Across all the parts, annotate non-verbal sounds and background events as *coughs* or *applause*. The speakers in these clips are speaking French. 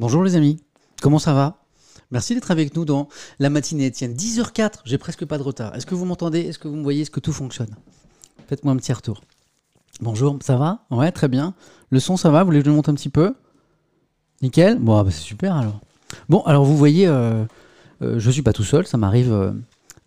Bonjour les amis, comment ça va? Merci d'être avec nous dans la matinée Étienne. 10h04, j'ai presque pas de retard. Est-ce que vous m'entendez? Est-ce que vous me voyez? Est-ce que tout fonctionne? Faites-moi un petit retour. Bonjour, ça va? Ouais, très bien. Le son, ça va? Vous voulez que je le monte un petit peu? Nickel? Bon, ah bah, c'est super alors. Bon, alors vous voyez, euh, euh, je suis pas tout seul, ça m'arrive euh,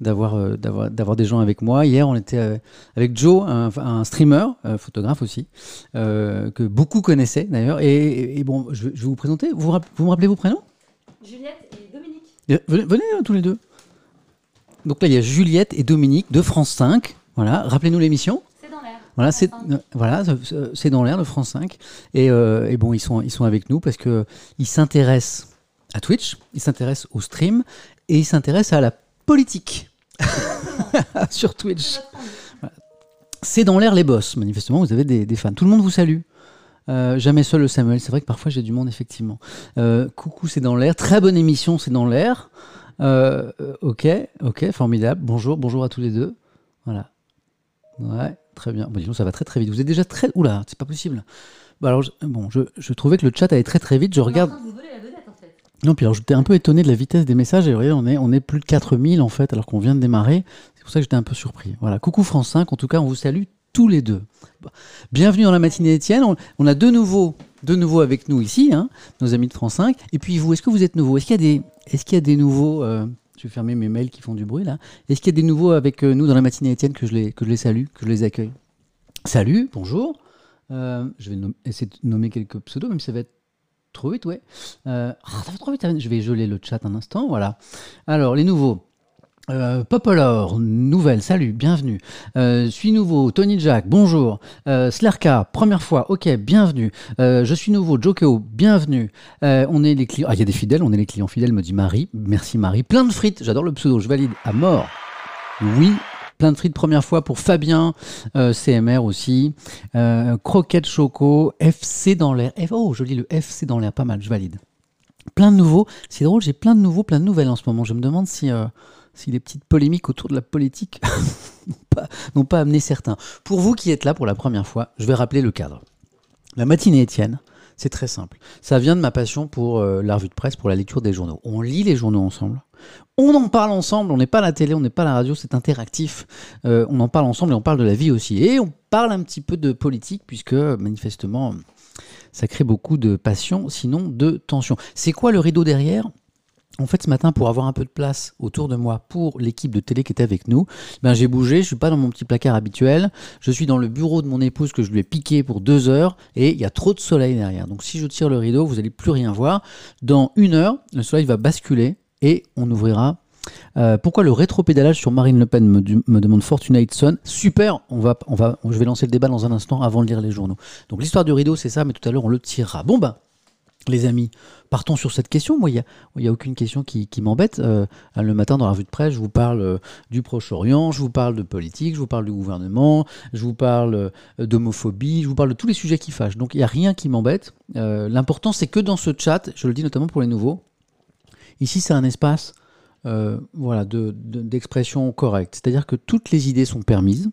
d'avoir euh, d'avoir d'avoir des gens avec moi. Hier, on était euh, avec Joe, un, un streamer, euh, photographe aussi, euh, que beaucoup connaissaient d'ailleurs. Et, et- et bon, je, vais- je vais vous présenter. Vous, vous me rappelez vos prénoms Juliette et Dominique. Venez, venez, hein, tous les deux. Donc là, il y a Juliette et Dominique de France 5. Voilà, rappelez-nous l'émission. C'est dans l'air. Voilà, c'est euh, voilà, c'est- dans l'air de France 5. Et, euh, et bon, ils sont, ils sont avec nous parce que ils s'intéressent à Twitch, ils s'intéressent au stream et ils s'intéressent à la politique *laughs* sur Twitch. c'est dans l'air les boss. Manifestement, vous avez des, des fans. Tout le monde vous salue. Euh, jamais seul le Samuel. C'est vrai que parfois j'ai du monde, effectivement. Euh, coucou, c'est dans l'air. Très bonne émission, c'est dans l'air. Euh, ok, ok, formidable. Bonjour, bonjour à tous les deux. Voilà. Ouais, très bien. Bon, disons, ça va très très vite. Vous êtes déjà très. Oula, c'est pas possible. Bah, alors, je, bon, je, je trouvais que le chat allait très très vite. Je regarde. Non, puis alors j'étais un peu étonné de la vitesse des messages et vous voyez, on est, on est plus de 4000 en fait, alors qu'on vient de démarrer. C'est pour ça que j'étais un peu surpris. Voilà, coucou France 5, en tout cas, on vous salue tous les deux. Bienvenue dans la matinée Étienne. On, a de nouveau, de nouveau avec nous ici, hein, nos amis de France 5. Et puis vous, est-ce que vous êtes nouveau Est-ce qu'il y qu'il y a des nouveaux euh, Je vais fermer mes mails qui font du bruit là. Est-ce qu'il y a des nouveaux avec euh, nous dans la matinée Étienne que je les, que je les salue, que je les accueille? Salut, bonjour. Euh, je vais essayer de nommer quelques pseudos, même ça va être trop vite, ouais. Euh, ah, ça va trop vite, je vais geler le chat un instant, voilà. Alors, les nouveaux. Euh, nouvelle, salut, bienvenue. Euh, suis nouveau, Tony Jack, bonjour. Euh, Slerka, première fois, ok, bienvenue. Je suis nouveau, Jokeo, bienvenue. On est les clients. Ah, il y a des fidèles, on est les clients fidèles, me dit Marie. Merci Marie. Plein de frites, j'adore le pseudo, je valide à mort. Oui, plein de frites, première fois pour Fabien, euh, CMR aussi. Euh, Croquette Choco, FC dans l'air. Oh, je lis le FC dans l'air, pas mal, je valide. Plein de nouveaux. C'est drôle, j'ai plein de nouveaux, plein de nouvelles en ce moment. Je me demande si, euh, si les petites polémiques autour de la politique *laughs* n'ont pas, n'ont pas amené certains. Pour vous qui êtes là pour la première fois, je vais rappeler le cadre. La matinée Étienne, c'est très simple. Ça vient de ma passion pour euh, la revue de presse, pour la lecture des journaux. On lit les journaux ensemble. On en parle ensemble, on n'est pas à la télé, on n'est pas à la radio, c'est interactif. Euh, on en parle ensemble et on parle de la vie aussi. Et on parle un petit peu de politique, puisque manifestement, ça crée beaucoup de passion, sinon de tension. C'est quoi le rideau derrière? En fait, ce matin, pour avoir un peu de place autour de moi pour l'équipe de télé qui était avec nous, ben, j'ai bougé, je suis pas dans mon petit placard habituel, je suis dans le bureau de mon épouse que je lui ai piqué pour deux heures et il y a trop de soleil derrière. Donc si je tire le rideau, vous allez plus rien voir. Dans une heure, le soleil va basculer et on ouvrira. Euh, pourquoi le rétropédalage sur Marine Le Pen me, demande Fortunate Son Super, on va, on va, je vais lancer le débat dans un instant avant de lire les journaux. Donc l'histoire du rideau, c'est ça, mais tout à l'heure on le tirera. Bon bah, les amis, partons sur cette question. Moi, il n'y a, aucune question qui, m'embête. Euh, le matin, dans la revue de presse, je vous parle euh, du Proche-Orient, je vous parle de politique, je vous parle du gouvernement, je vous parle euh, d'homophobie, je vous parle de tous les sujets qui fâchent. Donc, il n'y a rien qui m'embête. L'important, c'est que dans ce chat, je le dis notamment pour les nouveaux, ici, c'est un espace voilà, de- de- d'expression correcte. C'est-à-dire que toutes les idées sont permises,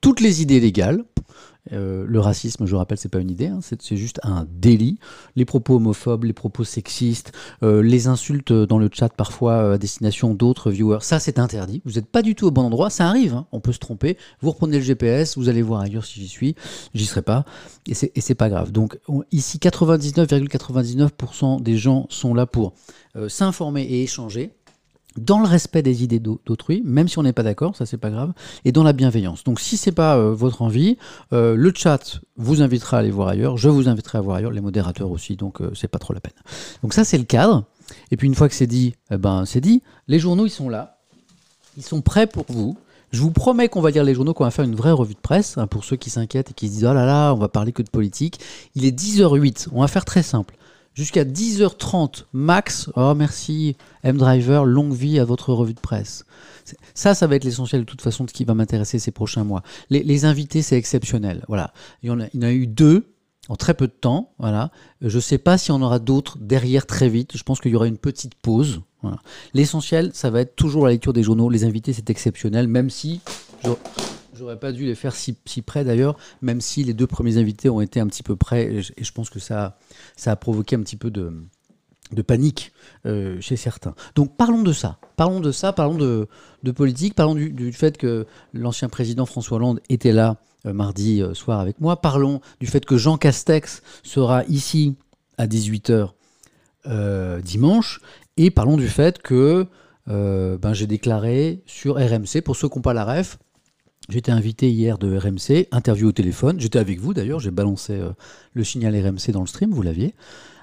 toutes les idées légales. Euh, le racisme, je rappelle, c'est pas une idée, hein, c'est juste un délit. Les propos homophobes, les propos sexistes, euh, les insultes dans le chat parfois euh, à destination d'autres viewers, ça c'est interdit. Vous n'êtes pas du tout au bon endroit, ça arrive, hein, on peut se tromper. Vous reprenez le GPS, vous allez voir ailleurs si j'y suis, j'y serai pas, et c'est pas grave. Donc on- ici, 99,99% des gens sont là pour s'informer et échanger dans le respect des idées d'au- d'autrui, même si on n'est pas d'accord, ça c'est pas grave, et dans la bienveillance. Donc si c'est pas euh, votre envie, euh, le chat vous invitera à aller voir ailleurs, je vous inviterai à voir ailleurs, les modérateurs aussi, donc euh, c'est pas trop la peine. Donc ça c'est le cadre. Et puis une fois que c'est dit, eh ben c'est dit. Les journaux ils sont là, ils sont prêts pour vous. Je vous promets qu'on va lire les journaux, qu'on va faire une vraie revue de presse, hein, pour ceux qui s'inquiètent et qui se disent oh là là, on va parler que de politique. Il est 10h08, on va faire très simple. Jusqu'à 10h30 max, oh merci, M-Driver, longue vie à votre revue de presse. Ça, ça va être l'essentiel de toute façon de ce qui va m'intéresser ces prochains mois. Les, invités, c'est exceptionnel. Voilà. Il y, en a, eu deux en très peu de temps. Voilà. Je ne sais pas si on aura d'autres derrière très vite. Je pense qu'il y aura une petite pause. L'essentiel, ça va être toujours la lecture des journaux. Les invités, c'est exceptionnel, même si j'aurais pas dû les faire si, près d'ailleurs, même si les deux premiers invités ont été un petit peu près. Et je, pense que ça, ça a provoqué un petit peu de, panique euh, chez certains. Donc parlons de ça. Parlons de ça, parlons de, politique, parlons du, du fait que l'ancien président François Hollande était là euh, mardi euh, soir avec moi. Parlons du fait que Jean Castex sera ici à 18h dimanche. Et parlons du fait que ben, j'ai déclaré sur RMC, pour ceux qui n'ont pas la ref, J'étais invité hier de RMC, interview au téléphone. J'étais avec vous d'ailleurs, j'ai balancé le signal RMC dans le stream, vous l'aviez.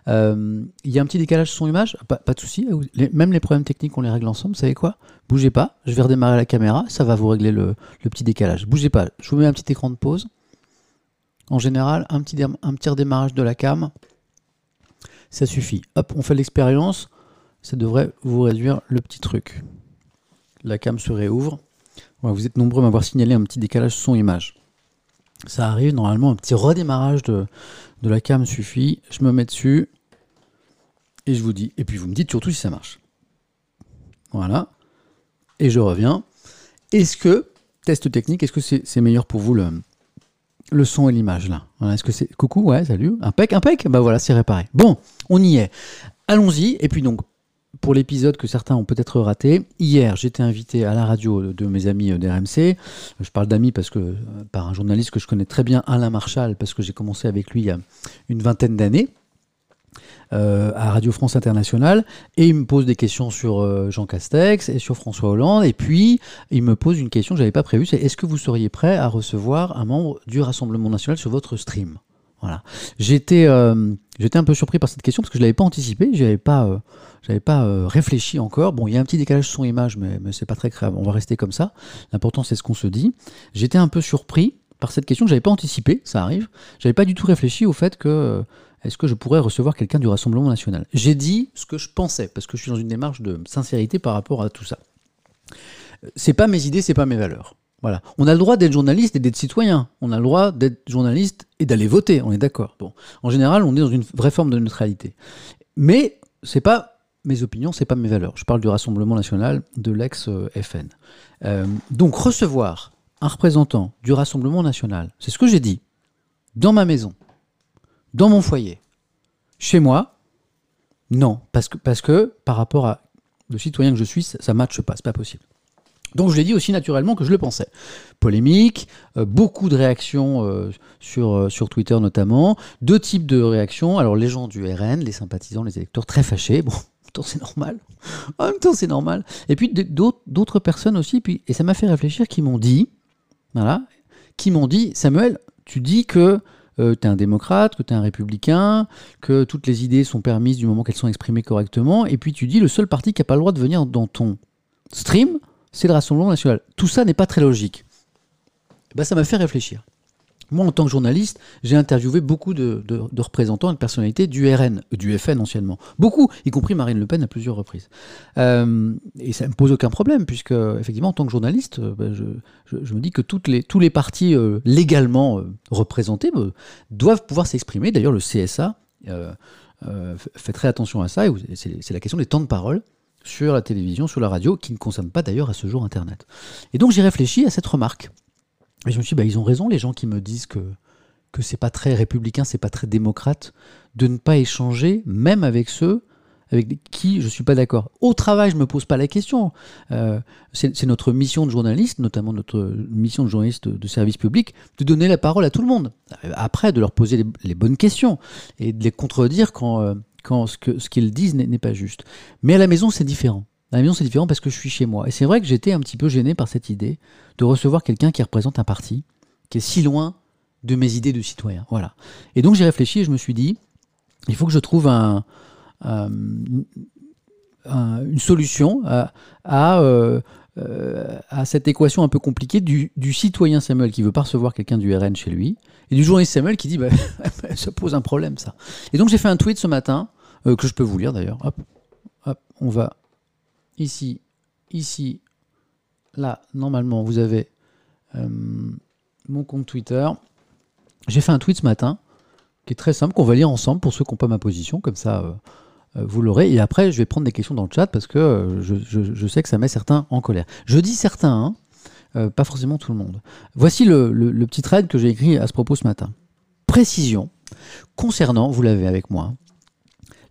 Euh, il y a un petit décalage son-image, pas, pas, de souci. même les problèmes techniques, on les règle ensemble. Vous savez quoi? Bougez pas, je vais redémarrer la caméra, ça va vous régler le, petit décalage. Bougez pas, je vous mets un petit écran de pause. En général, un petit, un petit redémarrage de la cam, ça suffit. Hop, on fait l'expérience, ça devrait vous réduire le petit truc. La cam se réouvre. Vous êtes nombreux à m'avoir signalé un petit décalage son-image. Ça arrive normalement, un petit redémarrage de, de la cam suffit. Je me mets dessus et je vous dis. Et puis vous me dites surtout si ça marche. Voilà. Et je reviens. Est-ce que, test technique, est-ce que c'est meilleur pour vous le, le son et l'image là? Est-ce que c'est. Coucou, ouais, salut. Impec, impec Bah voilà, c'est réparé. Bon, on y est. Allons-y. Et puis donc, pour l'épisode que certains ont peut-être raté, hier j'étais invité à la radio de mes amis d'RMC. Je parle d'amis parce que euh, par un journaliste que je connais très bien, Alain Marchal, parce que j'ai commencé avec lui il y a une vingtaine d'années. Euh, à Radio France Internationale et il me pose des questions sur euh, Jean Castex et sur François Hollande et puis il me pose une question que j'avais pas prévue c'est est-ce que vous seriez prêt à recevoir un membre du Rassemblement National sur votre stream? Voilà j'étais un peu surpris par cette question parce que je l'avais pas anticipé j'avais pas j'avais pas euh, réfléchi encore. Bon, il y a un petit décalage son-image, mais, mais c'est pas très grave. On va rester comme ça. L'important, c'est ce qu'on se dit. J'étais un peu surpris par cette question que j'avais pas anticipé. Ça arrive. J'avais pas du tout réfléchi au fait que euh, est-ce que je pourrais recevoir quelqu'un du Rassemblement national? J'ai dit ce que je pensais parce que je suis dans une démarche de sincérité par rapport à tout ça. C'est pas mes idées, c'est pas mes valeurs. On a le droit d'être journaliste et d'être citoyen. On a le droit d'être journaliste et d'aller voter. On est d'accord. En général, on est dans une vraie forme de neutralité. Mais c'est pas mes opinions, c'est pas mes valeurs. Je parle du Rassemblement national de l'ex-FN. Euh, donc recevoir un représentant du Rassemblement national, c'est ce que j'ai dit, dans ma maison, dans mon foyer, chez moi, non, parce que, parce que par rapport à le citoyen que je suis, ça ne matche pas, c'est pas possible. Donc je l'ai dit aussi naturellement que je le pensais. Polémique, euh, beaucoup de réactions euh, sur, sur Twitter notamment, deux types de réactions. Alors les gens du RN, les sympathisants, les électeurs très fâchés. Bon, temps c'est normal. En même temps c'est normal. Et puis d'autres personnes aussi, et ça m'a fait réfléchir, qui m'ont dit, voilà, qui m'ont dit, Samuel, tu dis que euh, tu es un démocrate, que tu es un républicain, que toutes les idées sont permises du moment qu'elles sont exprimées correctement, et puis tu dis le seul parti qui n'a pas le droit de venir dans ton stream, c'est le Rassemblement national. Tout ça n'est pas très logique. Ben, ça m'a fait réfléchir. Moi, en tant que journaliste, j'ai interviewé beaucoup de, représentants et de personnalités du RN, euh, du FN anciennement. Beaucoup, y compris Marine Le Pen à plusieurs reprises. Euh, et ça ne me pose aucun problème, puisque, effectivement, en tant que journaliste, euh, ben, je, me dis que tous les partis légalement représentés doivent pouvoir s'exprimer. D'ailleurs, le CSA fait très attention à ça, c'est la question des temps de parole sur la télévision, sur la radio, qui ne concerne pas d'ailleurs à ce jour Internet. Et donc j'ai réfléchi à cette remarque. Et je me suis dit, bah, ils ont raison, les gens qui me disent que, que c'est pas très républicain, c'est pas très démocrate, de ne pas échanger, même avec ceux avec qui je suis pas d'accord. Au travail, je me pose pas la question. Euh, c'est notre mission de journaliste, notamment notre mission de journaliste de, service public, de donner la parole à tout le monde. Après, de leur poser les, bonnes questions et de les contredire quand, euh, quand ce qu'ils disent n'est pas juste. Mais à la maison, c'est différent. À la maison, c'est différent parce que je suis chez moi. Et c'est vrai que j'étais un petit peu gêné par cette idée de recevoir quelqu'un qui représente un parti qui est si loin de mes idées de citoyen. Voilà. Et donc j'ai réfléchi et je me suis dit, il faut que je trouve un, une solution à, euh, à, cette équation un peu compliquée du, citoyen Samuel qui veut pas recevoir quelqu'un du RN chez lui et du journaliste Samuel qui dit bah, *laughs* ça pose un problème ça. Et donc j'ai fait un tweet ce matin euh, que je peux vous lire d'ailleurs. Hop, hop, on va ici, ici, là, normalement, vous avez euh, mon compte Twitter. J'ai fait un tweet ce matin qui est très simple, qu'on va lire ensemble pour ceux qui n'ont pas ma position, comme ça euh, euh, vous l'aurez. Et après, je vais prendre des questions dans le chat parce que je, sais que ça met certains en colère. Je dis certains, hein, pas forcément tout le monde. Voici le, le petit thread que j'ai écrit à ce propos ce matin. Précision concernant, vous l'avez avec moi,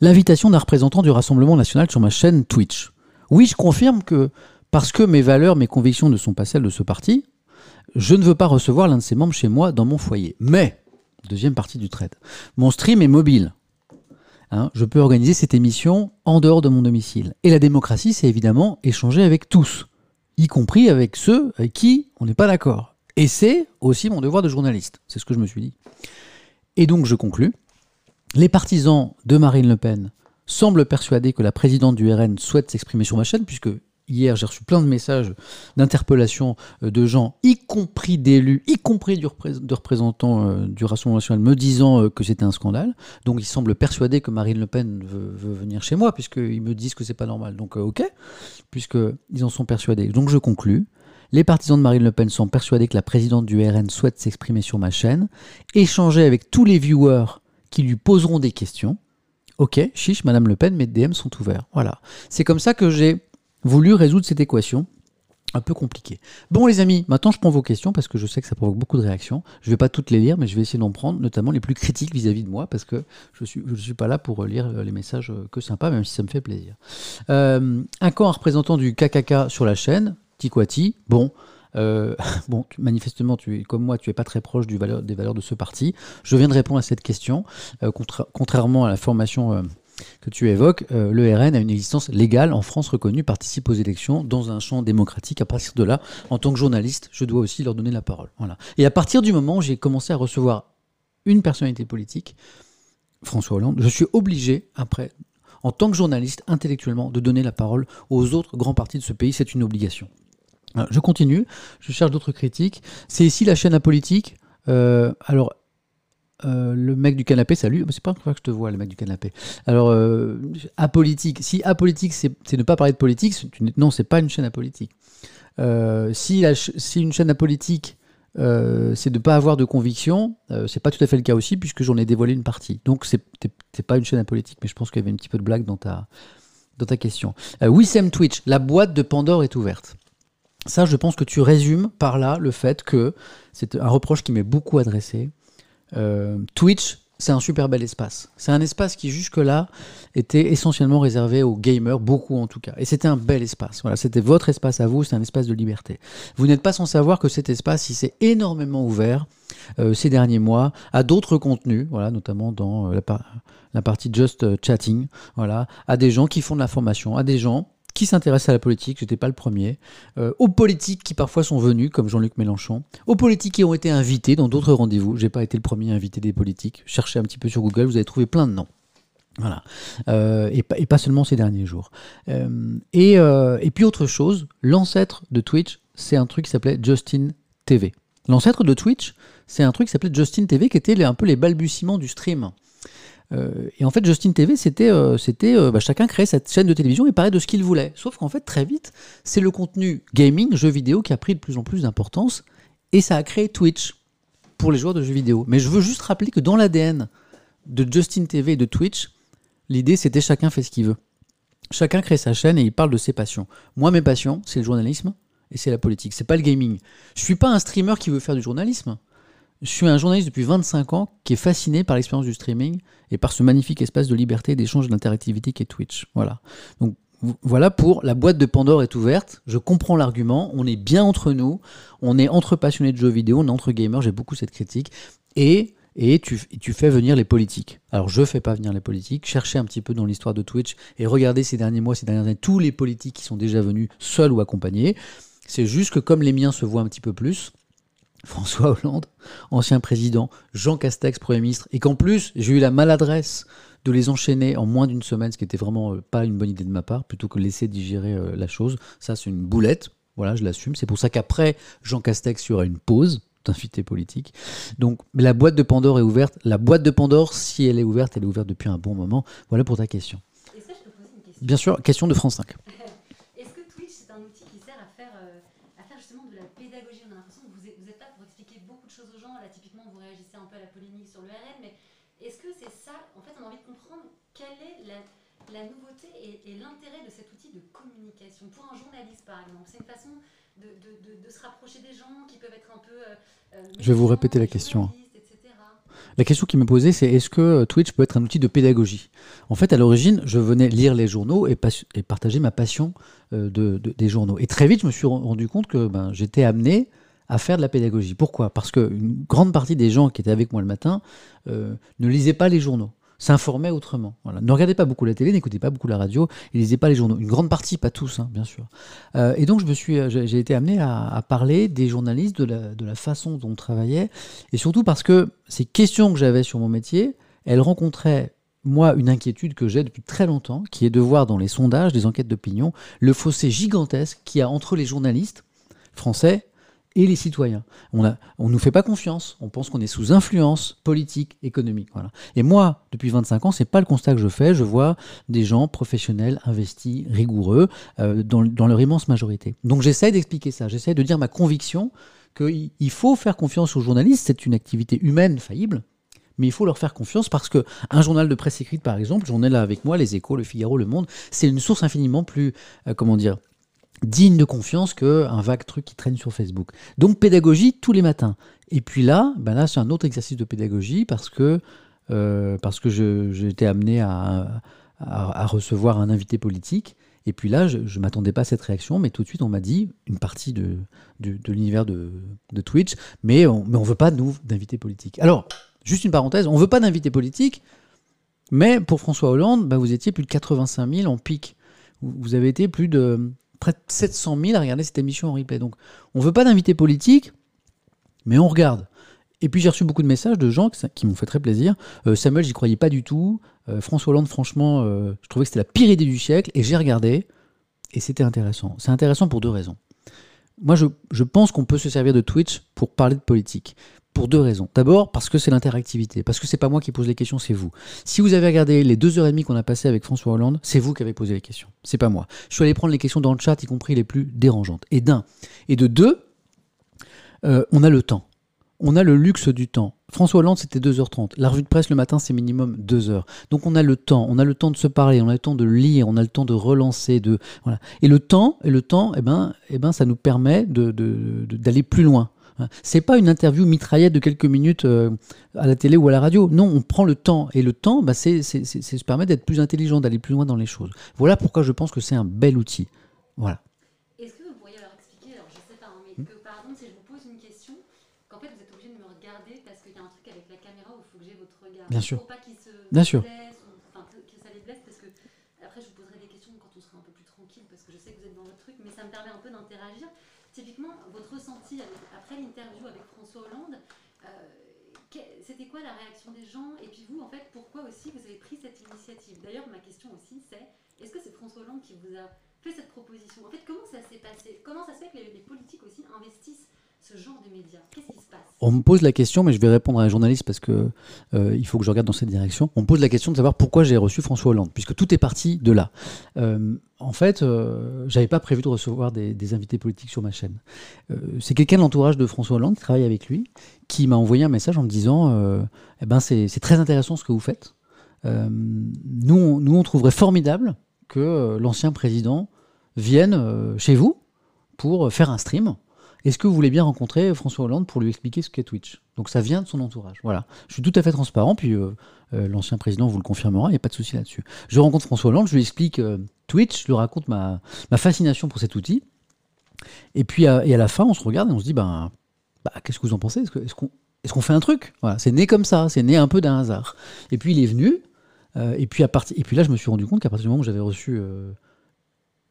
l'invitation d'un représentant du Rassemblement national sur ma chaîne Twitch. Oui, je confirme que parce que mes valeurs, mes convictions ne sont pas celles de ce parti, je ne veux pas recevoir l'un de ses membres chez moi dans mon foyer. Mais, deuxième partie du trade, mon stream est mobile. Hein, je peux organiser cette émission en dehors de mon domicile. Et la démocratie, c'est évidemment échanger avec tous, y compris avec ceux avec qui on n'est pas d'accord. Et c'est aussi mon devoir de journaliste. C'est ce que je me suis dit. Et donc, je conclus. Les partisans de Marine Le Pen semblent persuadés que la présidente du RN souhaite s'exprimer sur ma chaîne, puisque hier j'ai reçu plein de messages d'interpellation euh, de gens, y compris d'élus, y compris de représentants euh, du Rassemblement national, me disant euh, que c'était un scandale. Donc ils semblent persuadés que Marine Le Pen veut, venir chez moi, puisqu'ils me disent que c'est pas normal. Donc ok, puisqu'ils en sont persuadés. Donc je conclus. Les partisans de Marine Le Pen sont persuadés que la présidente du RN souhaite s'exprimer sur ma chaîne, échanger avec tous les viewers qui lui poseront des questions. Ok, chiche, Madame Le Pen, mes DM sont ouverts. Voilà. C'est comme ça que j'ai voulu résoudre cette équation un peu compliquée. Bon les amis, maintenant je prends vos questions parce que je sais que ça provoque beaucoup de réactions. Je ne vais pas toutes les lire, mais je vais essayer d'en prendre, notamment les plus critiques vis-à-vis de moi, parce que je ne suis, je suis pas là pour lire les messages que sympas, même si ça me fait plaisir. Euh, un camp représentant du KKK sur la chaîne, Tikwati, bon, euh, *laughs* bon, manifestement, tu es comme moi, tu es pas très proche du valeur, des valeurs de ce parti. Je viens de répondre à cette question. Euh, contrairement à la formation euh, que tu évoques, le RN a une existence légale en France reconnue, participe aux élections dans un champ démocratique. À partir de là, en tant que journaliste, je dois aussi leur donner la parole. Voilà. Et à partir du moment où j'ai commencé à recevoir une personnalité politique, François Hollande, je suis obligé, après, en tant que journaliste, intellectuellement, de donner la parole aux autres grands partis de ce pays. C'est une obligation. Euh, je continue, je cherche d'autres critiques. C'est ici la chaîne apolitique. Euh, alors, euh, le mec du canapé, salut. C'est pas que je te vois, le mec du canapé. Alors, euh, apolitique. Si apolitique, c'est ne pas parler de politique, non, c'est pas une chaîne apolitique. si, si une chaîne apolitique, c'est de ne pas avoir de conviction, c'est pas tout à fait le cas aussi, puisque j'en ai dévoilé une partie. Donc, c'est pas une chaîne apolitique, mais je pense qu'il y avait un petit peu de blague dans ta, dans ta question. Wissem Twitch, la boîte de Pandore est ouverte. Ça, je pense que tu résumes par là le fait que c'est un reproche qui m'est beaucoup adressé. Euh, Twitch, c'est un super bel espace. C'est un espace qui jusque-là était essentiellement réservé aux gamers, beaucoup en tout cas. Et c'était un bel espace. Voilà, c'était votre espace à vous, c'est un espace de liberté. Vous n'êtes pas sans savoir que cet espace, il s'est énormément ouvert euh, ces derniers mois à d'autres contenus, voilà, notamment dans euh, la, partie just chatting, voilà, à des gens qui font de la formation, à des gens qui s'intéressent à la politique, j'étais pas le premier, euh, aux politiques qui parfois sont venus, comme Jean-Luc Mélenchon, aux politiques qui ont été invités dans d'autres rendez-vous. J'ai pas été le premier à inviter des politiques. Cherchez un petit peu sur Google, vous allez trouver plein de noms. Voilà. Euh, et, pas seulement ces derniers jours. Euh, et, et, puis autre chose, l'ancêtre de Twitch, c'est un truc qui s'appelait Justin TV. L'ancêtre de Twitch, c'est un truc qui s'appelait Justin TV, qui était un peu les balbutiements du stream. Euh, et en fait, Justin TV, c'était, euh, euh, bah, chacun créait cette chaîne de télévision et parlait de ce qu'il voulait. Sauf qu'en fait, très vite, c'est le contenu gaming, jeux vidéo, qui a pris de plus en plus d'importance. Et ça a créé Twitch pour les joueurs de jeux vidéo. Mais je veux juste rappeler que dans l'ADN de Justin TV et de Twitch, l'idée c'était chacun fait ce qu'il veut. Chacun crée sa chaîne et il parle de ses passions. Moi, mes passions, c'est le journalisme et c'est la politique. C'est pas le gaming. Je suis pas un streamer qui veut faire du journalisme. Je suis un journaliste depuis 25 ans qui est fasciné par l'expérience du streaming et par ce magnifique espace de liberté, d'échange d'interactivité qu'est Twitch. Voilà. Donc voilà pour la boîte de Pandore est ouverte. Je comprends l'argument. On est bien entre nous. On est entre passionnés de jeux vidéo, on est entre gamers. J'ai beaucoup cette critique. Et et tu, tu, fais venir les politiques. Alors je fais pas venir les politiques, cherchez un petit peu dans l'histoire de Twitch et regardez ces derniers mois, ces dernières années, tous les politiques qui sont déjà venus seuls ou accompagnés. C'est juste que comme les miens se voient un petit peu plus, François Hollande, ancien président, Jean Castex, Premier ministre, et qu'en plus, j'ai eu la maladresse de les enchaîner en moins d'une semaine, ce qui était vraiment euh, pas une bonne idée de ma part, plutôt que laisser digérer euh, la chose. Ça, c'est une boulette. Voilà, je l'assume. C'est pour ça qu'après Jean Castex, il y aura une pause d'invité politique. Donc, la boîte de Pandore est ouverte. La boîte de Pandore, si elle est ouverte, elle est ouverte depuis un bon moment. Voilà pour ta question. Et ça, je peux poser une question. Bien sûr, question de France 5. La nouveauté et, l'intérêt de cet outil de communication pour un journaliste, par exemple C'est une façon de, se rapprocher des gens qui peuvent être un peu. Euh, euh, je vais vous répéter la question. La question qui me posait, c'est est-ce que Twitch peut être un outil de pédagogie? En fait, à l'origine, je venais lire les journaux et, et partager ma passion euh, de, des journaux. Et très vite, je me suis rendu compte que ben, j'étais amené à faire de la pédagogie. Pourquoi? Parce qu'une grande partie des gens qui étaient avec moi le matin euh, ne lisaient pas les journaux s'informaient autrement. Voilà. Ne regardez pas beaucoup la télé, n'écoutez pas beaucoup la radio, et lisez pas les journaux. Une grande partie, pas tous, hein, bien sûr. Euh, et donc je me suis, j'ai été amené à, parler des journalistes, de la, de la, façon dont on travaillait, et surtout parce que ces questions que j'avais sur mon métier, elles rencontraient moi, une inquiétude que j'ai depuis très longtemps, qui est de voir dans les sondages, des enquêtes d'opinion, le fossé gigantesque qu'il y a entre les journalistes français et les citoyens. On ne nous fait pas confiance, on pense qu'on est sous influence politique, économique. Voilà. Et moi, depuis 25 ans, c'est pas le constat que je fais. Je vois des gens professionnels, investis, rigoureux, euh, dans, dans, leur immense majorité. Donc j'essaie d'expliquer ça, j'essaie de dire ma conviction qu'il faut faire confiance aux journalistes, c'est une activité humaine faillible, mais il faut leur faire confiance parce que un journal de presse écrite, par exemple, j'en ai là avec moi, Les Échos, Le Figaro, Le Monde, c'est une source infiniment plus, euh, comment dire, digne de confiance qu'un vague truc qui traîne sur Facebook. Donc pédagogie tous les matins. Et puis là, ben là c'est un autre exercice de pédagogie parce que, euh, parce que j'ai été amené à, à, recevoir un invité politique. Et puis là, je ne m'attendais pas à cette réaction, mais tout de suite, on m'a dit, une partie de, de, l'univers de, de, Twitch, mais on ne veut pas, nous, d'invité politique. Alors, juste une parenthèse, on ne veut pas d'invité politique, mais pour François Hollande, bah, vous étiez plus de 85 000 en pic. Vous avez été plus de près de 700 000 à regarder cette émission en replay. Donc, on ne veut pas d'invité politique, mais on regarde. Et puis j'ai reçu beaucoup de messages de gens qui m'ont fait très plaisir. Euh, Samuel, j'y croyais pas du tout. Euh, François Hollande, franchement, euh, je trouvais que c'était la pire idée du siècle. Et j'ai regardé. Et c'était intéressant. C'est intéressant pour deux raisons. Moi, je, pense qu'on peut se servir de Twitch pour parler de politique. Pour deux raisons. D'abord, parce que c'est l'interactivité. Parce que c'est pas moi qui pose les questions, c'est vous. Si vous avez regardé les deux heures et demie qu'on a passées avec François Hollande, c'est vous qui avez posé les questions. C'est pas moi. Je suis allé prendre les questions dans le chat, y compris les plus dérangeantes. Et d'un. Et de deux, euh, on a le temps. On a le luxe du temps. François Hollande, c'était 2h30. La revue de presse le matin, c'est minimum 2 heures. Donc on a le temps, on a le temps de se parler, on a le temps de lire, on a le temps de relancer, de voilà. Et le temps, et le temps, eh ben, eh ben, ça nous permet d'aller de, plus loin. Hein. C'est pas une interview mitraillette de quelques minutes euh, à la télé ou à la radio. Non, on prend le temps. Et le temps, bah, c'est se permettre d'être plus intelligent, d'aller plus loin dans les choses. Voilà pourquoi je pense que c'est un bel outil. Voilà. Est-ce que vous pourriez leur expliquer, alors je sais pas, hein, mais que par exemple, si je vous pose une question, qu'en fait vous êtes obligé de me regarder parce qu'il y a un truc avec la caméra où il faut que j'ai votre regard. Bien sûr. Pour pas qu'ils se Bien sûr. enfin, que ça les blesse, parce que après je vous poserai des questions quand on sera un peu plus tranquille, parce que je sais que vous êtes dans votre truc, mais ça me permet un peu d'interagir. Typiquement, votre ressenti après l'interview avec François Hollande, euh, c'était quoi la réaction des gens? Et puis vous, en fait, pourquoi aussi vous avez pris cette initiative? D'ailleurs, ma question aussi, c'est est-ce que c'est François Hollande qui vous a fait cette proposition? En fait, comment ça s'est passé? Comment ça se fait que les, les politiques aussi investissent ce genre de médias Qu'est-ce qui se passe? On me pose la question, mais je vais répondre à un journaliste parce que euh, il faut que je regarde dans cette direction. On me pose la question de savoir pourquoi j'ai reçu François Hollande, puisque tout est parti de là. Euh, en fait, euh, j'avais pas prévu de recevoir des, invités politiques sur ma chaîne. Euh, c'est quelqu'un de l'entourage de François Hollande qui travaille avec lui, qui m'a envoyé un message en me disant eh ben c'est très intéressant ce que vous faites. nous, nous, on trouverait formidable que l'ancien président vienne chez vous pour faire un stream est-ce que vous voulez bien rencontrer François Hollande pour lui expliquer ce qu'est Twitch? Donc ça vient de son entourage. Voilà. Je suis tout à fait transparent, puis euh, euh, l'ancien président vous le confirmera, il n'y a pas de souci là-dessus. Je rencontre François Hollande, je lui explique euh, Twitch, je lui raconte ma, fascination pour cet outil. Et puis et à la fin, on se regarde et on se dit, ben, bah, qu'est-ce que vous en pensez? Est-ce qu'on fait un truc? Voilà, C'est né comme ça, c'est né un peu d'un hasard. Et puis il est venu, et, puis à et puis là, je me suis rendu compte qu'à partir du moment où j'avais reçu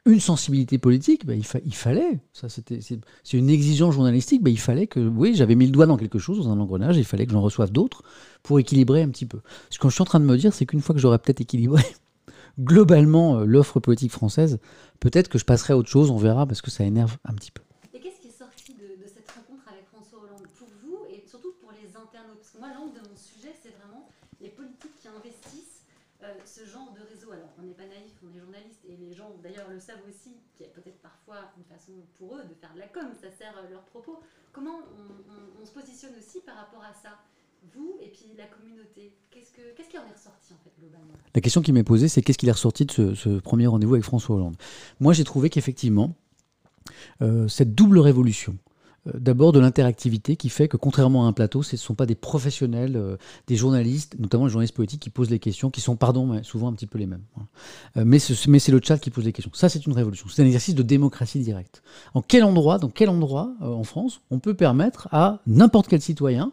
une sensibilité politique, bah, il, fallait, ça c'était, c'est une exigence journalistique, bah, il fallait que, oui, j'avais mis le doigt dans quelque chose, dans un engrenage, il fallait que j'en reçoive d'autres pour équilibrer un petit peu. Ce que je suis en train de me dire, c'est qu'une fois que j'aurais peut-être équilibré *laughs* globalement euh, l'offre politique française, peut-être que je passerai à autre chose, on verra, parce que ça énerve un petit peu. Et qu'est-ce qui est sorti de, cette rencontre avec François Hollande pour vous et surtout pour les internautes Parce que moi, l'angle de mon sujet, c'est vraiment les politiques qui investissent euh, ce genre de réseau. Alors, on n'est pas naïf, on est journaliste, et les gens d'ailleurs le savent aussi, qu'il y a peut-être parfois une façon pour eux de faire de la com, ça sert euh, leurs propos. Comment on, se positionne aussi par rapport à ça vous et puis la communauté, qu'est-ce, que, qu'est-ce qui en est ressorti en fait globalement? La question qui m'est posée, c'est qu'est-ce qui est ressorti de ce, premier rendez-vous avec François Hollande? Moi, j'ai trouvé qu'effectivement, euh, cette double révolution, d'abord de l'interactivité qui fait que contrairement à un plateau, ce ne sont pas des professionnels, euh, des journalistes, notamment les journalistes politiques qui posent les questions, qui sont, pardon, souvent un petit peu les mêmes. Euh, mais c'est le chat qui pose les questions. Ça, c'est une révolution. C'est un exercice de démocratie directe. En quel endroit, dans quel endroit en France, on peut permettre à n'importe quel citoyen,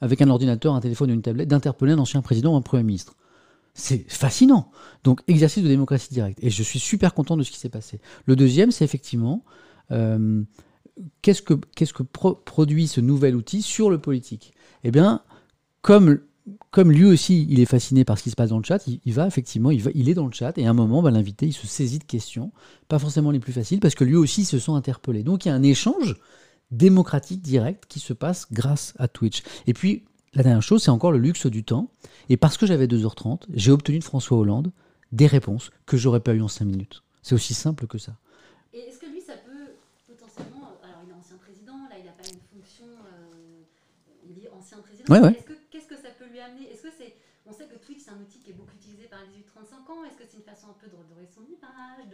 avec un ordinateur, un téléphone ou une tablette, d'interpeller un ancien président ou un premier ministre? C'est fascinant. Donc, exercice de démocratie directe. Et je suis super content de ce qui s'est passé. Le deuxième, c'est effectivement euh, qu'est-ce que, produit ce nouvel outil sur le politique? Eh bien, comme, lui aussi, il est fasciné par ce qui se passe dans le chat, il, va effectivement, il, il est dans le chat, et à un moment, bah, l'invité, il se saisit de questions, pas forcément les plus faciles, parce que lui aussi se sent interpellé. Donc, il y a un échange démocratique direct qui se passe grâce à Twitch. Et puis, la dernière chose, c'est encore le luxe du temps. Et parce que j'avais 2h30, j'ai obtenu de François Hollande des réponses que j'aurais pas eues en 5 minutes. C'est aussi simple que ça. Et est-ce que lui, ça peut potentiellement. Alors, il est ancien président, là, il n'a pas une fonction. Euh, il est ancien président. Ouais, ouais. Qu'est-ce que ça peut lui amener? Est-ce que c'est. On sait que Twitch, c'est un outil qui est beaucoup utilisé par les 18-35 ans. Est-ce que c'est une façon un peu de redorer son image,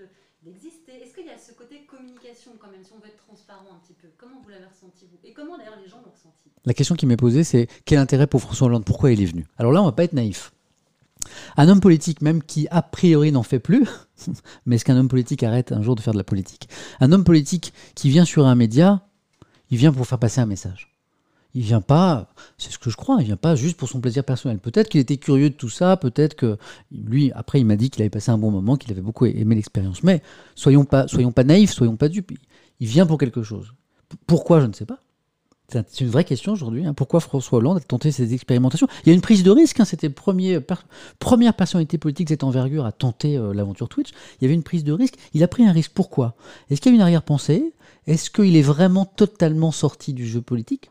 d'exister? Est-ce qu'il y a ce côté communication quand même, si on veut être transparent un petit peu? Comment vous l'avez ressenti, vous? Et comment d'ailleurs les gens l'ont ressenti? La question qui m'est posée, c'est quel intérêt pour François Hollande? Pourquoi il est venu? Alors là, on va pas être naïf. Un homme politique, même qui a priori n'en fait plus, *laughs* mais est-ce qu'un homme politique arrête un jour de faire de la politique? Un homme politique qui vient sur un média, il vient pour faire passer un message. Il vient pas, c'est ce que je crois, il vient pas juste pour son plaisir personnel. Peut-être qu'il était curieux de tout ça, peut-être que lui, après, il m'a dit qu'il avait passé un bon moment, qu'il avait beaucoup aimé l'expérience. Mais soyons pas, naïfs, soyons pas dupes. Il vient pour quelque chose. Pourquoi, je ne sais pas. C'est une vraie question aujourd'hui. Hein. Pourquoi François Hollande a tenté ces expérimentations? Il y a une prise de risque. Hein. C'était première personnalité politique de cette envergure à tenter euh, l'aventure Twitch. Il y avait une prise de risque. Il a pris un risque. Pourquoi? Est-ce qu'il y a une arrière-pensée? Est-ce qu'il est vraiment totalement sorti du jeu politique?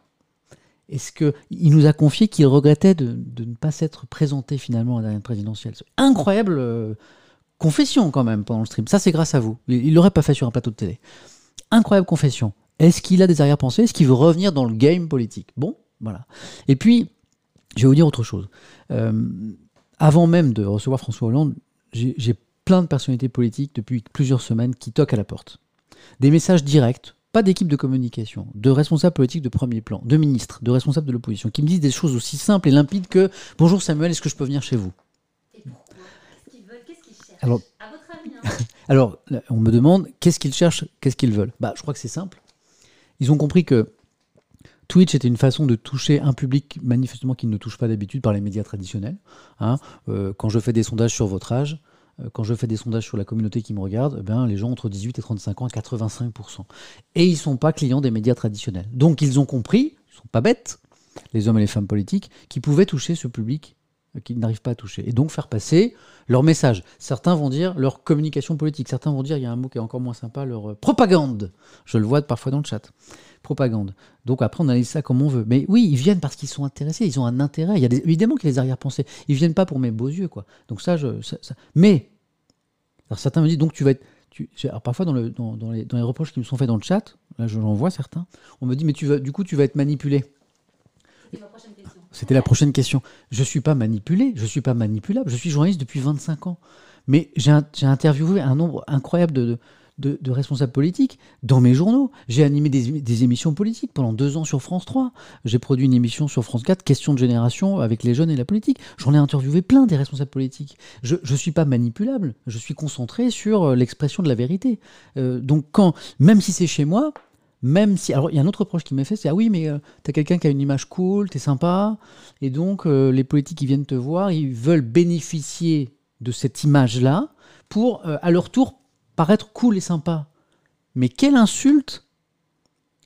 Est-ce qu'il nous a confié qu'il regrettait de, ne pas s'être présenté finalement à la dernière présidentielle Incroyable euh, confession quand même pendant le stream. Ça, c'est grâce à vous. Il l'aurait pas fait sur un plateau de télé. Incroyable confession. Est-ce qu'il a des arrière-pensées? Est-ce qu'il veut revenir dans le game politique? Bon, voilà. Et puis, je vais vous dire autre chose. Euh, avant même de recevoir François Hollande, j'ai plein de personnalités politiques depuis plusieurs semaines qui toquent à la porte. Des messages directs pas d'équipe de communication, de responsables politiques de premier plan, de ministres, de responsables de l'opposition, qui me disent des choses aussi simples et limpides que Bonjour Samuel, est-ce que je peux venir chez vous? Et pourquoi? Qu'est-ce qu'ils veulent? Qu'est-ce qu'ils cherchent? Alors, À votre avis hein *laughs* Alors, on me demande qu'est-ce qu'ils cherchent, qu'est-ce qu'ils veulent? Bah, Je crois que c'est simple. Ils ont compris que Twitch était une façon de toucher un public manifestement qui ne touche pas d'habitude par les médias traditionnels. Hein. Euh, quand je fais des sondages sur votre âge, quand je fais des sondages sur la communauté qui me regarde, eh ben, les gens entre 18 et 35 ans à 85%. Et ils ne sont pas clients des médias traditionnels. Donc ils ont compris, ils ne sont pas bêtes, les hommes et les femmes politiques, qui pouvaient toucher ce public euh, qu'ils n'arrivent pas à toucher. Et donc faire passer leur message. Certains vont dire leur communication politique. Certains vont dire, il y a un mot qui est encore moins sympa, leur euh, propagande. Je le vois parfois dans le chat. Propagande. Donc après, on analyse ça comme on veut. Mais oui, ils viennent parce qu'ils sont intéressés, ils ont un intérêt. Il y a évidemment qu'il y a des arrière-pensées. Ils viennent pas pour mes beaux yeux, quoi. Donc ça, je, mais alors certains me disent donc tu vas être tu, alors parfois dans, le, dans, dans, les, dans, les, reproches qui me sont faits dans le chat, là j'en vois certains, on me dit mais tu vas, du coup tu vas être manipulé. C'était la prochaine question. Je ne suis pas manipulé, je ne suis pas manipulable, je suis journaliste depuis 25 ans. Mais j'ai interviewé un nombre incroyable de, de, responsables politiques dans mes journaux. J'ai animé des, émissions politiques pendant deux ans sur France 3. J'ai produit une émission sur France 4, Questions de génération avec les jeunes et la politique. J'en ai interviewé plein des responsables politiques. Je ne suis pas manipulable, je suis concentré sur euh, l'expression de la vérité. Euh, donc quand, même si c'est chez moi, même si. Alors, il y a un autre reproche qui m'est fait c'est Ah oui, mais euh, tu as quelqu'un qui a une image cool, tu es sympa, et donc les politiques qui viennent te voir, ils veulent bénéficier de cette image-là pour, à leur tour, paraître cool et sympa. Mais quelle insulte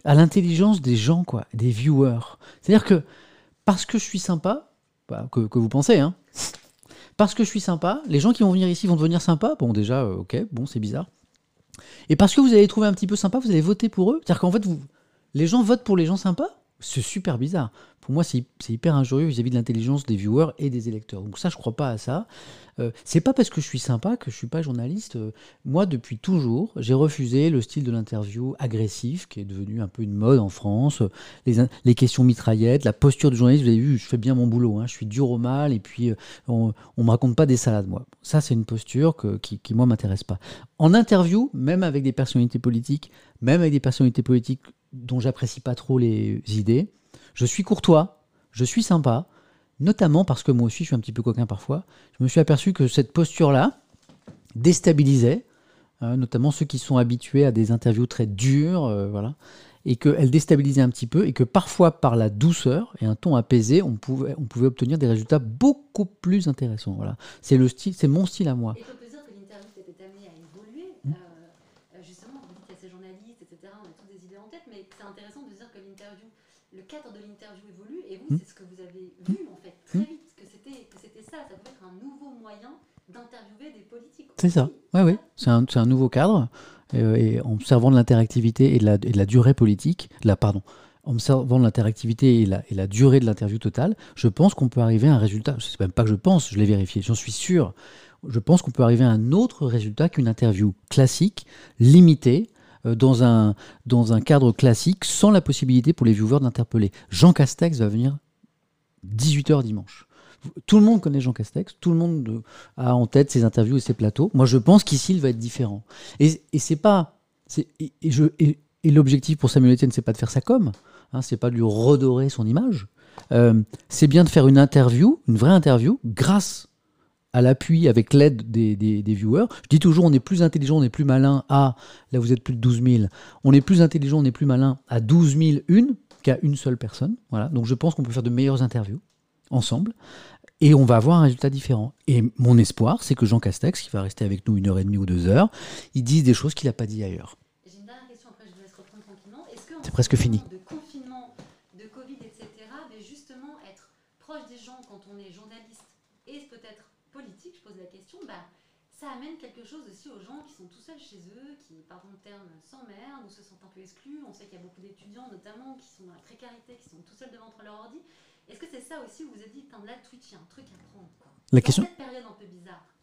à l'intelligence des gens, quoi, des viewers. C'est-à-dire que parce que je suis sympa, bah, que, vous pensez, hein, parce que je suis sympa, les gens qui vont venir ici vont devenir sympas. Bon, déjà, euh, ok, bon, c'est bizarre. Et parce que vous allez trouver un petit peu sympa, vous allez voter pour eux. C'est-à-dire qu'en fait, vous, les gens votent pour les gens sympas. C'est super bizarre. Pour moi, c'est hyper injurieux vis-à-vis de l'intelligence des viewers et des électeurs. Donc ça, je crois pas à ça. Euh, c'est pas parce que je suis sympa que je suis pas journaliste. Euh, moi, depuis toujours, j'ai refusé le style de l'interview agressif, qui est devenu un peu une mode en France. Les, questions mitraillettes, la posture du journaliste. Vous avez vu, je fais bien mon boulot. Hein. Je suis dur au mal et puis euh, on, on me raconte pas des salades, moi. Ça, c'est une posture qui, qui, moi, m'intéresse pas. En interview, même avec des personnalités politiques, même avec des personnalités politiques dont j'apprécie pas trop les idées. Je suis courtois, je suis sympa, notamment parce que moi aussi je suis un petit peu coquin parfois. Je me suis aperçu que cette posture-là déstabilisait, euh, notamment ceux qui sont habitués à des interviews très dures, euh, voilà, et qu'elle déstabilisait un petit peu, et que parfois par la douceur et un ton apaisé, on pouvait, on pouvait obtenir des résultats beaucoup plus intéressants. Voilà, c'est le style, c'est mon style à moi. Et on peut dire que l'interview était amenée à évoluer. Mmh. Euh, justement, vous dites qu'il y a ces journalistes, etc. On a tous des idées en tête, mais c'est intéressant de dire que l'interview, le cadre de l'interview évolue, et vous, mmh. c'est ce que vous avez vu en fait très mmh. vite, que c'était ça, ça pouvait être un nouveau moyen d'interviewer des politiques. C'est ça, oui, oui. C'est un, un, nouveau cadre. Euh, et en observant de l'interactivité et, de la, et de la durée politique, la, pardon, en observant de l'interactivité et la, et la durée de l'interview totale, je pense qu'on peut arriver à un résultat. Sais même pas que je pense, je l'ai vérifié, j'en suis sûr. Je pense qu'on peut arriver à un autre résultat qu'une interview classique, limitée, dans un, dans un cadre classique, sans la possibilité pour les viewers d'interpeller. Jean Castex va venir 18h dimanche. Tout le monde connaît Jean Castex, tout le monde a en tête ses interviews et ses plateaux. Moi, je pense qu'ici, il va être différent. Et, et c'est pas. Et, et, je, et, l'objectif pour Samuel Etienne, c'est pas de faire ça comme. Hein, c'est pas de lui redorer son image. Euh, c'est bien de faire une interview, une vraie interview, grâce à l'appui, avec l'aide des, des, des, viewers. Je dis toujours, on est plus intelligent, on est plus malin à, là vous êtes plus de 12 000, on est plus intelligent, on est plus malin à 12 000 une qu'à une seule personne. Voilà. Donc je pense qu'on peut faire de meilleures interviews ensemble, et on va avoir un résultat différent. Et mon espoir, c'est que Jean Castex, qui va rester avec nous une heure et demie ou deux heures, il dise des choses qu'il n'a pas dit ailleurs. J'ai une dernière question, après je vous laisse reprendre tranquillement. C'est presque fini. De confinement, de Covid, etc., mais justement être proche des gens quand on est journaliste et peut-être politique, je pose la question, bah, ça amène quelque chose aussi aux gens qui sont tout seuls chez eux, qui, pardon le terme, s'emmerdent ou se sentent un peu exclus. On sait qu'il y a beaucoup d'étudiants notamment qui sont dans la précarité, qui sont tout seuls devant leur ordi. Est-ce que c'est ça aussi où vous avez dit, là, Twitch, il y a un truc à prendre La question,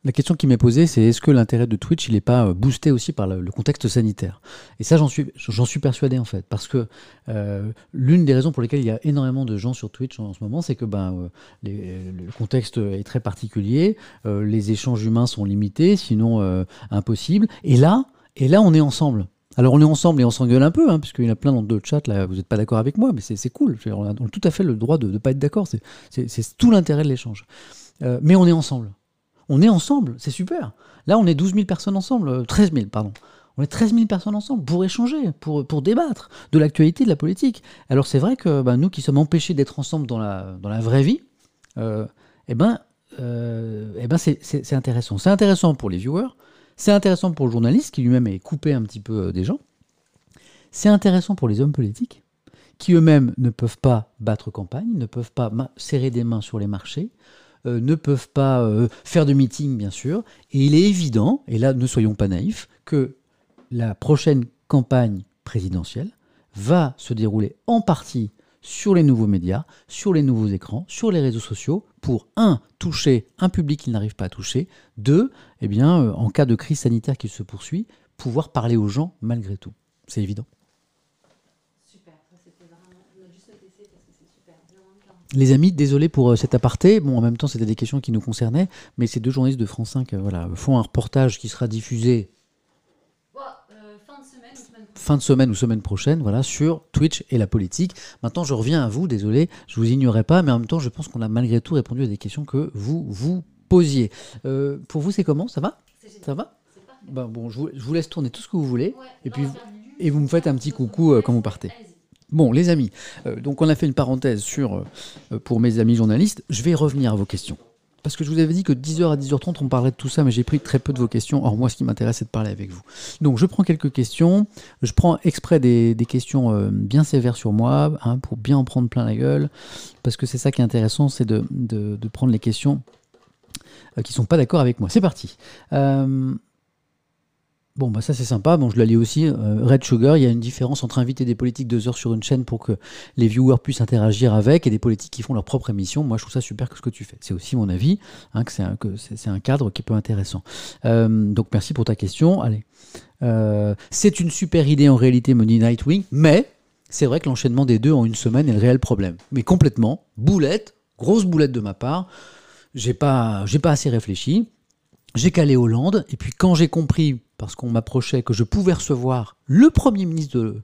la question qui m'est posée, c'est est-ce que l'intérêt de Twitch, il n'est pas euh, boosté aussi par le, contexte sanitaire? Et ça, j'en suis, persuadé en fait, parce que euh, l'une des raisons pour lesquelles il y a énormément de gens sur Twitch en, ce moment, c'est que ben, euh, le contexte est très particulier, les échanges humains sont limités, sinon impossibles, et là, et là, on est ensemble. Alors on est ensemble et on s'engueule un peu, hein, puisqu'il y en a plein dans le chat, là, vous n'êtes pas d'accord avec moi, mais c'est cool. On a, tout à fait le droit de ne pas être d'accord. C'est tout l'intérêt de l'échange. Mais on est ensemble. On est ensemble, c'est super. Là, on est 12 000 personnes ensemble, 13 euh, 000, pardon. On est 13 000 personnes ensemble pour échanger, pour, débattre de l'actualité de la politique. Alors c'est vrai que bah, nous qui sommes empêchés d'être ensemble dans la, vraie vie, euh, eh ben, eh ben c'est intéressant. C'est intéressant pour les viewers, c'est intéressant pour le journaliste qui lui-même est coupé un petit peu euh, des gens. C'est intéressant pour les hommes politiques qui eux-mêmes ne peuvent pas battre campagne, ne peuvent pas serrer des mains sur les marchés, euh, ne peuvent pas euh, faire de meeting, bien sûr. Et il est évident, et là ne soyons pas naïfs, que la prochaine campagne présidentielle va se dérouler en partie sur les nouveaux médias, sur les nouveaux écrans, sur les réseaux sociaux, pour, un, toucher un public qu'il n'arrive pas à toucher, deux, eh bien, euh, en cas de crise sanitaire qui se poursuit, pouvoir parler aux gens malgré tout. C'est évident. Les amis, désolé pour euh, cet aparté. Bon, en même temps, c'était des questions qui nous concernaient, mais ces deux journalistes de France 5 euh, voilà, font un reportage qui sera diffusé fin de semaine ou semaine prochaine, voilà, sur Twitch et la politique. Maintenant, je reviens à vous, désolé, je vous ignorais pas, mais en même temps, je pense qu'on a malgré tout répondu à des questions que vous vous posiez. Euh, pour vous, c'est comment? Ça va? Ça va? Ben, Bon, je vous, laisse tourner tout ce que vous voulez, et puis et vous me faites un petit coucou euh, quand vous partez. Bon, les amis, euh, donc on a fait une parenthèse sur pour mes amis journalistes. Je vais revenir à vos questions parce que je vous avais dit que 10h à 10h30, on parlerait de tout ça, mais j'ai pris très peu de vos questions. Or, moi, ce qui m'intéresse, c'est de parler avec vous. Donc, je prends quelques questions. Je prends exprès des, questions euh, bien sévères sur moi, hein, pour bien en prendre plein la gueule, parce que c'est ça qui est intéressant, c'est de, prendre les questions euh, qui ne sont pas d'accord avec moi. C'est parti. Euh, Bon, bah ça c'est sympa. Bon, je la lis aussi. Euh, Red Sugar, il y a une différence entre inviter des politiques deux heures sur une chaîne pour que les viewers puissent interagir avec et des politiques qui font leur propre émission. Moi, je trouve ça super que ce que tu fais. C'est aussi mon avis, hein, que c'est un, un, cadre qui peut intéressant. Euh, donc, merci pour ta question. Allez. Euh, c'est une super idée en réalité, dit Nightwing, mais c'est vrai que l'enchaînement des deux en une semaine est le réel problème. Mais complètement, boulette, grosse boulette de ma part. J'ai pas, j'ai pas assez réfléchi. J'ai calé Hollande, et puis quand j'ai compris parce qu'on m'approchait que je pouvais recevoir le Premier ministre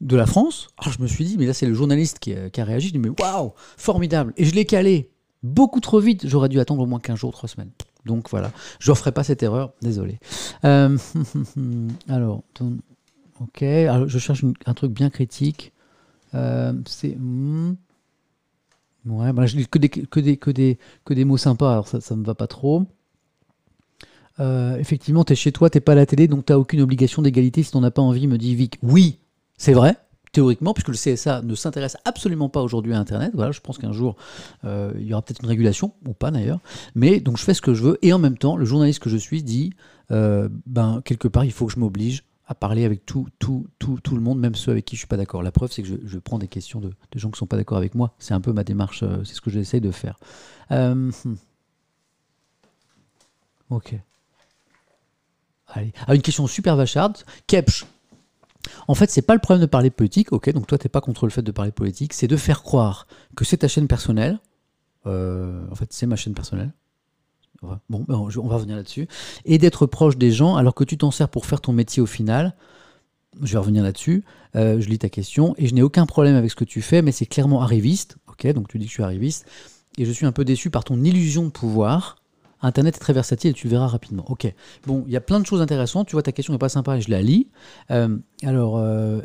de la France. Alors je me suis dit, mais là c'est le journaliste qui a, qui a réagi. Je dis, mais waouh, formidable. Et je l'ai calé beaucoup trop vite. J'aurais dû attendre au moins 15 jours, 3 semaines. Donc voilà, je ne ferai pas cette erreur, désolé. Euh, *laughs* alors, ok, je cherche un truc bien critique. Euh, c'est. hmm. Ouais, bah, je que des, que, des, que, des, que des mots sympas, alors ça ne me va pas trop. Euh, effectivement, tu es chez toi, t'es pas à la télé, donc tu aucune obligation d'égalité si tu as pas envie, me dit Vic. Oui, c'est vrai, théoriquement, puisque le CSA ne s'intéresse absolument pas aujourd'hui à Internet. Voilà, je pense qu'un jour, euh, il y aura peut-être une régulation, ou pas d'ailleurs. Mais donc je fais ce que je veux, et en même temps, le journaliste que je suis dit, euh, ben, quelque part, il faut que je m'oblige à parler avec tout, tout, tout, tout le monde, même ceux avec qui je suis pas d'accord. La preuve, c'est que je, je prends des questions de, gens qui sont pas d'accord avec moi. C'est un peu ma démarche, c'est ce que j'essaye de faire. Hmm. Ok. Allez. Ah, une question super vacharde. Kepch. En fait, c'est pas le problème de parler politique, ok, donc toi, t'es pas contre le fait de parler politique, c'est de faire croire que c'est ta chaîne personnelle. Euh, en fait, c'est ma chaîne personnelle. Bon, ben, on va revenir là-dessus. Et d'être proche des gens alors que tu t'en sers pour faire ton métier au final. Je vais revenir là-dessus. Euh, je lis ta question et je n'ai aucun problème avec ce que tu fais, mais c'est clairement arriviste. Ok, donc tu dis que je suis arriviste. Et je suis un peu déçu par ton illusion de pouvoir. Internet est très versatile tu le verras rapidement. Ok. Bon, il y a plein de choses intéressantes. Tu vois, ta question n'est pas sympa et je la lis. Euh, alors, euh,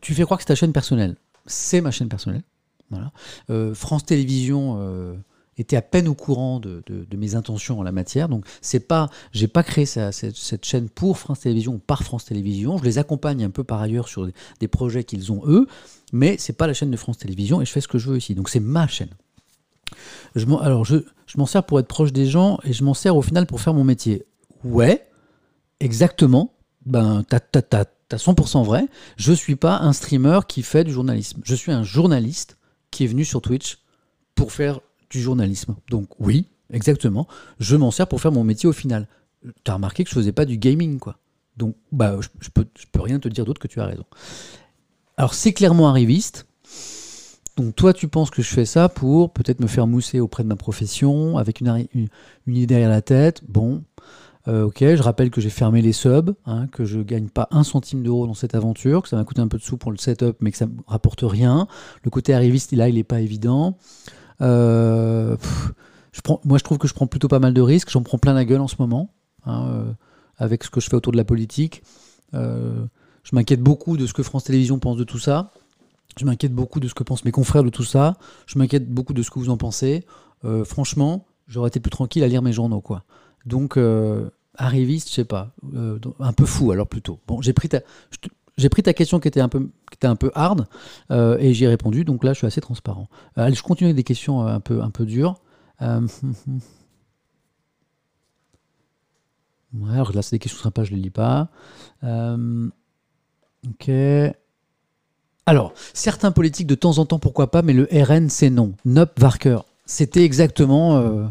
tu fais croire que c'est ta chaîne personnelle. C'est ma chaîne personnelle. Voilà. Euh, France Télévisions était à peine au courant de, mes intentions en la matière. Donc, c'est pas, j'ai pas créé cette, chaîne pour France Télévisions ou par France Télévisions. Je les accompagne un peu par ailleurs sur des, projets qu'ils ont eux, mais c'est pas la chaîne de France Télévisions et je fais ce que je veux ici. Donc, c'est ma chaîne. Alors, je, je m'en sers pour être proche des gens et je m'en sers au final pour faire mon métier. Ouais, exactement. Ben, t'as, t'as, t'as, t'as 100% vrai. Je suis pas un streamer qui fait du journalisme. Je suis un journaliste qui est venu sur Twitch pour faire du journalisme. Donc, oui, exactement. Je m'en sers pour faire mon métier au final. T'as remarqué que je faisais pas du gaming, quoi. Donc, bah, je, je peux, peux rien te dire d'autre que tu as raison. Alors, c'est clairement arriviste. Donc toi, tu penses que je fais ça pour peut-être me faire mousser auprès de ma profession, avec une, idée derrière la tête. Bon, euh, ok, je rappelle que j'ai fermé les subs, hein, que je gagne pas un centime d'euro dans cette aventure, que ça m'a coûté un peu de sous pour le setup, mais que ça me rapporte rien. Le côté arriviste, là, il est pas évident. Euh, moi, je trouve que je prends plutôt pas mal de risques. J'en prends plein la gueule en ce moment, hein, euh, avec ce que je fais autour de la politique. Je m'inquiète beaucoup de ce que France Télévisions pense de tout ça. Je m'inquiète beaucoup de ce que pensent mes confrères de tout ça. Je m'inquiète beaucoup de ce que vous en pensez. Euh, franchement, j'aurais été plus tranquille à lire mes journaux, quoi. Donc, euh, arriviste, je sais pas, euh, un peu fou alors plutôt. Bon, j'ai pris ta, question qui était un peu, hard et j'y ai répondu. Donc là, je suis assez transparent. Allez, je continue avec des questions un peu, un peu dures. *laughs* Alors là, c'est des questions sympas, je les lis pas. Ok. Alors, certains politiques de temps en temps, pourquoi pas, mais le RN, c'est non. Nop Varker, c'était exactement. euh,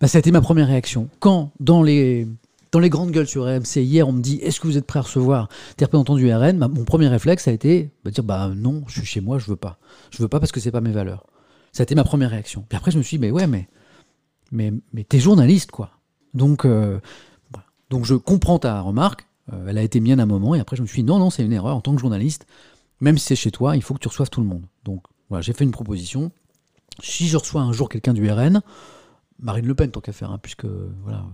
bah, ça a été ma première réaction. Quand, dans les, dans les grandes gueules sur RMC, hier, on me dit Est-ce que vous êtes prêt à recevoir des représentants du RN Ma- Mon premier réflexe a été de dire Bah non, je suis chez moi, je veux pas. Je veux pas parce que c'est pas mes valeurs. Ça a été ma première réaction. Puis après, je me suis dit Mais ouais, mais, mais, mais t'es journaliste, quoi. Donc, euh, voilà. Donc je comprends ta remarque. Euh, elle a été mienne à un moment. Et après, je me suis dit Non, non, c'est une erreur. En tant que journaliste, même si c'est chez toi, il faut que tu reçoives tout le monde. Donc voilà, j'ai fait une proposition. Si je reçois un jour quelqu'un du RN, Marine Le Pen, tant qu'à faire, hein, puisque voilà,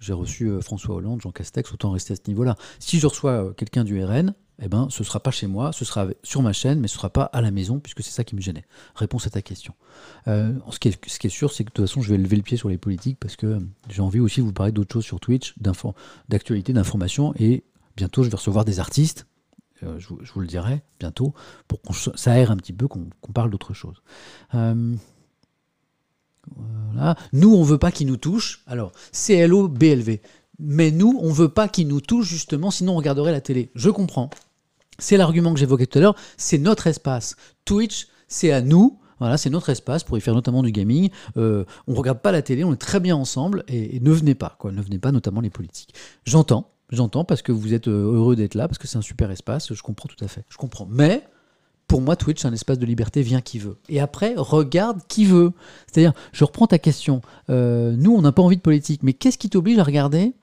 j'ai reçu euh, François Hollande, Jean Castex, autant rester à ce niveau-là. Si je reçois euh, quelqu'un du RN, eh ben, ce ne sera pas chez moi, ce sera sur ma chaîne, mais ce ne sera pas à la maison, puisque c'est ça qui me gênait. Réponse à ta question. Euh, ce, qui est, ce qui est sûr, c'est que de toute façon, je vais lever le pied sur les politiques, parce que j'ai envie aussi de vous parler d'autres choses sur Twitch, d'actualité, d'information, et bientôt, je vais recevoir des artistes, euh, je, vous- le dirai bientôt, pour qu'on ch- ça aère un petit peu, qu'on parle d'autre chose. Euh. Nous, on veut pas qu'ils nous touchent. Alors, CLO, BLV. Mais nous, on veut pas qu'ils nous touchent, justement, sinon on regarderait la télé. Je comprends. C'est l'argument que j'évoquais tout à l'heure. C'est notre espace. Twitch, c'est à nous. Voilà, c'est notre espace pour y faire notamment du gaming. Euh, on regarde pas la télé, on est très bien ensemble et, ne venez pas. Ne venez pas, notamment les politiques. J'entends, j'entends parce que vous êtes euh, heureux d'être là, parce que c'est un super espace. Je comprends tout à fait. Je comprends. Mais pour moi, Twitch, c'est un espace de liberté, vient qui veut. Et après, regarde qui veut. C'est-à-dire, je reprends ta question. Euh, nous, on n'a pas envie de politique, mais qu'est-ce qui t'oblige à regarder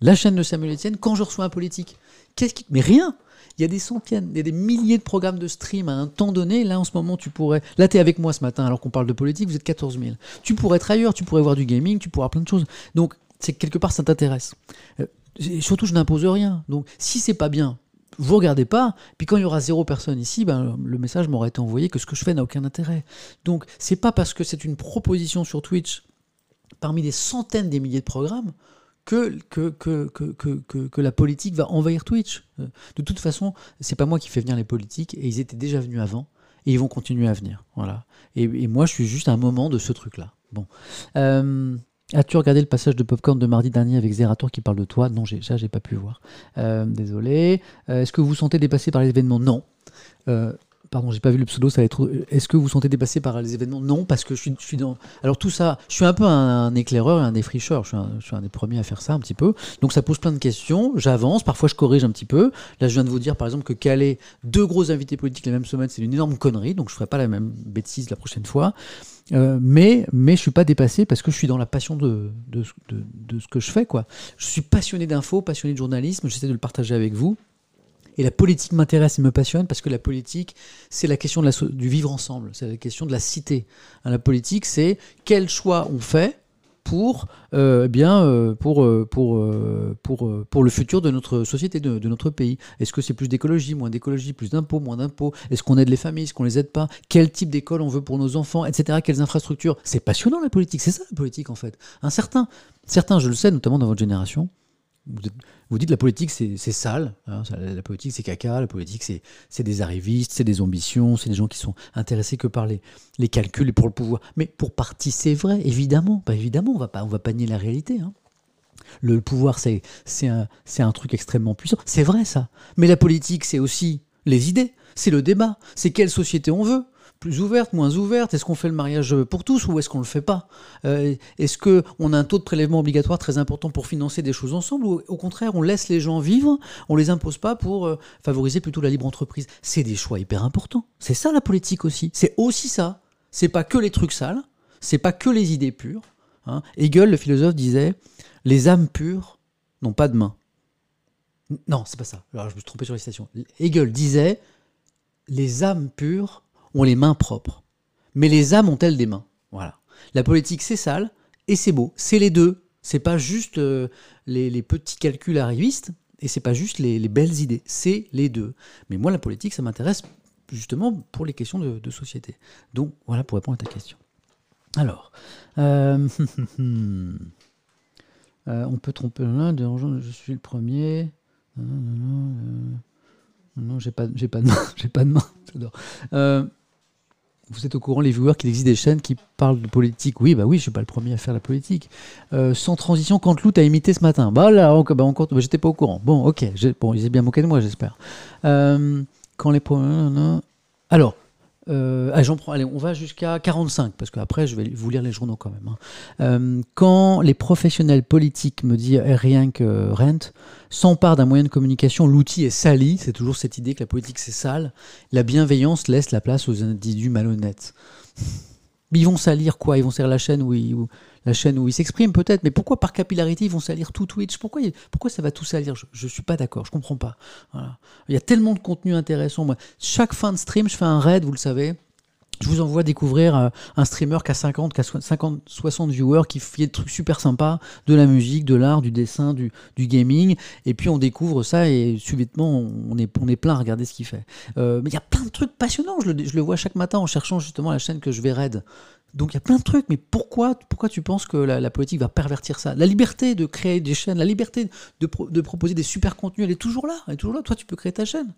La chaîne de Samuel Etienne, quand je reçois un politique? Qu'est-ce qui... Mais rien il y a des centaines, il y a des milliers de programmes de stream à un temps donné. Là, en ce moment, tu pourrais. Là, tu es avec moi ce matin, alors qu'on parle de politique, vous êtes 14 000. Tu pourrais être ailleurs, tu pourrais voir du gaming, tu pourras plein de choses. Donc, c'est quelque part, ça t'intéresse. Euh, surtout, je n'impose rien. Donc, si c'est pas bien, vous regardez pas. Puis quand il y aura zéro personne ici, ben, le message m'aurait été envoyé que ce que je fais n'a aucun intérêt. Donc, c'est pas parce que c'est une proposition sur Twitch parmi des centaines des milliers de programmes que la politique va envahir Twitch. Euh, de toute façon, c'est pas moi qui fais venir les politiques, et ils étaient déjà venus avant, et ils vont continuer à venir. Voilà. Et, moi, je suis juste un moment de ce truc-là. Bon. Euh, As-tu regardé le passage de Popcorn de mardi dernier avec Zerator qui parle de toi? Non, ça, j'ai pas pu voir. Euh, désolé. Est-ce que vous vous sentez dépassé par l'événement Non. Pardon, j'ai pas vu le pseudo, ça va être. Est-ce que vous sentez dépassé par les événements? Non, parce que je suis, je suis, dans. Alors tout ça, je suis un peu un, éclaireur et un défricheur. Je suis, un, je suis, un, des premiers à faire ça un petit peu. Donc ça pose plein de questions. J'avance, parfois je corrige un petit peu. Là, je viens de vous dire par exemple que caler deux gros invités politiques la même semaine, c'est une énorme connerie. Donc je ferai pas la même bêtise la prochaine fois. Euh, mais, mais je suis pas dépassé parce que je suis dans la passion de, de, de, ce que je fais. Quoi. Je suis passionné d'infos, passionné de journalisme. J'essaie de le partager avec vous. Et la politique m'intéresse et me passionne parce que la politique, c'est la question du vivre ensemble, c'est la question de la cité. Hein, la politique, c'est quel choix on fait pour, euh, eh bien, euh, pour, euh, pour, pour, pour le futur de notre société, de, notre pays. Est-ce que c'est plus d'écologie, moins d'écologie, plus d'impôts, moins d'impôts? Est-ce qu'on aide les familles, est-ce qu'on les aide pas? Quel type d'école on veut pour nos enfants, etc. Quelles infrastructures? C'est passionnant la politique, c'est ça la politique en fait. Certains, je le sais, notamment dans votre génération, vous, dites la politique c'est sale, hein, la politique c'est caca, la politique c'est des arrivistes, c'est des ambitions, c'est des gens qui sont intéressés que par les, calculs et pour le pouvoir. Mais pour partie c'est vrai, évidemment, évidemment, on va pas, on va pas nier la réalité. Hein. Le pouvoir c'est un, un truc extrêmement puissant, c'est vrai ça. Mais la politique c'est aussi les idées, c'est le débat, c'est quelle société on veut plus ouverte, moins ouverte? Est-ce qu'on fait le mariage pour tous ou est-ce qu'on ne le fait pas? Euh, Est-ce qu'on a un taux de prélèvement obligatoire très important pour financer des choses ensemble ou au contraire on laisse les gens vivre, on les impose pas pour euh, favoriser plutôt la libre entreprise? C'est des choix hyper importants. C'est ça la politique aussi. C'est aussi ça. C'est pas que les trucs sales, c'est pas que les idées pures. Hein. Hegel, le philosophe, disait les âmes pures n'ont pas de main. Non, c'est pas ça. Alors, je me suis trompé sur les citations. Hegel disait les âmes pures ont les mains propres. Mais les âmes ont-elles des mains? Voilà. La politique, c'est sale et c'est beau. C'est les deux. C'est pas juste euh, les, petits calculs arrivistes et c'est pas juste les, belles idées. C'est les deux. Mais moi, la politique, ça m'intéresse justement pour les questions de, société. Donc voilà pour répondre à ta question. Alors, euh, *laughs* euh, on peut tromper l'un, je suis le premier. Non, non, j'ai pas, j'ai pas de main, *laughs* j'ai pas de main. Vous êtes au courant, les viewers, qu'il existe des chaînes qui parlent de politique Oui, bah oui, je suis pas le premier à faire la politique. Euh, sans transition, Canteloup t'a imité ce matin. Bah là, bah, encore, bah, j'étais pas au courant. Bon, ok, bon, ils s'est bien moqué de moi, j'espère. Euh, quand les alors, euh, ah, prends, allez, on va jusqu'à 45, parce qu'après, je vais vous lire les journaux quand même. Hein. Euh, quand les professionnels politiques me eh, rien que Rent s'emparent d'un moyen de communication, l'outil est sali, c'est toujours cette idée que la politique c'est sale, la bienveillance laisse la place aux individus malhonnêtes. Ils vont salir quoi? Ils vont salir la chaîne où ils, la chaîne où ils s'expriment peut-être, mais pourquoi par capillarité ils vont salir tout Twitch? Pourquoi, pourquoi ça va tout salir? Je ne suis pas d'accord, je comprends pas. Il y a tellement de contenu intéressant. Moi, chaque fin de stream, je fais un raid, vous le savez. Je vous envoie découvrir euh, un streamer qui a 50, qui a 50, 60 viewers, qui fait des trucs super sympas, de la musique, de l'art, du dessin, du, gaming. Et puis on découvre ça et subitement on est, on est plein à regarder ce qu'il fait. Euh, mais il y a plein de trucs passionnants. Je le, je le, vois chaque matin en cherchant justement la chaîne que je vais raid. Donc il y a plein de trucs, mais pourquoi, pourquoi tu penses que la, politique va pervertir ça? La liberté de créer des chaînes, la liberté de, proposer des super contenus, elle est toujours là, elle est toujours là. Toi, tu peux créer ta chaîne.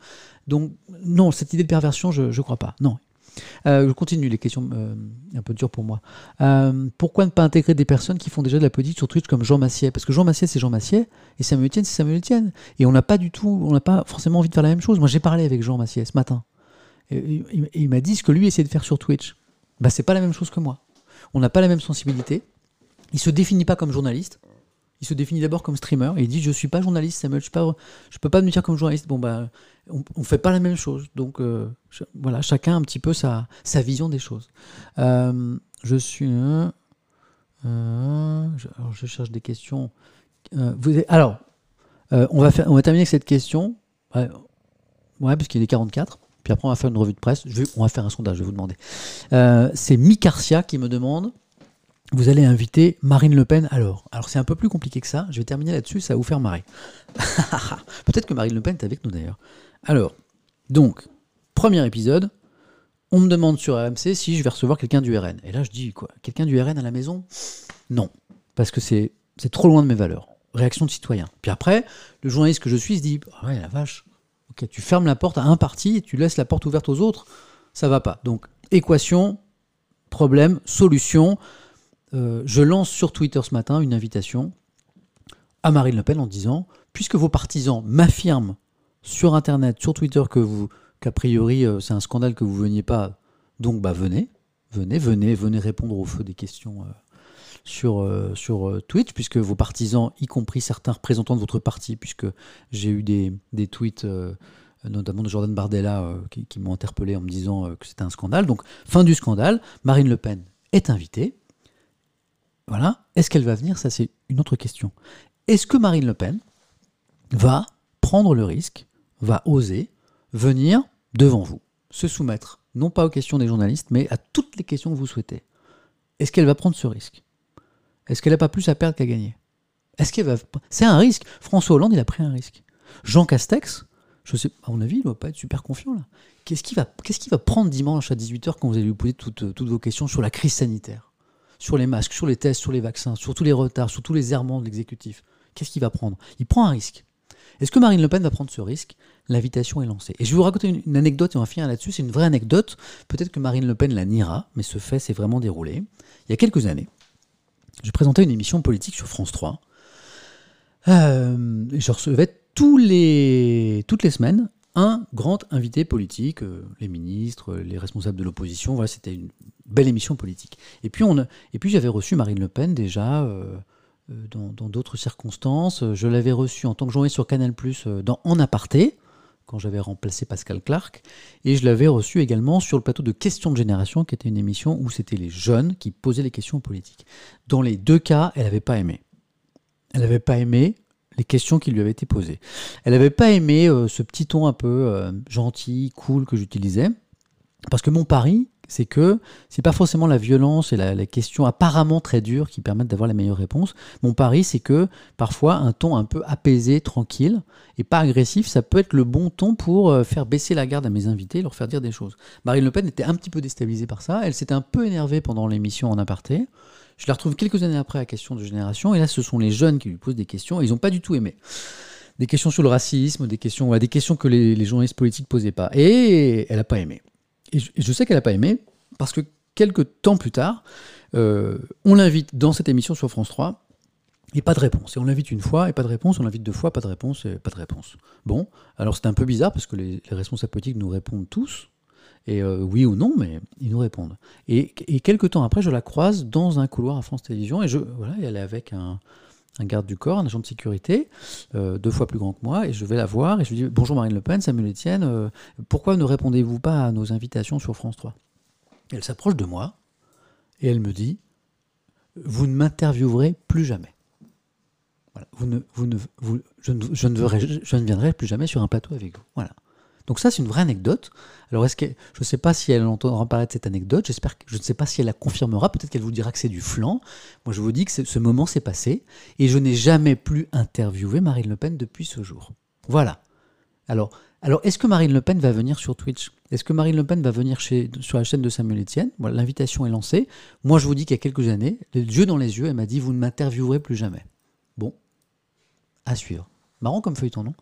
Donc non, cette idée de perversion, je ne crois pas. Non. Euh, je continue les questions euh, un peu dures pour moi. Euh, pourquoi ne pas intégrer des personnes qui font déjà de la politique sur Twitch comme Jean Massier Parce que Jean Massier, c'est Jean Massier, et Samuel Etienne, c'est Samuel Etienne. Et on n'a pas du tout, on n'a pas forcément envie de faire la même chose. Moi, j'ai parlé avec Jean Massier ce matin. Et, il m'a dit ce que lui essayait de faire sur Twitch bah, c'est pas la même chose que moi. On n'a pas la même sensibilité. Il se définit pas comme journaliste. Il se définit d'abord comme streamer et il dit je suis pas journaliste Samuel, je, suis pas, je peux pas me dire comme journaliste. Bon bah on, on fait pas la même chose. Donc euh, voilà, chacun un petit peu sa, vision des choses. Euh, je suis euh, alors je cherche des questions. alors Euh, on, va faire, on va terminer avec cette question. Ouais, ouais parce qu'il est 44. Puis après, on va faire une revue de presse. On va faire un sondage, je vais vous demander. Euh, c'est Micarcia qui me demande Vous allez inviter Marine Le Pen alors? Alors, c'est un peu plus compliqué que ça. Je vais terminer là-dessus, ça va vous faire marrer. *laughs* Peut-être que Marine Le Pen est avec nous d'ailleurs. Alors, donc, premier épisode. On me demande sur RMC si je vais recevoir quelqu'un du RN. Et là, je dis quoi Quelqu'un du RN à la maison? Non. Parce que c'est c'est trop loin de mes valeurs. Réaction de citoyen. Puis après, le journaliste que je suis se dit Ah ouais, la vache, tu fermes la porte à un parti et tu laisses la porte ouverte aux autres, ça va pas. Donc, équation, problème, solution. Euh, je lance sur Twitter ce matin une invitation à Marine Le Pen en disant puisque vos partisans m'affirment sur Internet, sur Twitter, que vous, qu'a priori euh, c'est un scandale que vous veniez pas, donc bah venez, venez, venez, venez répondre au feu des questions euh, sur, euh, euh, Twitch, puisque vos partisans, y compris certains représentants de votre parti, puisque j'ai eu des, tweets, euh, notamment de Jordan Bardella, qui, m'ont interpellé en me disant que c'était un scandale. Donc, fin du scandale, Marine Le Pen est invitée. Voilà. Est-ce qu'elle va venir? Ça, c'est une autre question. Est-ce que Marine Le Pen va prendre le risque, va oser venir devant vous, se soumettre, non pas aux questions des journalistes, mais à toutes les questions que vous souhaitez? Est-ce qu'elle va prendre ce risque? Est-ce qu'elle n'a pas plus à perdre qu'à gagner? Est-ce qu'elle va C'est un risque. François Hollande, il a pris un risque. Jean Castex, je sais, à mon avis, il ne doit pas être super confiant là. Qu'est-ce qu'il va, prendre dimanche à 18h quand vous allez lui poser toutes, toutes vos questions sur la crise sanitaire? Sur les masques, sur les tests, sur les vaccins, sur tous les retards, sur tous les errements de l'exécutif? Qu'est-ce qu'il va prendre? Il prend un risque. Est-ce que Marine Le Pen va prendre ce risque? L'invitation est lancée. Et je vais vous raconter une, une anecdote et on va finir là-dessus. C'est une vraie anecdote. Peut-être que Marine Le Pen la niera, mais ce fait s'est vraiment déroulé. Il y a quelques années, je présentais une émission politique sur France 3. Euh, je recevais tous les, toutes les semaines un grand invité politique, euh, les ministres, les responsables de l'opposition. Voilà, c'était une belle émission politique. Et puis, puis j'avais reçu Marine Le Pen déjà euh, euh, dans d'autres circonstances. Je l'avais reçue en tant que journaliste sur Canal+, dans En aparté, quand j'avais remplacé Pascal Clark. Et je l'avais reçue également sur le plateau de Questions de Génération, qui était une émission où c'était les jeunes qui posaient les questions politiques. Dans les deux cas, elle n'avait pas aimé. Elle n'avait pas aimé les questions qui lui avaient été posées. Elle n'avait pas aimé euh, ce petit ton un peu euh, gentil, cool que j'utilisais. Parce que mon pari, c'est que c'est pas forcément la violence et la, question apparemment très dure qui permettent d'avoir la meilleure réponse. Mon pari, c'est que parfois un ton un peu apaisé, tranquille et pas agressif, ça peut être le bon ton pour euh, faire baisser la garde à mes invités, leur faire dire des choses. Marine Le Pen était un petit peu déstabilisée par ça. Elle s'était un peu énervée pendant l'émission en aparté. Je la retrouve quelques années après à Question de Génération, et là, ce sont les jeunes qui lui posent des questions, et ils n'ont pas du tout aimé. Des questions sur le racisme, des questions, des questions que les, les journalistes politiques posaient pas. Et elle n'a pas aimé. Et je, sais qu'elle n'a pas aimé, parce que quelques temps plus tard, euh, on l'invite dans cette émission sur France 3, et pas de réponse. Et on l'invite une fois, et pas de réponse, on l'invite deux fois, pas de réponse, et pas de réponse. Bon, alors c'était un peu bizarre, parce que les, les responsables politiques nous répondent tous, et euh, oui ou non, mais ils nous répondent. Et, et quelques temps après, je la croise dans un couloir à France Télévisions, et je, voilà, elle est avec un, un garde du corps, un agent de sécurité, euh, deux fois plus grand que moi, et je vais la voir, et je lui dis Bonjour Marine Le Pen, Samuel Etienne, euh, pourquoi ne répondez-vous pas à nos invitations sur France 3 Elle s'approche de moi, et elle me dit Vous ne m'interviewerez plus jamais. Je, ne, je ne viendrai plus jamais sur un plateau avec vous. Voilà. Donc ça, c'est une vraie anecdote. Alors, est-ce que je ne sais pas si elle entendra parler de cette anecdote. J'espère que je ne sais pas si elle la confirmera. Peut-être qu'elle vous dira que c'est du flanc. Moi, je vous dis que ce moment s'est passé et je n'ai jamais plus interviewé Marine Le Pen depuis ce jour. Voilà. Alors, alors est-ce que Marine Le Pen va venir sur Twitch? Est-ce que Marine Le Pen va venir sur la chaîne de Samuel Etienne? L'invitation est lancée. Moi, je vous dis qu'il y a quelques années, les yeux dans les yeux, elle m'a dit vous ne m'interviewerez plus jamais. Bon, à suivre. Marrant comme feuilleton, non?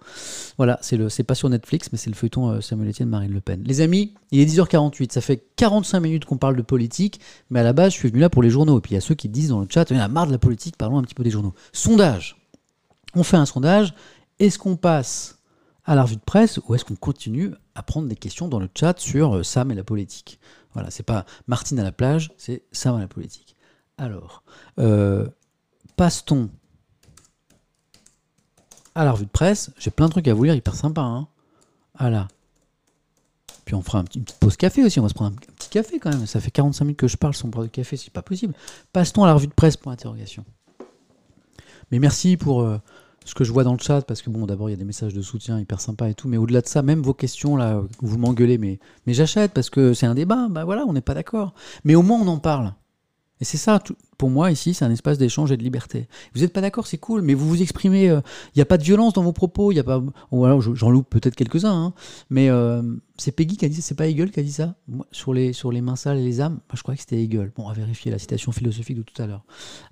Voilà, c'est pas sur Netflix, mais c'est le feuilleton euh, Samuel Etienne, Marine Le Pen. Les amis, il est 10h48, ça fait 45 minutes qu'on parle de politique, mais à la base, je suis venu là pour les journaux. Et puis il y a ceux qui disent dans le chat, il y en a marre de la politique, parlons un petit peu des journaux. Sondage. On fait un sondage. Est-ce qu'on passe à la revue de presse ou est-ce qu'on continue à prendre des questions dans le chat sur euh, Sam et la politique? Voilà, c'est pas Martine à la plage, c'est Sam à la politique. Alors, euh, passe-t-on à la revue de presse J'ai plein de trucs à vous lire, hyper sympa. Hein voilà. Puis on fera une petite pause café aussi, on va se prendre un, petit café quand même. Ça fait 45 minutes que je parle sans boire de café, c'est pas possible. Passe-t-on à la revue de presse Point d'interrogation. Mais merci pour euh, ce que je vois dans le chat, parce que bon, d'abord, il y a des messages de soutien hyper sympas et tout, mais au-delà de ça, même vos questions, là, vous m'engueulez, mais, mais j'achète parce que c'est un débat, bah voilà, on n'est pas d'accord. Mais au moins, on en parle. Et c'est ça, pour moi, ici, c'est un espace d'échange et de liberté. Vous n'êtes pas d'accord, c'est cool, mais vous vous exprimez. euh, Il n'y a pas de violence dans vos propos. Il a pas. Ou alors, je- j'en loupe peut-être quelques-uns, hein, mais euh, c'est Peggy qui a dit ça, c'est pas Hegel qui a dit ça? Sur les sur les mains sales et les âmes. Je crois que c'était Hegel. Bon, à vérifier la citation philosophique de tout à l'heure.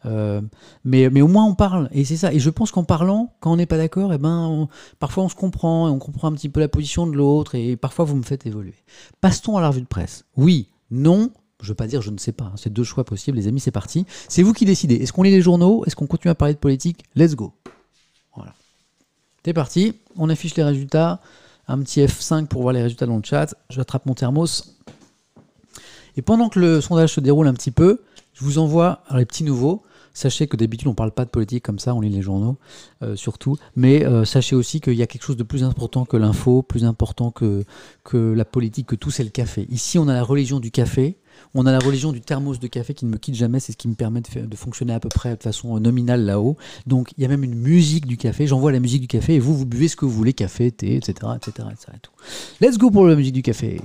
Euh, mais mais au moins on parle et c'est ça. Et je pense qu'en parlant, quand on n'est pas d'accord, eh ben parfois on se comprend et on comprend un petit peu la position de l'autre et parfois vous me faites évoluer. Passe-t-on à la revue de presse? Oui, non. Je veux pas dire je ne sais pas, hein. c'est deux choix possibles, les amis, c'est parti. C'est vous qui décidez. Est-ce qu'on lit les journaux? Est-ce qu'on continue à parler de politique? Let's go. Voilà. C'est parti, on affiche les résultats. Un petit F5 pour voir les résultats dans le chat. Je attrape mon thermos. Et pendant que le sondage se déroule un petit peu, je vous envoie les petits nouveaux. Sachez que d'habitude, on parle pas de politique comme ça, on lit les journaux, euh, surtout. Mais euh, sachez aussi qu'il y a quelque chose de plus important que l'info, plus important que, que la politique, que tout, c'est le café. Ici, on a la religion du café. On a la religion du thermos de café qui ne me quitte jamais, c'est ce qui me permet de, fonctionner à peu près de façon nominale là-haut. Donc il y a même une musique du café, j'envoie la musique du café et vous, vous buvez ce que vous voulez, café, thé, etc. etc., etc. et tout. Let's go pour la musique du café.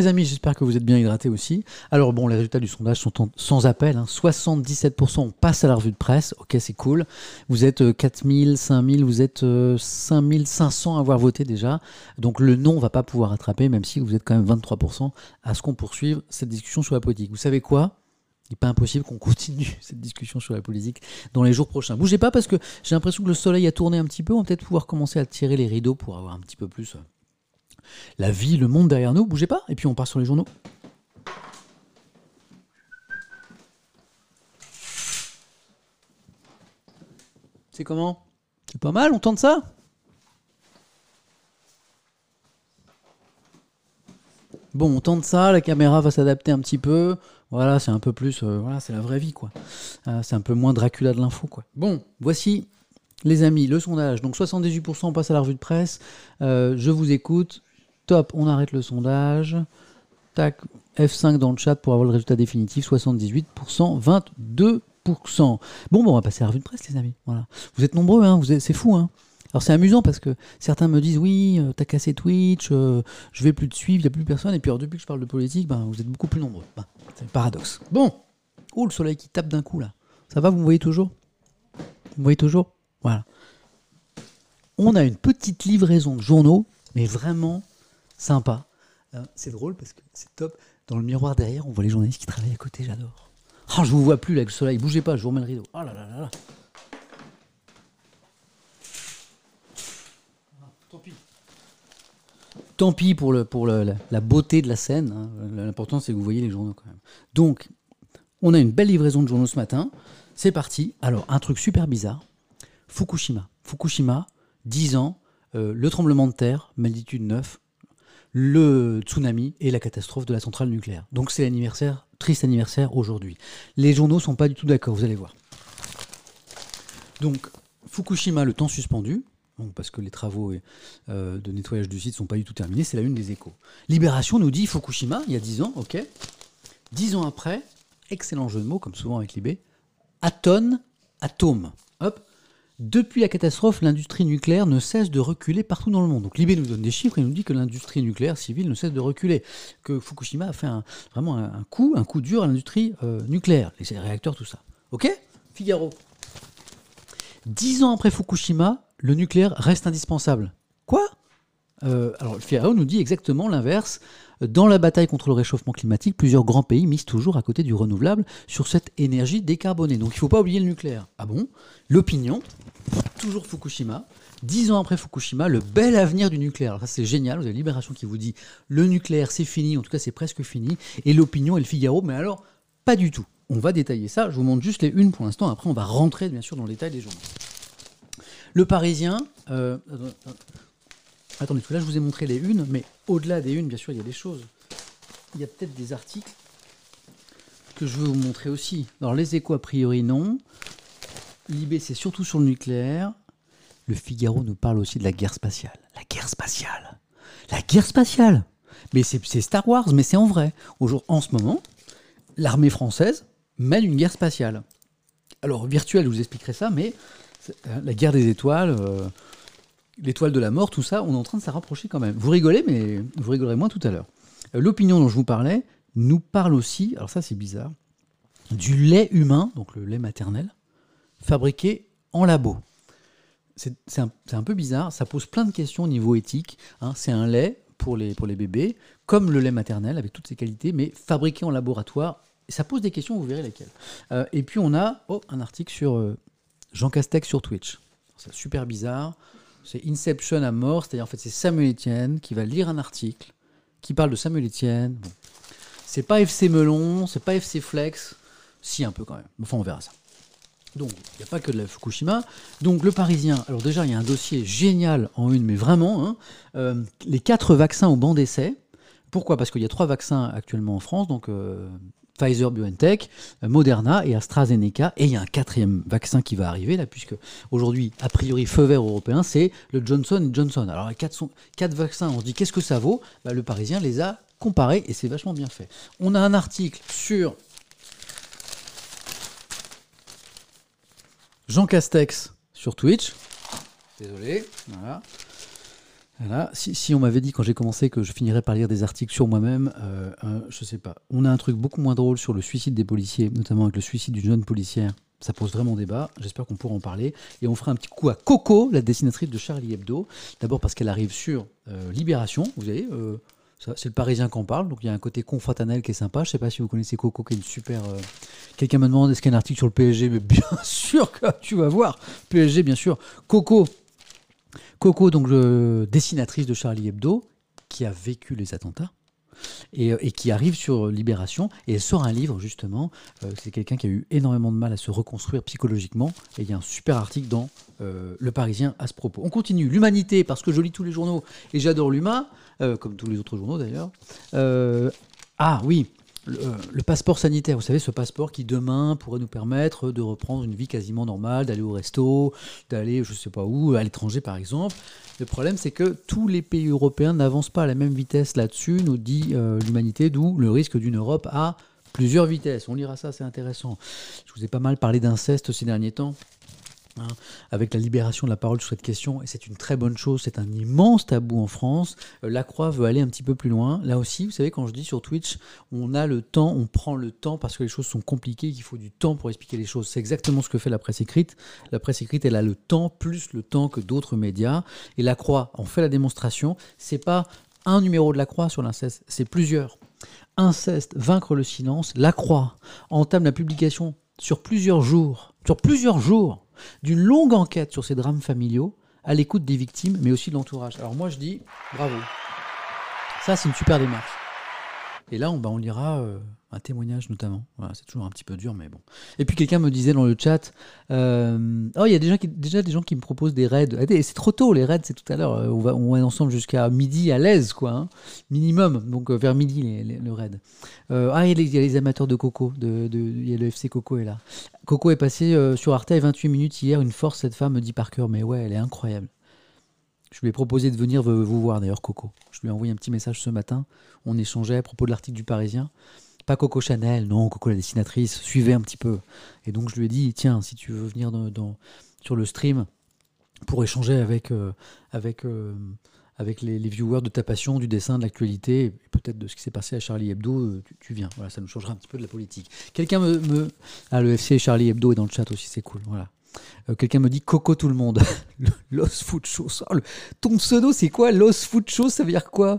Les amis, j'espère que vous êtes bien hydratés aussi. Alors bon, les résultats du sondage sont sans appel. hein. 77% on passe à la revue de presse. Ok, c'est cool. Vous êtes euh, 4000, 5000, vous êtes euh, 5500 à avoir voté déjà. Donc le non va pas pouvoir attraper, même si vous êtes quand même 23% à ce qu'on poursuive cette discussion sur la politique. Vous savez quoi? Il n'est pas impossible qu'on *laughs* continue cette discussion sur la politique dans les jours prochains. Bougez pas parce que j'ai l'impression que le soleil a tourné un petit peu. On va peut-être pouvoir commencer à tirer les rideaux pour avoir un petit peu plus euh, la vie, le monde derrière nous. Bougez pas. Et puis on part sur les journaux. C'est comment? C'est pas mal, on tente ça? Bon, on tente ça, la caméra va s'adapter un petit peu. Voilà, c'est un peu plus. euh, voilà, c'est la vraie vie, quoi. Euh, c'est un peu moins Dracula de l'info, quoi. Bon, voici, les amis, le sondage. Donc 78% on passe à la revue de presse. Euh, je vous écoute. On arrête le sondage. Tac, F5 dans le chat pour avoir le résultat définitif. 78%, 22%. Bon, bon, on va passer à la revue de presse, les amis. Voilà. Vous êtes nombreux, hein, c'est fou, hein. Alors c'est amusant parce que certains me disent oui, euh, t'as cassé Twitch, euh, je vais plus te suivre, il n'y a plus personne. Et puis depuis que je parle de politique, ben, vous êtes beaucoup plus nombreux. Ben, c'est le paradoxe. Bon, oh le soleil qui tape d'un coup là. Ça va, vous me voyez toujours? Vous me voyez toujours? Voilà. On a une petite livraison de journaux, mais vraiment sympa. Euh, c'est drôle parce que c'est top. Dans le miroir derrière, on voit les journalistes qui travaillent à côté, j'adore. Oh, je vous vois plus là, avec le soleil, bougez pas, je vous remets le rideau. Oh là là là là. Tant pis. Tant pis pour, le, pour la beauté de la scène. hein. L'important, c'est que vous voyez les journaux quand même. Donc, on a une belle livraison de journaux ce matin. C'est parti. Alors, un truc super bizarre. Fukushima. Fukushima, 10 ans, euh, le tremblement de terre, magnitude 9, le tsunami et la catastrophe de la centrale nucléaire. Donc, c'est l'anniversaire, triste anniversaire aujourd'hui. Les journaux sont pas du tout d'accord, vous allez voir. Donc, Fukushima, le temps suspendu, parce que les travaux euh, de nettoyage du site sont pas du tout terminés, c'est la une des échos. Libération nous dit Fukushima, il y a 10 ans, ok. 10 ans après, excellent jeu de mots, comme souvent avec Libé, atone, atome. Hop. Depuis la catastrophe, l'industrie nucléaire ne cesse de reculer partout dans le monde. Donc Libé nous donne des chiffres et nous dit que l'industrie nucléaire civile ne cesse de reculer. Que Fukushima a fait vraiment un, un coup, un coup dur à l'industrie euh, nucléaire, les réacteurs, tout ça. Ok? Figaro. Dix ans après Fukushima, le nucléaire reste indispensable. Quoi? Euh, alors, le Figaro nous dit exactement l'inverse. Dans la bataille contre le réchauffement climatique, plusieurs grands pays misent toujours à côté du renouvelable sur cette énergie décarbonée. Donc il ne faut pas oublier le nucléaire. Ah bon? L'opinion, toujours Fukushima. Dix ans après Fukushima, le bel avenir du nucléaire. Alors ça c'est génial, vous avez Libération qui vous dit le nucléaire c'est fini, en tout cas c'est presque fini. Et l'opinion et le Figaro, mais alors pas du tout. On va détailler ça, je vous montre juste les unes pour l'instant, après on va rentrer bien sûr dans le détail des journaux. Le Parisien, euh, Attendez, là je vous ai montré les unes, mais au-delà des unes, bien sûr, il y a des choses. Il y a peut-être des articles que je veux vous montrer aussi. Alors les échos, a priori, non. Libé, c'est surtout sur le nucléaire. Le Figaro nous parle aussi de la guerre spatiale. La guerre spatiale La guerre spatiale Mais c'est Star Wars, mais c'est en vrai. en ce moment, l'armée française mène une guerre spatiale. Alors, virtuelle, je vous expliquerai ça, mais euh, la guerre des étoiles, euh, l'étoile de la mort, tout ça, on est en train de s'en rapprocher quand même. Vous rigolez, mais vous rigolerez moins tout à l'heure. Euh, l'opinion dont je vous parlais nous parle aussi, alors ça c'est bizarre, du lait humain, donc le lait maternel, fabriqué en labo. C'est un, peu bizarre, ça pose plein de questions au niveau éthique. Hein. C'est un lait pour les, bébés, comme le lait maternel, avec toutes ses qualités, mais fabriqué en laboratoire. Ça pose des questions, vous verrez lesquelles. Euh, et puis on a oh, un article sur euh, Jean Castex sur Twitch. C'est super bizarre. C'est Inception à mort, c'est-à-dire en fait c'est Samuel Etienne qui va lire un article qui parle de Samuel Etienne. Bon. C'est pas FC Melon, c'est pas FC Flex, si un peu quand même. Enfin on verra ça. Donc il n'y a pas que de la Fukushima. Donc le Parisien, alors déjà il y a un dossier génial en une, mais vraiment, hein. euh, les quatre vaccins au banc d'essai. Pourquoi? Parce qu'il y a trois vaccins actuellement en France, donc euh, Pfizer BioNTech, Moderna et AstraZeneca. Et il y a un quatrième vaccin qui va arriver, là, puisque aujourd'hui, a priori, feu vert européen, c'est le Johnson Johnson. Alors, quatre, sont, quatre vaccins, on se dit qu'est-ce que ça vaut? Bah, Le Parisien les a comparés et c'est vachement bien fait. On a un article sur Jean Castex sur Twitch. Désolé, voilà. Si, on m'avait dit quand j'ai commencé que je finirais par lire des articles sur moi-même, euh, euh, je sais pas. On a un truc beaucoup moins drôle sur le suicide des policiers, notamment avec le suicide d'une jeune policière. Ça pose vraiment débat. J'espère qu'on pourra en parler. Et on fera un petit coup à Coco, la dessinatrice de Charlie Hebdo. D'abord parce qu'elle arrive sur euh, Libération. Vous voyez, euh, c'est le Parisien qu'on parle. Donc il y a un côté confraternel qui est sympa. Je sais pas si vous connaissez Coco, qui est une super. Quelqu'un me demande est-ce qu'il y a un article sur le PSG Mais bien *laughs* sûr que tu vas voir. PSG, bien sûr. Coco, Coco, donc le dessinatrice de Charlie Hebdo, qui a vécu les attentats. Et, euh, qui arrive sur Libération et elle sort un livre justement. Euh, c'est quelqu'un qui a eu énormément de mal à se reconstruire psychologiquement et il y a un super article dans euh, Le Parisien à ce propos. On continue. L'humanité, parce que je lis tous les journaux et j'adore l'humain, comme tous les autres journaux d'ailleurs. ah oui, euh, le, passeport sanitaire, vous savez, ce passeport qui demain pourrait nous permettre de reprendre une vie quasiment normale, d'aller au resto, d'aller je ne sais pas où, à l'étranger par exemple. Le problème, c'est que tous les pays européens n'avancent pas à la même vitesse là-dessus, nous dit euh, l'humanité, d'où le risque d'une Europe à plusieurs vitesses. On lira ça, c'est intéressant. Je vous ai pas mal parlé d'inceste ces derniers temps. Hein, avec la libération de la parole sur cette question, et c'est une très bonne chose, c'est un immense tabou en France. Euh, la Croix veut aller un petit peu plus loin. Là aussi, vous savez, quand je dis sur Twitch, on a le temps, on prend le temps parce que les choses sont compliquées, qu'il faut du temps pour expliquer les choses. C'est exactement ce que fait la presse écrite. La presse écrite, elle a le temps, plus le temps que d'autres médias. Et la Croix, on fait la démonstration, c'est pas un numéro de la Croix sur l'inceste, c'est plusieurs. Inceste, vaincre le silence, la Croix entame la publication sur plusieurs jours, sur plusieurs jours, d'une longue enquête sur ces drames familiaux, à l'écoute des victimes, mais aussi de l'entourage. Alors moi je dis bravo. Ça c'est une super démarche. Et là on, bah, on lira euh, un témoignage notamment. c'est toujours un petit peu dur, mais bon. Et puis quelqu'un me disait dans le chat, euh, oh il y a déjà, déjà des gens qui me proposent des raids. Ah, c'est trop tôt les raids, c'est tout à l'heure. Euh, on va, va ensemble jusqu'à midi à l'aise, quoi, hein. minimum. Donc vers midi le raid. ah il y, a les, amateurs de Coco, de, il y a le FC Coco est là. Coco est passé sur Arte à 28 minutes hier. Une force cette femme me dit par cœur, mais ouais, elle est incroyable. Je lui ai proposé de venir vous voir d'ailleurs, Coco. Je lui ai envoyé un petit message ce matin. On échangeait à propos de l'article du Parisien. Pas Coco Chanel, non, Coco la dessinatrice, suivez un petit peu. Et donc je lui ai dit, tiens, si tu veux venir dans, sur le stream pour échanger avec, euh, avec, euh, avec les, viewers de ta passion, du dessin, de l'actualité, et peut-être de ce qui s'est passé à Charlie Hebdo, euh, tu, viens. Voilà, ça nous changera un petit peu de la politique. Quelqu'un me, me... Ah, le FC Charlie Hebdo est dans le chat aussi, c'est cool. Voilà. Euh, Quelqu'un me dit Coco tout le monde. *laughs* Los Fuchos. Oh, le- Ton pseudo, c'est quoi Los Fuchos, ça veut dire quoi?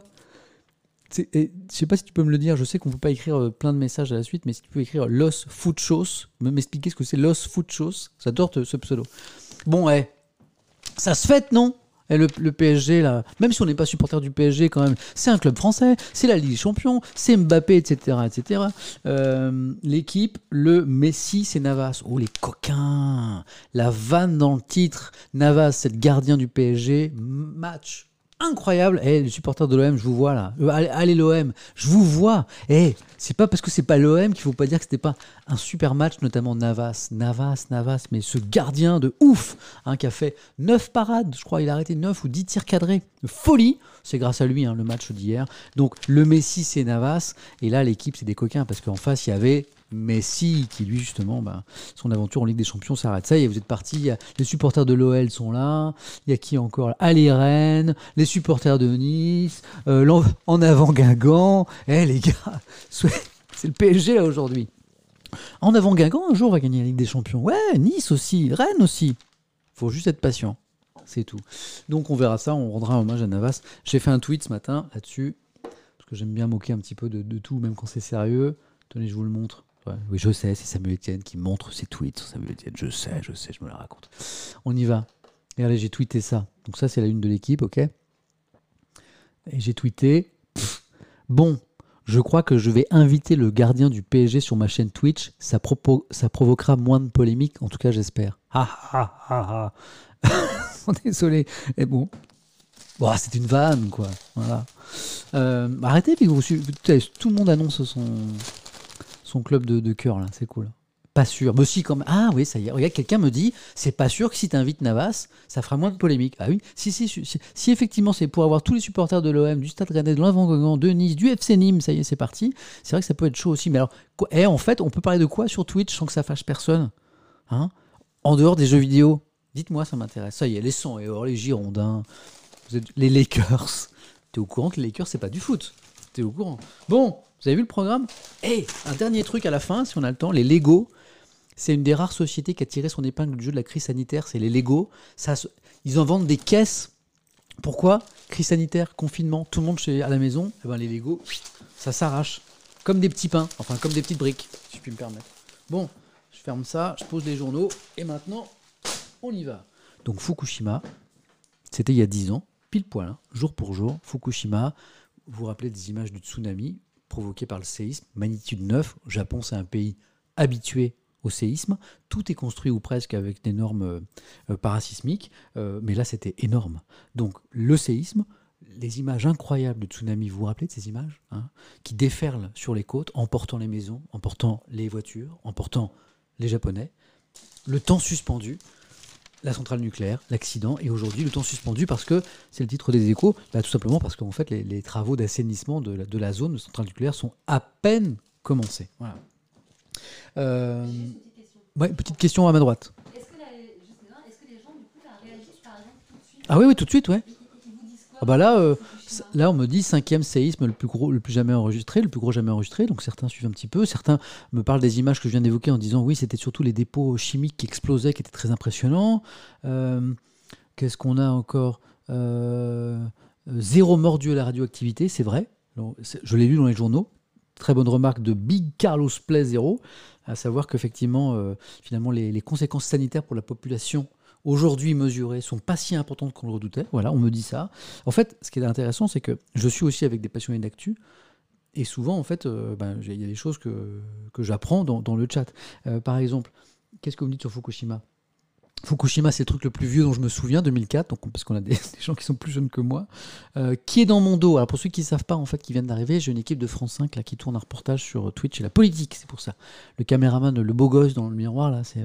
Je sais pas si tu peux me le dire. Je sais qu'on peut pas écrire euh, plein de messages à la suite, mais si tu peux écrire Los Fuchos, me- m'expliquer ce que c'est Los Fuchos. J'adore ce pseudo. Bon, eh, ça se fête, non? Le, le PSG, là, même si on n'est pas supporter du PSG, quand même, c'est un club français, c'est la Ligue des Champions, c'est Mbappé, etc. etc. Euh, L'équipe, le Messi, c'est Navas. Oh, les coquins La vanne dans le titre. Navas, c'est le gardien du PSG. Match incroyable. Eh, les supporters de l'OM, je vous vois là. Euh, allez, l'OM, je vous vois. Eh, c'est pas parce que c'est pas l'OM qu'il faut pas dire que c'était pas un super match, notamment Navas. Navas, Navas, mais ce gardien de ouf, hein, qui a fait 9 parades, je crois, il a arrêté 9 ou 10 tirs cadrés. Folie C'est grâce à lui, hein, le match d'hier. Donc, le Messi, c'est Navas. Et là, l'équipe, c'est des coquins, parce qu'en face, il y avait Messi, qui lui, justement, bah, son aventure en Ligue des Champions s'arrête. Ça vous êtes. Il a- Les supporters de l'OL sont là. Il y a qui encore? Allez Rennes, les supporters de Nice, euh, en avant Guingamp. Eh les gars, *laughs* c'est le PSG là aujourd'hui. En avant Guingamp, un jour, va gagner la Ligue des Champions. Ouais, Nice aussi, Rennes aussi. faut juste être patient. C'est tout. Donc on verra ça, on rendra hommage à Navas. J'ai fait un tweet ce matin là-dessus, parce que j'aime bien moquer un petit peu de tout, même quand c'est sérieux. Tenez, je vous le montre. Oui, je sais, c'est Samuel Etienne qui montre ses tweets sur Samuel Etienne. Je sais, je sais, je me la raconte. On y va. Et allez, j'ai tweeté ça. Donc ça, c'est la une de l'équipe, ok? Et j'ai tweeté. bon, je crois que je vais inviter le gardien du PSG sur ma chaîne Twitch. Ça, provoquera moins de polémiques, en tout cas, j'espère. Ah ah ah ah. Désolé. Et bon. C'est une vanne, quoi. Voilà. Euh, arrêtez, puis vous tout le monde annonce son, son club de, cœur, là. C'est cool. Pas sûr. Mais si, quand même. Ah oui, ça y est. Regarde, quelqu'un me dit c'est pas sûr que si tu invites Navas, ça fera moins de polémique. Ah oui, si, si, si, si, si effectivement c'est pour avoir tous les supporters de l'OM, du Stade Rennais, de l'Avant de Nice, du FC Nîmes, ça y est, c'est parti. C'est vrai que ça peut être chaud aussi. Mais alors, quoi, eh, en fait, on peut parler de quoi sur Twitch sans que ça fâche personne hein? En dehors des jeux vidéo Dites-moi, ça m'intéresse. Ça y est, les 100 et or, les Girondins, vous les Lakers. T'es au courant que les Lakers, c'est pas du foot? T'es au courant? Bon, vous avez vu le programme? Et un dernier truc à la fin, si on a le temps, les Lego. C'est une des rares sociétés qui a tiré son épingle du jeu de la crise sanitaire, c'est les Lego. Ça, ils en vendent des caisses. Pourquoi? Crise sanitaire, confinement, tout le monde chez, à la maison. Eh ben, les Lego, ça s'arrache. Comme des petits pains, enfin comme des petites briques, si je puis me permettre. Bon, je ferme ça, je pose les journaux, et maintenant, on y va. Donc Fukushima, c'était il y a 10 ans, pile poil, hein, jour pour jour. Fukushima, vous vous rappelez des images du tsunami? Provoqué par le séisme, magnitude 9. Le Japon, c'est un pays habitué au séisme. Tout est construit ou presque avec des normes euh, parasismiques, euh, mais là c'était énorme. Donc le séisme, les images incroyables de tsunami, vous vous rappelez de ces images hein, qui déferlent sur les côtes, emportant les maisons, emportant les voitures, emportant les Japonais. Le temps suspendu, la centrale nucléaire, l'accident, et aujourd'hui le temps suspendu parce que c'est le titre des échos, bah, tout simplement parce qu'en fait les, les travaux d'assainissement de la, de la zone de centrale nucléaire sont à peine commencés. Voilà. Euh, petite question. ouais, petite question à ma droite. Est-ce que, est-ce que les gens, du coup, réagissent, par exemple, tout de suite? Ah oui, oui, tout de suite, ouais. Ah bah là, euh, Là, on me dit cinquième séisme le plus gros, le plus jamais enregistré, le plus gros jamais enregistré. Donc certains suivent un petit peu, certains me parlent des images que je viens d'évoquer en disant oui, c'était surtout les dépôts chimiques qui explosaient, qui étaient très impressionnants. Euh, Qu'est-ce qu'on a encore? Euh, Zéro mort dû à la radioactivité, c'est vrai. Je l'ai lu dans les journaux. Très bonne remarque de Big Carlos Play Zero, à savoir qu'effectivement, finalement, les conséquences sanitaires pour la population aujourd'hui mesurées sont pas si importantes qu'on le redoutait. Voilà, on me dit ça. En fait, ce qui est intéressant, c'est que je suis aussi avec des passionnés d'actu. Et souvent, en fait, euh, ben, il y a des choses que, que j'apprends dans, le chat. Euh, par exemple, qu'est-ce que vous me dites sur Fukushima? Fukushima, c'est le truc le plus vieux dont je me souviens, 2004, donc, parce qu'on a des, *laughs* des gens qui sont plus jeunes que moi. Euh, qui est dans mon dos? Alors, pour ceux qui ne savent pas, en fait, qui viennent d'arriver, j'ai une équipe de France 5 là, qui tourne un reportage sur Twitch et la politique, c'est pour ça. Le caméraman, le beau gosse dans le miroir, là, c'est.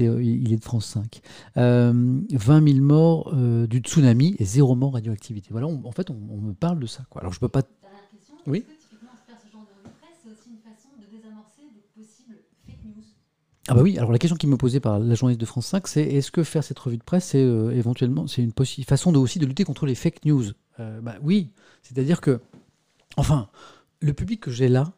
Euh, il est de France 5. Euh, 20 000 morts euh, du tsunami et zéro mort radioactivité. Voilà, on- en fait, on, on me parle de ça. Quoi. Alors, je peux pas. Dernière question. Oui. Est-ce que typiquement faire ce genre de revue de presse, c'est aussi une façon de désamorcer des possibles fake news? Ah bah oui, alors la question qui me posée par la journaliste de France 5, c'est est-ce que faire cette revue de presse, c'est euh, éventuellement c'est une façon de, aussi de lutter contre les fake news? Bah oui, c'est-à-dire que, enfin, le public que j'ai là,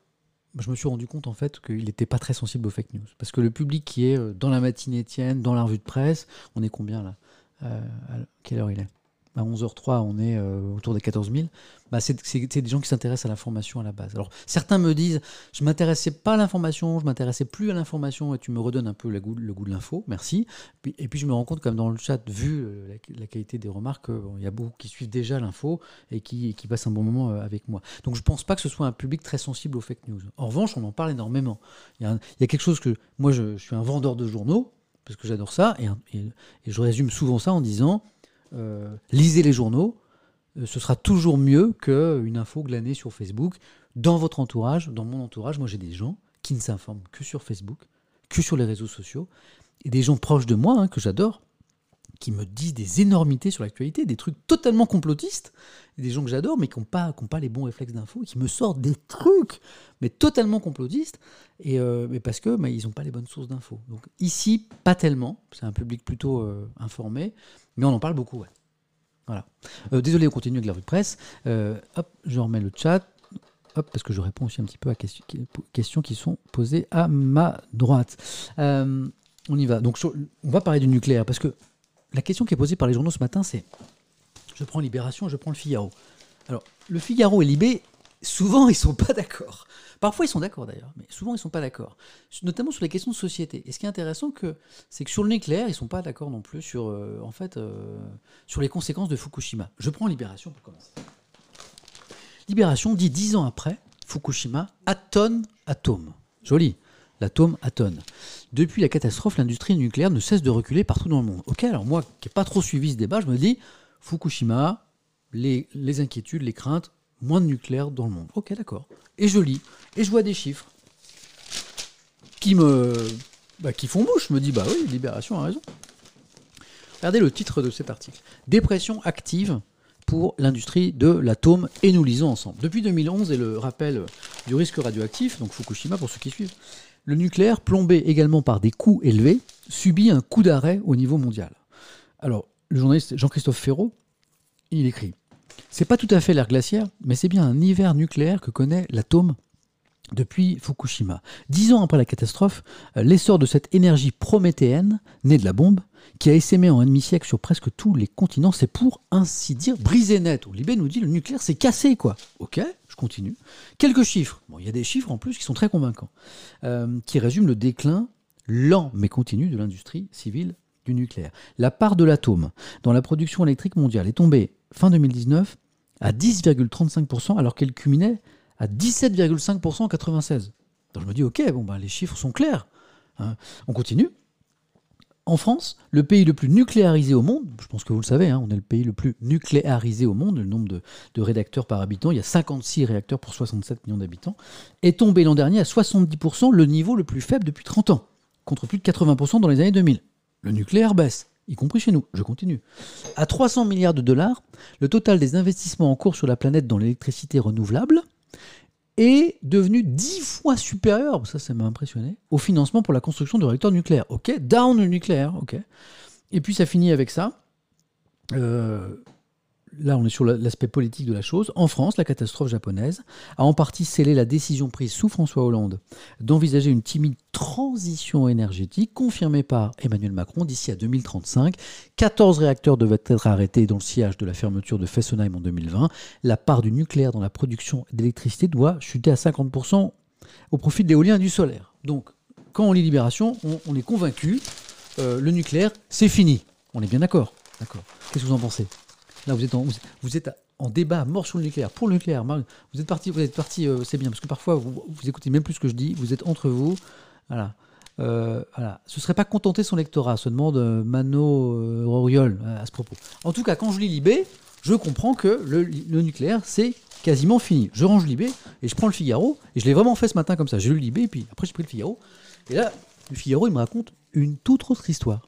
je me suis rendu compte en fait qu'il n'était pas très sensible aux fake news. Parce que le public qui est euh, dans la matinée tienne, dans la revue de presse, on est combien là? Euh, à Quelle heure il est? À 11h03, on est euh, autour des 14 000, bah c'est des gens qui s'intéressent à l'information à la base. Alors certains me disent, je m'intéressais pas à l'information, je m'intéressais plus à l'information, et tu me redonnes un peu le goût, de l'info, merci. et puis je me rends compte, comme dans le chat, vu euh, la, qualité des remarques, il y a beaucoup qui suivent déjà l'info et qui, passent un bon moment euh, avec moi. Donc je pense pas que ce soit un public très sensible aux fake news. En revanche, on en parle énormément. Il y a, quelque chose que, moi je, suis un vendeur de journaux, parce que j'adore ça, et, je résume souvent ça en disant, lisez les journaux, euh, ce sera toujours mieux qu'une info glanée sur Facebook. Dans votre entourage, dans mon entourage, moi j'ai des gens qui ne s'informent que sur Facebook, que sur les réseaux sociaux, et des gens proches de moi, hein, que j'adore, qui me disent des énormités sur l'actualité, des trucs totalement complotistes, des gens que j'adore, mais qui n'ont pas, les bons réflexes d'info, qui me sortent des trucs, mais totalement complotistes, et euh, parce que ils n'ont pas les bonnes sources d'infos. Donc ici, pas tellement, c'est un public plutôt informé, mais on en parle beaucoup. Voilà. Euh, désolé, on continue avec la revue de presse. Euh, hop, je remets le chat. Hop, parce que je réponds aussi un petit peu à questions, questions qui sont posées à ma droite. Euh, on y va. Donc, on va parler du nucléaire, parce que la question qui est posée par les journaux ce matin, c'est je prends Libération, je prends le Figaro. Alors, le Figaro et Libé, souvent, ils sont pas d'accord. Parfois, ils sont d'accord d'ailleurs, mais souvent, ils ne sont pas d'accord. Notamment sur les questions de société. Et ce qui est intéressant, c'est que sur le nucléaire, ils ne sont pas d'accord non plus sur, euh, en fait, euh, sur les conséquences de Fukushima. Je prends Libération pour commencer. Libération dit dix ans après Fukushima, atone, atome. Joli. L'atome, atone. Depuis la catastrophe, l'industrie nucléaire ne cesse de reculer partout dans le monde. Ok, alors moi qui n'ai pas trop suivi ce débat, je me dis, Fukushima, les, inquiétudes, les craintes, moins de nucléaire dans le monde. Ok, d'accord. Et je lis, et je vois des chiffres qui me, bah, qui font bouche. Je me dis, bah oui, Libération a raison. Regardez le titre de cet article. Dépression active pour l'industrie de l'atome et nous lisons ensemble. Depuis 2011 et le rappel du risque radioactif, donc Fukushima pour ceux qui suivent, le nucléaire, plombé également par des coûts élevés, subit un coup d'arrêt au niveau mondial. Alors, le journaliste Jean-Christophe Ferraud, il écrit c'est pas tout à fait l'ère glaciaire, mais c'est bien un hiver nucléaire que connaît l'atome depuis Fukushima. Dix ans après la catastrophe, euh, l'essor de cette énergie prométhéenne, née de la bombe, qui a essaimé en un demi-siècle sur presque tous les continents, c'est pour ainsi dire brisé net. Libé nous dit le nucléaire c'est cassé quoi. Ok, je continue. Quelques chiffres. Bon, il y a des chiffres en plus qui sont très convaincants, euh, qui résument le déclin lent mais continu de l'industrie civile du nucléaire. La part de l'atome dans la production électrique mondiale est tombée fin 2019 à 10,35% alors qu'elle culminait à 17,5% en 96. Donc je me dis, ok, bon, ben, les chiffres sont clairs. Hein. On continue. En France, le pays le plus nucléarisé au monde, je pense que vous le savez, hein, on est le pays le plus nucléarisé au monde, le nombre de, de, réacteurs par habitant, il y a 56 réacteurs pour 67 millions d'habitants, est tombé l'an dernier à 70%, le niveau le plus faible depuis 30 ans, contre plus de 80% dans les années 2000. Le nucléaire baisse y compris chez nous. Je continue. À 300 milliards de dollars, le total des investissements en cours sur la planète dans l'électricité renouvelable est devenu 10 fois supérieur, ça ça m'a impressionné, au financement pour la construction de réacteurs nucléaires. Ok, down le nucléaire, ok. Et puis ça finit avec ça. Euh, là on est sur l'aspect politique de la chose, en France, la catastrophe japonaise a en partie scellé la décision prise sous François Hollande d'envisager une timide transition énergétique confirmée par Emmanuel Macron d'ici à 2035. 14 réacteurs devaient être arrêtés dans le sillage de la fermeture de Fessenheim en 2020. La part du nucléaire dans la production d'électricité doit chuter à 50% au profit de l'éolien et du solaire. Donc, quand on lit Libération, on, est convaincu, euh, le nucléaire, c'est fini. On est bien d'accord. D'accord. Qu'est-ce que vous en pensez? Là, vous êtes en, débat mort sur le nucléaire, pour le nucléaire. Vous êtes parti, vous êtes parti, euh, c'est bien, parce que parfois, vous, écoutez même plus ce que je dis, vous êtes entre vous. Voilà. Euh, voilà. Ce serait pas contenter son lectorat, se demande euh, Mano euh, à ce propos. En tout cas, quand je lis Libé, je comprends que le, nucléaire, c'est quasiment fini. Je range Libé et je prends le Figaro, et je l'ai vraiment fait ce matin comme ça. J'ai lu Libé, et puis après j'ai pris le Figaro. Et là, le Figaro, il me raconte une toute autre histoire.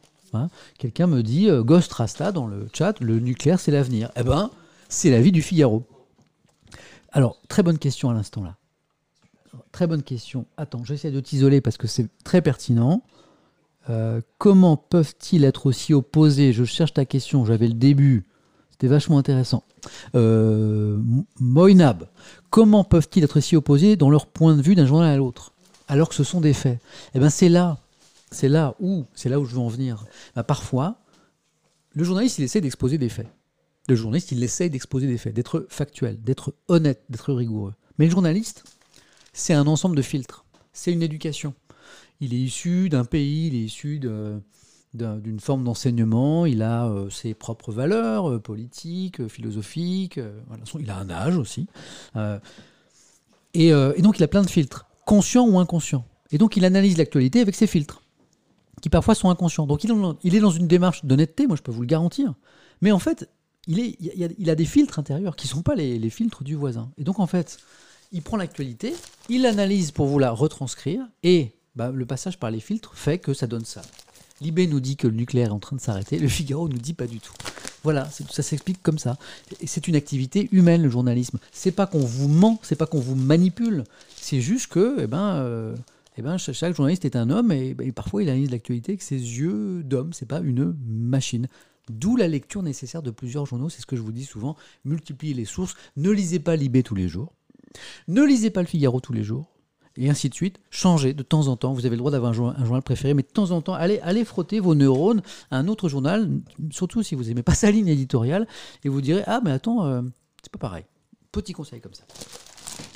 Quelqu'un me dit, euh, Ghost Rasta dans le chat, le nucléaire c'est l'avenir. Eh ben, c'est la vie du Figaro. Alors, très bonne question à l'instant là. Très bonne question. Attends, j'essaie de t'isoler parce que c'est très pertinent. Euh, comment peuvent-ils être aussi opposés? Je cherche ta question, j'avais le début. C'était vachement intéressant. Euh, comment peuvent-ils être si opposés dans leur point de vue d'un journal à l'autre, alors que ce sont des faits? Eh bien, c'est là, c'est là où, je veux en venir. Bah, parfois, le journaliste, il essaie d'exposer des faits. Le journaliste, il essaie d'exposer des faits, d'être factuel, d'être honnête, d'être rigoureux. Mais le journaliste, c'est un ensemble de filtres. C'est une éducation. Il est issu d'un pays, il est issu d'une forme d'enseignement, il a euh, ses propres valeurs euh, politiques, euh, philosophiques, il a un âge aussi. Et, et, donc il a plein de filtres, conscients ou inconscients. Et donc il analyse l'actualité avec ses filtres, qui parfois sont inconscients. Donc il est dans une démarche d'honnêteté, moi je peux vous le garantir. Mais en fait, il, est, il, a, des filtres intérieurs qui ne sont pas les, filtres du voisin. Et donc, en fait, il prend l'actualité, il l'analyse pour vous la retranscrire, et bah, le passage par les filtres fait que ça donne ça. Libé nous dit que le nucléaire est en train de s'arrêter, le Figaro nous dit pas du tout. Voilà, ça s'explique comme ça. C'est une activité humaine, le journalisme. C'est pas qu'on vous ment, c'est pas qu'on vous manipule, c'est juste que, eh ben, euh, eh ben, chaque journaliste est un homme et, et parfois il analyse l'actualité avec ses yeux d'homme, c'est pas une machine. D'où la lecture nécessaire de plusieurs journaux, c'est ce que je vous dis souvent, multipliez les sources, ne lisez pas Libé tous les jours, ne lisez pas le Figaro tous les jours, et ainsi de suite. Changez de temps en temps, vous avez le droit d'avoir un, journal préféré, mais de temps en temps, allez, allez frotter vos neurones à un autre journal, surtout si vous n'aimez pas *laughs* sa ligne éditoriale, et vous direz, ah mais attends, euh, c'est pas pareil. Petit conseil comme ça.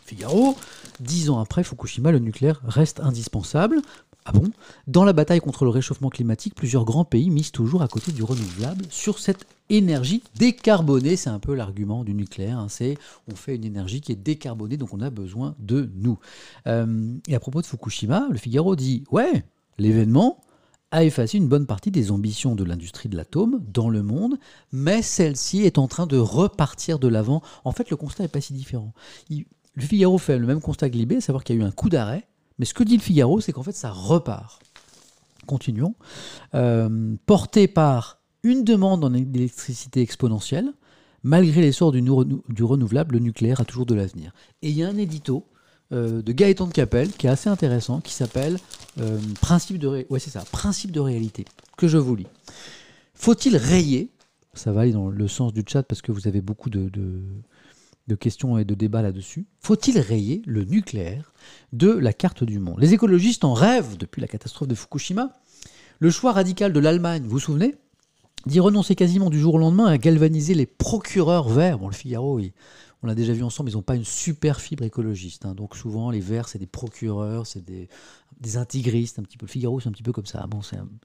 Figaro, dix ans après Fukushima, le nucléaire reste indispensable. Ah bon? Dans la bataille contre le réchauffement climatique, plusieurs grands pays misent toujours à côté du renouvelable sur cette énergie décarbonée. C'est un peu l'argument du nucléaire. Hein. c'est on fait une énergie qui est décarbonée, donc on a besoin de nous. Euh, et à propos de Fukushima, le Figaro dit ouais, l'événement a effacé une bonne partie des ambitions de l'industrie de l'atome dans le monde, mais celle-ci est en train de repartir de l'avant. En fait, le constat n'est pas si différent. Le Figaro fait le même constat que Libé, à savoir qu'il y a eu un coup d'arrêt mais ce que dit le Figaro, c'est qu'en fait, ça repart. Continuons. Euh, porté par une demande en électricité exponentielle, malgré l'essor du, renouvelable, le nucléaire a toujours de l'avenir. Et il y a un édito euh, de Gaëtan de Capelle qui est assez intéressant, qui s'appelle euh, Principe de Principe de réalité, que je vous lis. Faut-il rayer? Ça va aller dans le sens du chat parce que vous avez beaucoup de questions et de débats là-dessus. Faut-il rayer le nucléaire de la carte du monde? Les écologistes en rêvent depuis la catastrophe de Fukushima. Le choix radical de l'Allemagne, vous vous souvenez? D'y renoncer quasiment du jour au lendemain à galvaniser les procureurs verts. Bon, le Figaro, on l'a déjà vu ensemble, ils n'ont pas une super fibre écologiste. Hein. Donc souvent, les verts, c'est des procureurs, c'est des, des intégristes, un petit peu. Le Figaro, c'est un petit peu comme ça. Bon,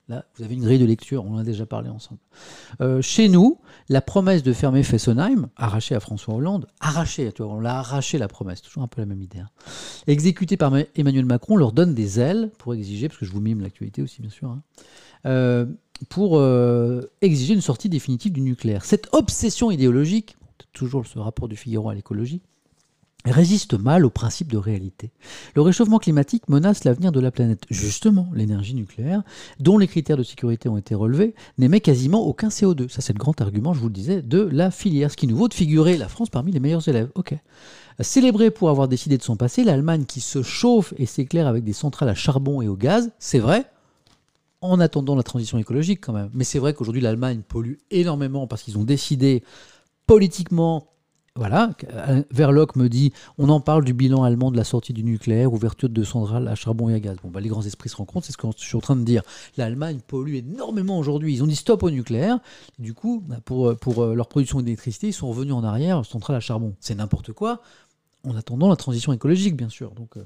là, vous avez une grille de lecture, on en a déjà parlé ensemble. Euh, chez nous, la promesse de fermer Fessenheim, arrachée à François Hollande, arrachée, tu vois, on l'a arraché la promesse, toujours un peu la même idée, hein. exécutée par Emmanuel Macron, leur donne des ailes pour exiger, parce que je vous mime l'actualité aussi, bien sûr, hein, euh, pour euh, exiger une sortie définitive du nucléaire. Cette obsession idéologique, toujours ce rapport du Figaro à l'écologie, résiste mal au principe de réalité. Le réchauffement climatique menace l'avenir de la planète. Justement, l'énergie nucléaire, dont les critères de sécurité ont été relevés, n'émet quasiment aucun CO2. Ça, c'est le grand argument, je vous le disais, de la filière, ce qui nous vaut de figurer la France parmi les meilleurs élèves. Ok. Célébré pour avoir décidé de son passé, l'Allemagne qui se chauffe et s'éclaire avec des centrales à charbon et au gaz, c'est vrai, en attendant la transition écologique quand même. Mais c'est vrai qu'aujourd'hui, l'Allemagne pollue énormément parce qu'ils ont décidé politiquement voilà, Verloc me dit on en parle du bilan allemand de la sortie du nucléaire, ouverture de centrales à charbon et à gaz. Bon, bah, les grands esprits se rencontrent, c'est ce que je suis en train de dire. L'Allemagne pollue énormément aujourd'hui. Ils ont dit stop au nucléaire. Du coup, bah, pour, euh, leur production d'électricité, ils sont revenus en arrière, centrales à charbon. C'est n'importe quoi, en attendant la transition écologique, bien sûr. Donc. Euh,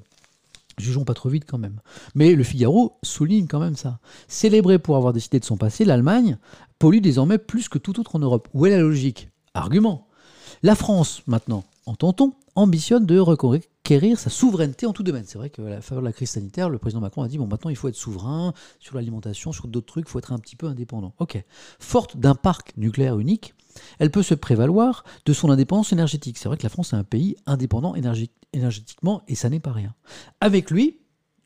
jugeons pas trop vite quand même. Mais le Figaro souligne quand même ça. Célébré pour avoir décidé de son passé, l'Allemagne pollue désormais plus que tout autre en Europe. Où est la logique? Argument. La France, maintenant, entend-on, ambitionne de reconquérir sa souveraineté en tout domaine. C'est vrai que la faveur de la crise sanitaire, le président Macron a dit bon, maintenant il faut être souverain sur l'alimentation, sur d'autres trucs, il faut être un petit peu indépendant. Ok. Forte d'un parc nucléaire unique, elle peut se prévaloir de son indépendance énergétique. C'est vrai que la France est un pays indépendant énergétiquement et ça n'est pas rien. Avec lui,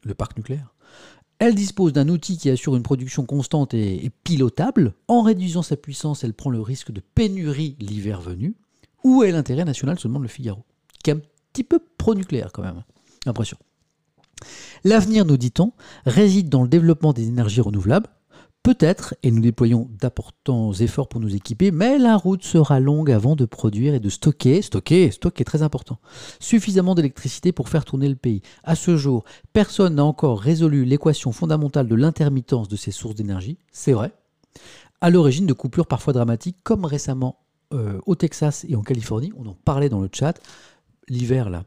le parc nucléaire, elle dispose d'un outil qui assure une production constante et pilotable. En réduisant sa puissance, elle prend le risque de pénurie l'hiver venu. Où est l'intérêt national, se demande le Figaro, qui est un petit peu pro-nucléaire quand même, L'impression. L'avenir, nous dit-on, réside dans le développement des énergies renouvelables. Peut-être, et nous déployons d'importants efforts pour nous équiper, mais la route sera longue avant de produire et de stocker, stocker, stocker, très important, suffisamment d'électricité pour faire tourner le pays. À ce jour, personne n'a encore résolu l'équation fondamentale de l'intermittence de ces sources d'énergie, c'est vrai, à l'origine de coupures parfois dramatiques, comme récemment euh, au Texas et en Californie, on en parlait dans le chat, l'hiver là,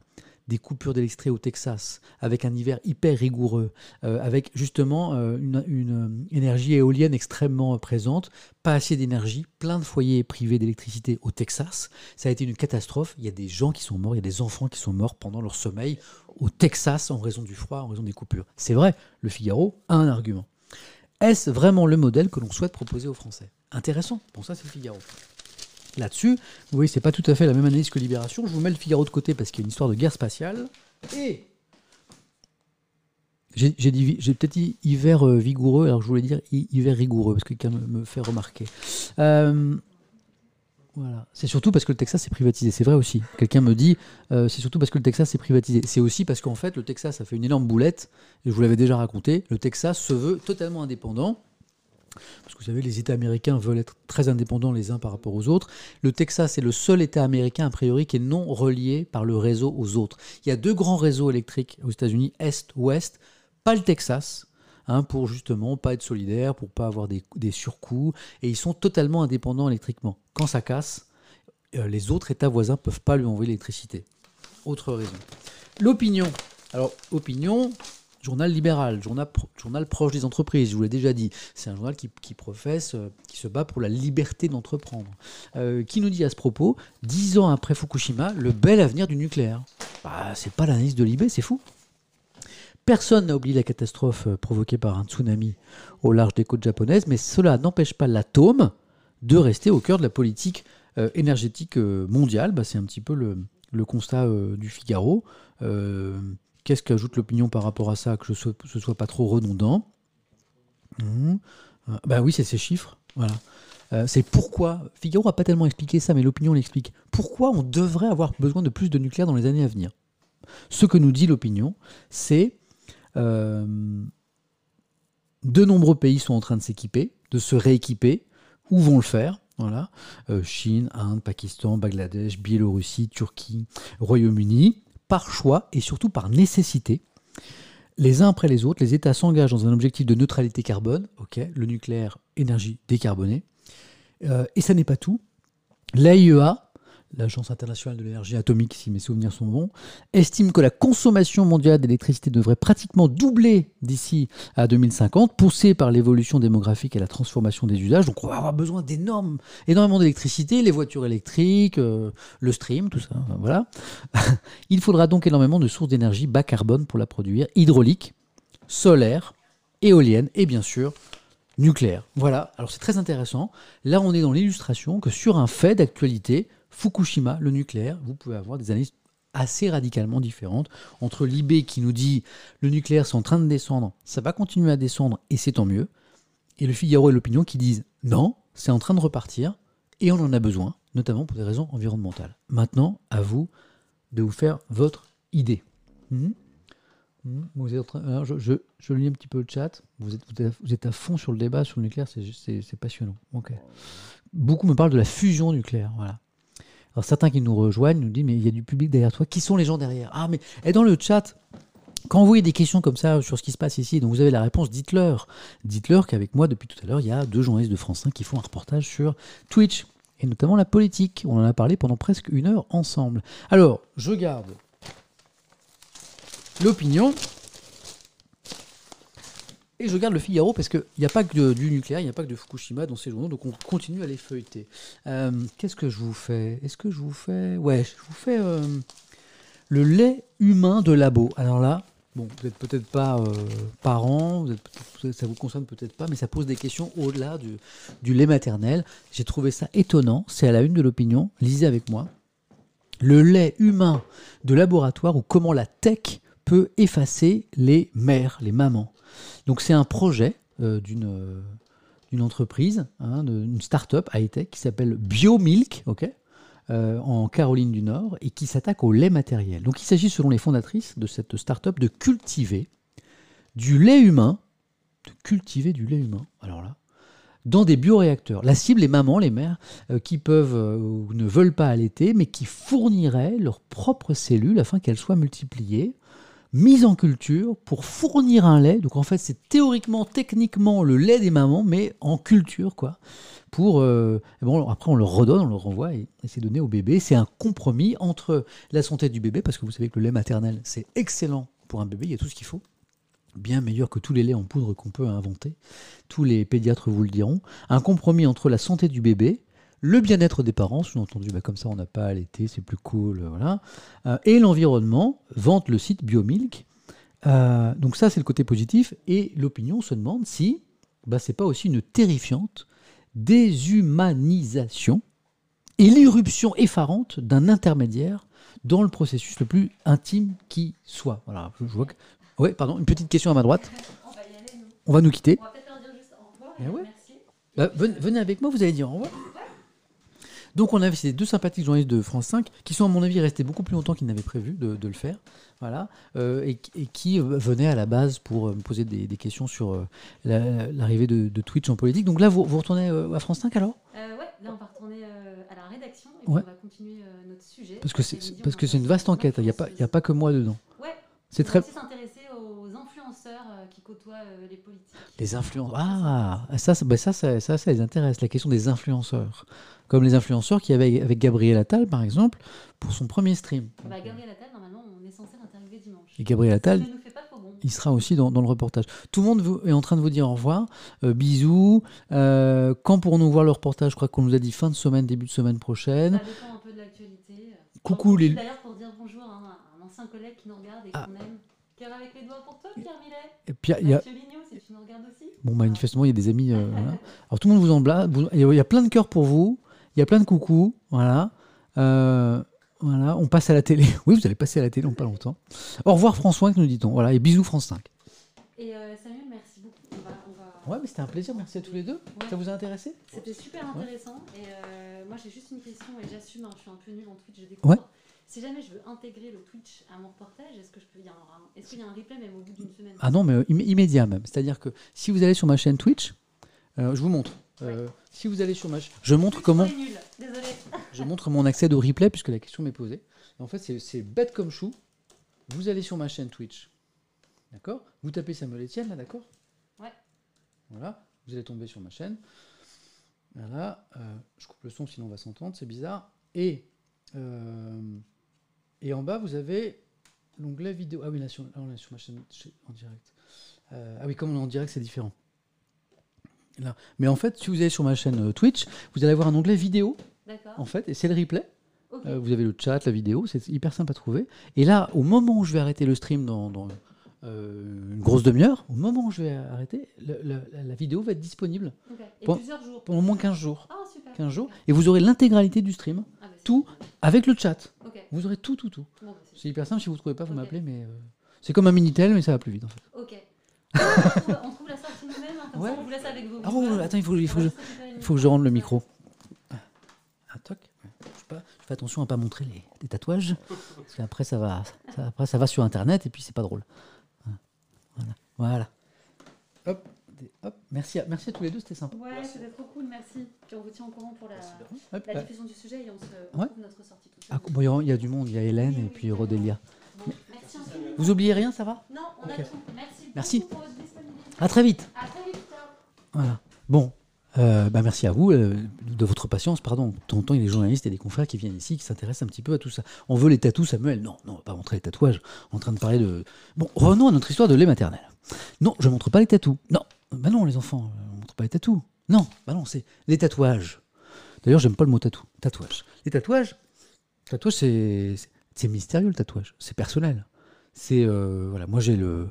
des coupures d'électricité au Texas, avec un hiver hyper rigoureux, euh, avec justement euh, une, énergie éolienne extrêmement présente, pas assez d'énergie, plein de foyers privés d'électricité au Texas. Ça a été une catastrophe. Il y a des gens qui sont morts, il y a des enfants qui sont morts pendant leur sommeil au Texas en raison du froid, en raison des coupures. C'est vrai, le Figaro a un argument. Est-ce vraiment le modèle que l'on souhaite proposer aux Français? Intéressant. Bon, ça, c'est le Figaro là-dessus. Vous voyez, c'est pas tout à fait la même analyse que Libération. Je vous mets le Figaro de côté parce qu'il y a une histoire de guerre spatiale. Et j'ai peut-être dit hiver euh, vigoureux, alors je voulais dire hiver rigoureux, parce que quelqu'un me, fait remarquer. Euh, voilà. C'est surtout parce que le Texas est privatisé. C'est vrai aussi. Quelqu'un me dit, euh, c'est surtout parce que le Texas est privatisé. C'est aussi parce qu'en fait, le Texas a fait une énorme boulette. Et je vous l'avais déjà raconté. Le Texas se veut totalement indépendant. Parce que vous savez, les États américains veulent être très indépendants les uns par rapport aux autres. Le Texas est le seul État américain, a priori, qui est non relié par le réseau aux autres. Il y a deux grands réseaux électriques aux États-Unis, Est-Ouest, pas le Texas, hein, pour justement pas être solidaire, pour pas avoir des, surcoûts, et ils sont totalement indépendants électriquement. Quand ça casse, euh, les autres États voisins ne peuvent pas lui envoyer l'électricité. Autre raison. L'opinion. Alors, opinion, journal libéral, journal, proche des entreprises, je vous l'ai déjà dit. C'est un journal qui, professe, euh, qui se bat pour la liberté d'entreprendre. Euh, qui nous dit à ce propos, dix ans après Fukushima, le bel avenir du nucléaire. Bah, c'est pas l'analyse de Libé, c'est fou. Personne n'a oublié la catastrophe euh, provoquée par un tsunami au large des côtes japonaises, mais cela n'empêche pas l'atome de rester au cœur de la politique énergétique mondiale. Bah, c'est un petit peu le, constat du Figaro. Qu'est-ce qu'ajoute l'opinion par rapport à ça, que ce ne soit pas trop redondant mmh. Ben oui, c'est ces chiffres. Voilà. Euh, c'est pourquoi, Figaro n'a pas tellement expliqué ça, mais l'opinion l'explique. Pourquoi on devrait avoir besoin de plus de nucléaire dans les années à venir? Ce que nous dit l'opinion, c'est euh, de nombreux pays sont en train de s'équiper, de se rééquiper. Où vont le faire? Voilà. Chine, Inde, Pakistan, Bangladesh, Biélorussie, Turquie, Royaume-Uni par choix et surtout par nécessité. Les uns après les autres, les États s'engagent dans un objectif de neutralité carbone, ok, le nucléaire, énergie décarbonée. Euh, et ça n'est pas tout. L'AIEA, l'Agence internationale de l'énergie atomique, si mes souvenirs sont bons, estime que la consommation mondiale d'électricité devrait pratiquement doubler d'ici à 2050, poussée par l'évolution démographique et la transformation des usages. Donc on va avoir besoin d'énormes, énormément d'électricité, les voitures électriques, euh, le stream, tout ça. Voilà. *laughs* Il faudra donc énormément de sources d'énergie bas carbone pour la produire, hydraulique, solaire, éolienne et bien sûr nucléaire. Voilà, alors c'est très intéressant. Là, on est dans l'illustration que sur un fait d'actualité, Fukushima, le nucléaire, vous pouvez avoir des analyses assez radicalement différentes entre l'IB qui nous dit le nucléaire c'est en train de descendre, ça va continuer à descendre et c'est tant mieux, et le Figaro et l'opinion qui disent non, c'est en train de repartir et on en a besoin, notamment pour des raisons environnementales. Maintenant, à vous de vous faire votre idée. Hmm hmm vous êtes je, je, lis un petit peu le chat. Vous êtes, vous êtes, à fond sur le débat sur le nucléaire, c'est passionnant. Beaucoup me parlent de la fusion nucléaire. Voilà. Alors certains qui nous rejoignent nous disent mais il y a du public derrière toi. Qui sont les gens derrière? Ah mais et dans le chat, quand vous voyez des questions comme ça sur ce qui se passe ici, donc vous avez la réponse, dites-leur. Dites-leur qu'avec moi depuis tout à l'heure, il y a deux journalistes de France 1 qui font un reportage sur Twitch et notamment la politique. On en a parlé pendant presque une heure ensemble. Alors, je garde l'opinion et je regarde le Figaro parce qu'il n'y a pas que du nucléaire, il n'y a pas que de Fukushima dans ces journaux, donc on continue à les feuilleter. Euh, qu'est-ce que je vous fais? Est-ce que je vous fais? Ouais, je vous fais euh, le lait humain de labo. Alors là, bon, vous n'êtes peut-être pas euh, parent, vous ça vous concerne peut-être pas, mais ça pose des questions au-delà du lait maternel. J'ai trouvé ça étonnant. C'est à la une de l'opinion. Lisez avec moi. Le lait humain de laboratoire ou comment la tech peut effacer les mères, les mamans. Donc c'est un projet euh, euh, d'une entreprise, hein, une start-up high-tech qui s'appelle BioMilk, euh, en Caroline du Nord, et qui s'attaque au lait matériel. Donc il s'agit, selon les fondatrices de cette start-up, de cultiver du lait humain, de dans des bioréacteurs. La cible, les mamans, les mères, qui peuvent ou ne veulent pas allaiter, mais qui fourniraient leurs propres cellules afin qu'elles soient multipliées, mises en culture pour fournir un lait. Donc en fait, c'est théoriquement, techniquement le lait des mamans, mais en culture, quoi. Pour, euh, bon, après, on le redonne, on le renvoie et c'est donné au bébé. C'est un compromis entre la santé du bébé, parce que vous savez que le lait maternel, c'est excellent pour un bébé, il y a tout ce qu'il faut bien meilleur que tous les laits en poudre qu'on peut inventer. Tous les pédiatres vous le diront. Un compromis entre la santé du bébé, le bien-être des parents, sous-entendu, bah, comme ça on n'a pas à allaiter, c'est plus cool, euh, voilà, euh, et l'environnement, vante le site Biomilk. Euh, donc ça c'est le côté positif, et l'opinion se demande si bah, c'est pas aussi une terrifiante déshumanisation et l'irruption effarante d'un intermédiaire dans le processus le plus intime qui soit. Voilà, je vois que oui, pardon, une petite question à ma droite. On va y aller, nous. On va nous quitter. On va peut-être leur dire juste au revoir. Eh ouais. Merci. Bah, venez, venez avec moi, vous allez dire au revoir. Donc on avait ces deux sympathiques journalistes de France 5 qui sont à mon avis restés beaucoup plus longtemps qu'ils n'avaient prévu de, de le faire, voilà, euh, et, et qui euh, venaient à la base pour euh, me poser des, des questions sur euh, la- l'arrivée de, de Twitch en politique. Donc là, vous, vous retournez à France 5 alors? Euh, ouais, là on va retourner à la rédaction et Ouais. on va continuer notre sujet. Parce que c'est parce que c'est une vaste enquête. Il n'y a pas il a pas que moi dedans. Ouais. C'est On très va aussi s'intéresser aux influenceurs qui côtoient les politiques. Les influenceurs. Ah, ça, ça, bah ça, ça, ça, ça les intéresse, la question des influenceurs. Comme les influenceurs qui avaient avec Gabriel Attal, par exemple, pour son premier stream. Bah, Gabriel Attal, normalement, on est censé l'interviewer dimanche. Et Gabriel Attal, nous il sera aussi dans, dans le reportage. Tout le monde est en train de vous dire au revoir. Euh, bisous. Euh, quand pourrons-nous voir le reportage? Je crois qu'on nous a dit fin de semaine, début de semaine prochaine. Ça dépend un peu de l'actualité. Coucou les- D'ailleurs, pour dire bonjour à un, ancien collègue qui nous regarde et Ah. qu'on aime. Cœur avec les doigts pour toi, Pierre Millet. Et puis, il y a, Lignot, si tu nous regardes aussi. bon, manifestement, il y a des amis. euh, *laughs* voilà. Alors, tout le monde vous y a- il y a plein de cœurs pour vous. Il y a plein de coucous. Voilà. Euh, voilà. On passe à la télé. *laughs* Oui, vous allez passer à la télé dans pas longtemps. Au revoir, François, que nous dit-on. Voilà. Et bisous, France 5. Et euh, Samuel, merci beaucoup. On va, on va... Ouais, mais c'était un plaisir. Merci à tous les deux. Ouais. Ça vous a intéressé C'était super intéressant. Et euh, moi, j'ai juste une question et j'assume, hein, je suis un peu nulle en Twitch, je découvre. Ouais. Si jamais je veux intégrer le Twitch à mon reportage, est-ce que je peux il y un- Est-ce qu'il y a un replay même au bout d'une semaine? Ah non, mais immé- immédiat même. C'est-à-dire que si vous allez sur ma chaîne Twitch, euh, je vous montre. Euh, Si vous allez sur ma chaîne, je montre comment. Désolé. *laughs* Je montre mon accès au replay puisque la question m'est posée. En fait, c'est- bête comme chou. Vous allez sur ma chaîne Twitch. D'accord? Vous tapez Samuel Etienne, là, d'accord? Ouais. Voilà. Vous allez tomber sur ma chaîne. Voilà. euh, je coupe le son sinon on va s'entendre, c'est bizarre. Et, euh, et en bas, vous avez l'onglet vidéo. Ah oui, là, sur, là, on est sur ma chaîne en direct. Euh, ah oui, comme on est en direct, c'est différent. Là. Mais en fait, si vous allez sur ma chaîne euh, Twitch, vous allez avoir un onglet vidéo D'accord. en fait, et c'est le replay. Euh, vous avez le chat, la vidéo, c'est hyper simple à trouver. Et là, au moment où je vais arrêter le stream dans, dans, euh, une grosse demi-heure, au moment où je vais arrêter, le- la, la vidéo va être disponible Ok. Et Bon. plusieurs jours. pendant au moins 15 jours. Ah, super. 15 jours. Et vous aurez l'intégralité du stream, Ah, bah, tout. avec le chat. Vous aurez tout, tout, tout. Bon, bah, c'est hyper simple, si vous ne trouvez pas, vous m'appelez, mais... euh, c'est comme un Minitel, mais ça va plus vite en fait. Ok. *laughs* on, trouve, on trouve nous-mêmes, hein, Ouais. on vous laisse avec vos Ah oh, attends, il faut, il faut, que On je, faut que je rende le Ouais. micro. Un toc. Je, sais pas, je fais attention à pas montrer les, les tatouages, parce qu'après ça va, ça, après ça va sur internet et puis c'est pas drôle. Voilà, voilà. Hop, hop. Merci, à, merci à tous les deux, c'était sympa. Ouais, c'était trop cool, merci. Puis on vous tient au courant pour la, Hop, la euh, diffusion du sujet et on se Ouais. on notre sortie tout ah, bon, il y a- du monde, il y a Hélène et puis Rodélia. Bon, merci infiniment. Vous oubliez rien, ça va? Non, on a tout. Merci. Merci. beaucoup pour votre disponibilité. À très vite. À très vite. Voilà. Bon, euh, bah merci à vous euh, de votre patience. Pardon, temps, il y a des journalistes et des confrères qui viennent ici, qui s'intéressent un petit peu à tout ça. On veut les tatous, Samuel Non, non, on va pas montrer les tatouages. On est en train de parler de. Bon, revenons à notre histoire de lait maternel. Non, je montre pas les tatous. Non, bah non, les enfants, euh, on montre pas les tatous. Non, bah non, c'est les tatouages. D'ailleurs, j'aime pas le mot tatou. Tatouage. Les tatouages, tatouage, c'est mystérieux le tatouage. C'est personnel. C'est euh, voilà, moi j'ai le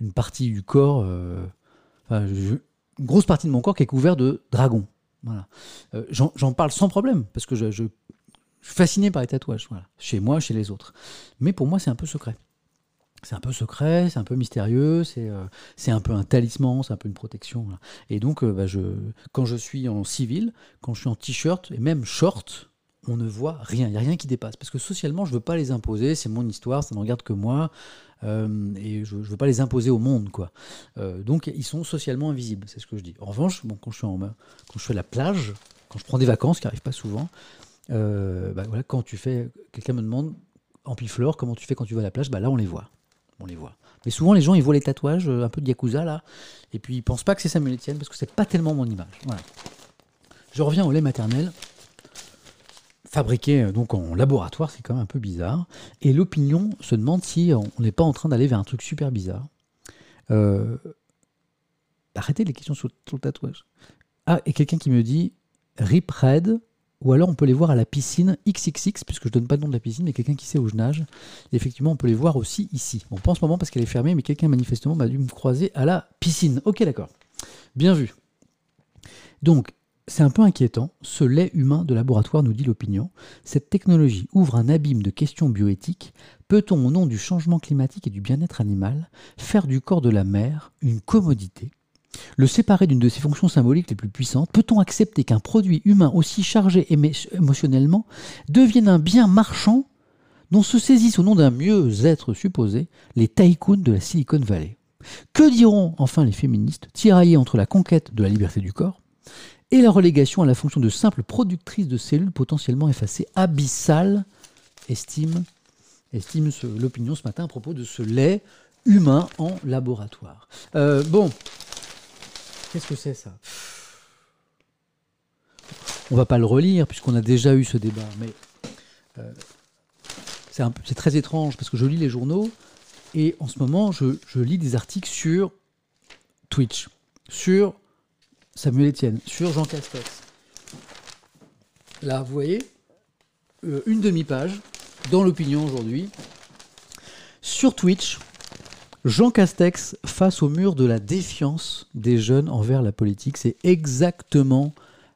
une partie du corps. euh, une grosse partie de mon corps qui est couvert de dragons. Euh, J'en parle sans problème, parce que je, suis fasciné par les tatouages, chez moi, chez les autres. Mais pour moi, c'est un peu secret. C'est un peu secret, c'est un peu mystérieux, c'est euh, un peu un talisman, c'est un peu une protection. Et donc, bah, quand je suis en civil, quand je suis en t-shirt et même short, on ne voit rien. Il n'y a rien qui dépasse. Parce que socialement, je ne veux pas les imposer. C'est mon histoire, ça ne regarde que moi. Euh, et je ne veux pas les imposer au monde. quoi. Euh, donc, ils sont socialement invisibles. C'est ce que je dis. En revanche, bon, quand, je suis en, quand je fais la plage, quand je prends des vacances, qui n'arrivent pas souvent, euh, bah, voilà, quand tu fais. Quelqu'un me demande, en comment tu fais quand tu vas à la plage? Bah, Là, on les voit. On les voit. Mais souvent, les gens, ils voient les tatouages, un peu de Yakuza, là. Et puis, ils pensent pas que c'est Samuel Etienne, parce que c'est pas tellement mon image. Voilà. Je reviens au lait maternel fabriqué euh, donc en laboratoire, c'est quand même un peu bizarre. Et l'opinion se demande si on n'est pas en train d'aller vers un truc super bizarre. Euh, arrêtez les questions sur, le tatouage. Ah, et quelqu'un qui me dit Rip Red, ou alors on peut les voir à la piscine XXX, puisque je donne pas le nom de la piscine, mais quelqu'un qui sait où je nage. Effectivement, on peut les voir aussi ici. Bon, pas en ce moment parce qu'elle est fermée, mais quelqu'un manifestement m'a dû me croiser à la piscine. Ok, d'accord. Bien vu. Donc, c'est un peu inquiétant, ce lait humain de laboratoire nous dit l'opinion. Cette technologie ouvre un abîme de questions bioéthiques. Peut-on, au nom du changement climatique et du bien-être animal, faire du corps de la mère une commodité? Le séparer d'une de ses fonctions symboliques les plus puissantes Peut-on accepter qu'un produit humain aussi chargé émotionnellement devienne un bien marchand dont se saisissent au nom d'un mieux-être supposé les tycoons de la Silicon Valley? Que diront enfin les féministes, tiraillées entre la conquête de la liberté du corps et la relégation à la fonction de simple productrice de cellules potentiellement effacées, abyssale, estime, l'opinion ce matin à propos de ce lait humain en laboratoire. Euh, bon, qu'est-ce que c'est ça? On va pas le relire puisqu'on a déjà eu ce débat, mais euh, c'est très étrange parce que je lis les journaux et en ce moment je, je lis des articles sur Twitch, sur Samuel Etienne, sur Jean Castex. Là, vous voyez, euh, une demi-page dans l'opinion aujourd'hui. Sur Twitch, Jean Castex face au mur de la défiance des jeunes envers la politique. C'est exactement.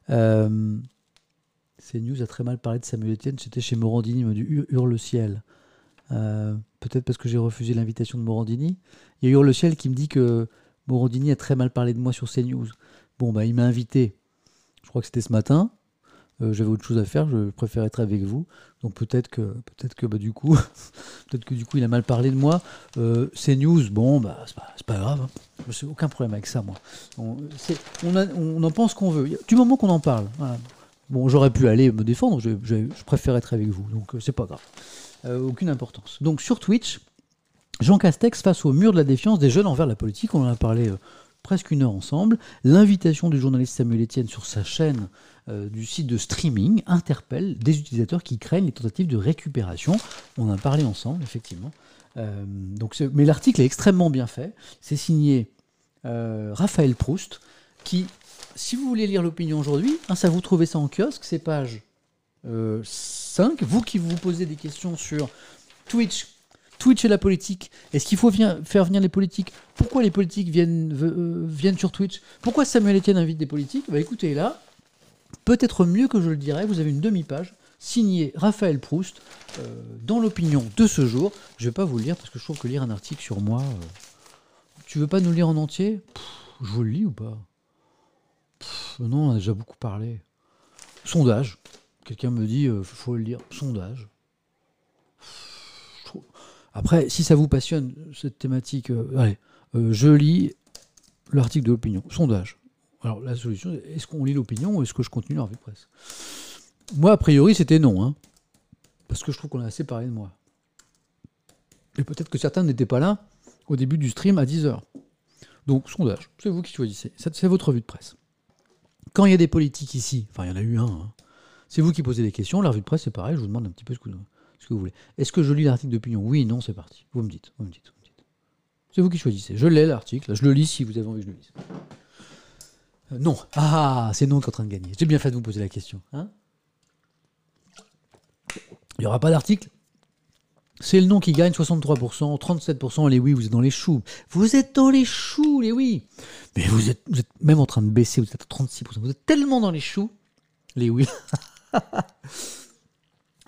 Euh, CNews a très mal parlé de Samuel Etienne. C'était chez Morandini, il m'a dit Hurle le ciel. Euh, peut-être parce que j'ai refusé l'invitation de Morandini. Il y a Hurle le ciel qui me dit que Morandini a très mal parlé de moi sur CNews. Bon, bah, il m'a invité, je crois que c'était ce matin. Euh, j'avais autre chose à faire, je préfère être avec vous. Donc peut-être que, peut-être que bah, du coup, *laughs* peut-être que du coup, il a mal parlé de moi. Euh, c'est news, bon, bah, c'est pas, grave. Hein. J'ai aucun problème avec ça, moi. On, en pense qu'on veut. Du moment qu'on en parle. Bon, j'aurais pu aller me défendre, je, je, préfère être avec vous, donc euh, c'est pas grave. aucune importance. Donc sur Twitch, Jean Castex face au mur de la défiance des jeunes envers la politique, on en a parlé presque une heure ensemble. L'invitation du journaliste Samuel Etienne sur sa chaîne euh, du site de streaming interpelle des utilisateurs qui craignent les tentatives de récupération. On en a parlé ensemble, effectivement. Euh, mais l'article est extrêmement bien fait. C'est signé euh, Raphaël Proust, qui, si vous voulez lire l'opinion aujourd'hui, hein, ça vous trouvez ça en kiosque, c'est page 5. Vous qui vous posez des questions sur Twitch, Twitch et la politique. Est-ce qu'il faut faire venir les politiques? Pourquoi les politiques viennent, euh, sur Twitch? Pourquoi Samuel Etienne invite des politiques? Bah écoutez, là, peut-être mieux que je le dirais, vous avez une demi-page signée Raphaël Proust euh, dans l'opinion de ce jour. Je ne vais pas vous le lire parce que je trouve que lire un article sur moi. Euh, tu veux pas nous lire en entier? Je vous le lis ou pas? Non, on a déjà beaucoup parlé. Sondage. Quelqu'un me dit, faut le lire. Sondage. Après, si ça vous passionne, cette thématique, euh, allez, euh, je lis l'article de l'opinion, sondage. Alors la solution, est-ce qu'on lit l'opinion ou est-ce que je continue la revue de presse? Moi, a priori, c'était non, hein, parce que je trouve qu'on a assez parlé de moi. Et peut-être que certains n'étaient pas là au début du stream à 10h. Donc, sondage, c'est vous qui choisissez. C'est votre revue de presse. Quand il y a des politiques ici, enfin, il y en a eu un, hein, c'est vous qui posez des questions. La revue de presse, c'est pareil, je vous demande un petit peu ce que vous ce que vous voulez. Est-ce que je lis l'article d'opinion? Oui, non, c'est parti. Vous me dites, vous me dites, C'est vous qui choisissez. Je l'ai l'article, je le lis si vous avez envie que je le lise. Euh, non. Ah, c'est non qui est en train de gagner. J'ai bien fait de vous poser la question. Hein? Il n'y aura pas d'article? C'est le non qui gagne 63%, 37%, les oui, vous êtes dans les choux. Vous êtes dans les choux, les oui. Mais vous êtes, vous êtes même en train de baisser, vous êtes à 36%. Vous êtes tellement dans les choux, les oui. *laughs*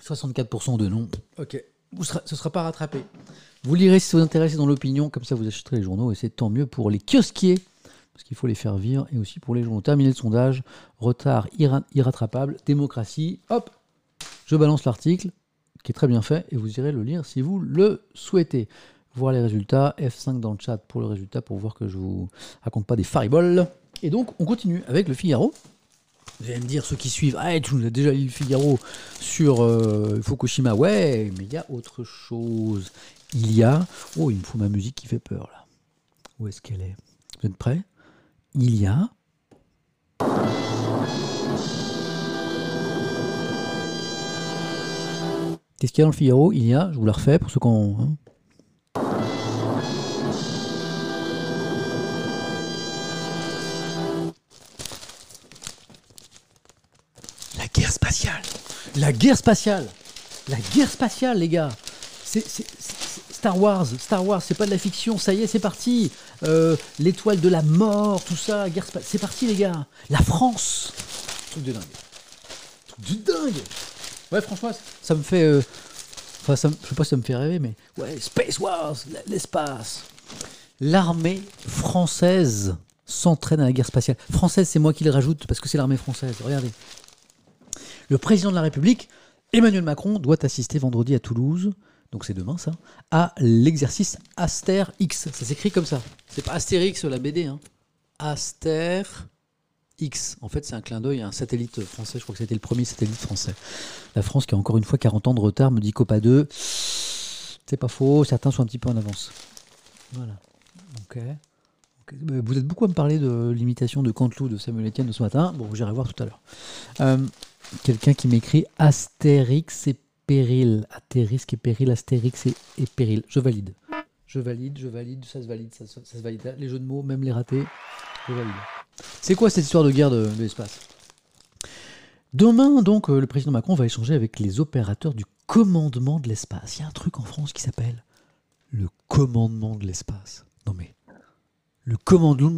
64% de non. Ok. Vous ce ne sera pas rattrapé. Vous lirez si vous vous intéressez dans l'opinion, comme ça vous achèterez les journaux et c'est tant mieux pour les kiosquiers, parce qu'il faut les faire vivre, et aussi pour les journaux. Terminé le sondage, retard irrattrapable, démocratie, hop, Je balance l'article, qui est très bien fait, et vous irez le lire si vous le souhaitez. Voir les résultats, F5 dans le chat pour le résultat, pour voir que je vous raconte pas des fariboles. Et donc, on continue avec le Figaro. Vous allez me dire, ceux qui suivent, ah, tu nous as déjà lu le Figaro sur euh, Fukushima. Ouais, mais il y a autre chose. Il y a. Oh, il me faut ma musique qui fait peur là. Où est-ce qu'elle est? Vous êtes prêts? Il y a. Qu'est-ce qu'il y a dans le Figaro? Il y a, je vous la refais pour ceux qui ont. hein. La guerre spatiale. La guerre spatiale, les gars. C'est Star Wars, Star Wars, c'est pas de la fiction, ça y est, c'est parti. Euh, L'étoile de la mort, tout ça, guerre spatiale, c'est parti, les gars. La France. Truc de dingue. Truc de dingue. Ouais, franchement, ça me fait... euh, Enfin, je sais pas si ça me fait rêver, mais... Ouais, Space Wars, l'espace. L'armée française s'entraîne à la guerre spatiale. Française, c'est moi qui le rajoute, parce que c'est l'armée française. Regardez. Le président de la République, Emmanuel Macron, doit assister vendredi à Toulouse, donc c'est demain ça, à l'exercice Aster X. Ça s'écrit comme ça. C'est pas Astérix la BD, hein. Aster X. En fait, c'est un clin d'œil à un satellite français. Je crois que c'était le premier satellite français. La France qui a encore une fois 40 ans de retard, me dit Copa 2. C'est pas faux, certains sont un petit peu en avance. Voilà. Ok. Vous êtes beaucoup à me parler de l'imitation de Canteloup de Samuel Etienne de ce matin. Bon, j'irai voir tout à l'heure. Euh, Quelqu'un qui m'écrit Astérix et Péril. Astérix et Péril, Astérix et, Péril. Je valide. Je valide, je valide, ça se valide, ça, se- valide. Les jeux de mots, même les ratés, je valide. C'est quoi cette histoire de guerre de, l'espace? Demain, donc, euh, le président Macron va échanger avec les opérateurs du commandement de l'espace. Il y a un truc en France qui s'appelle le commandement de l'espace. Non mais, le commandement,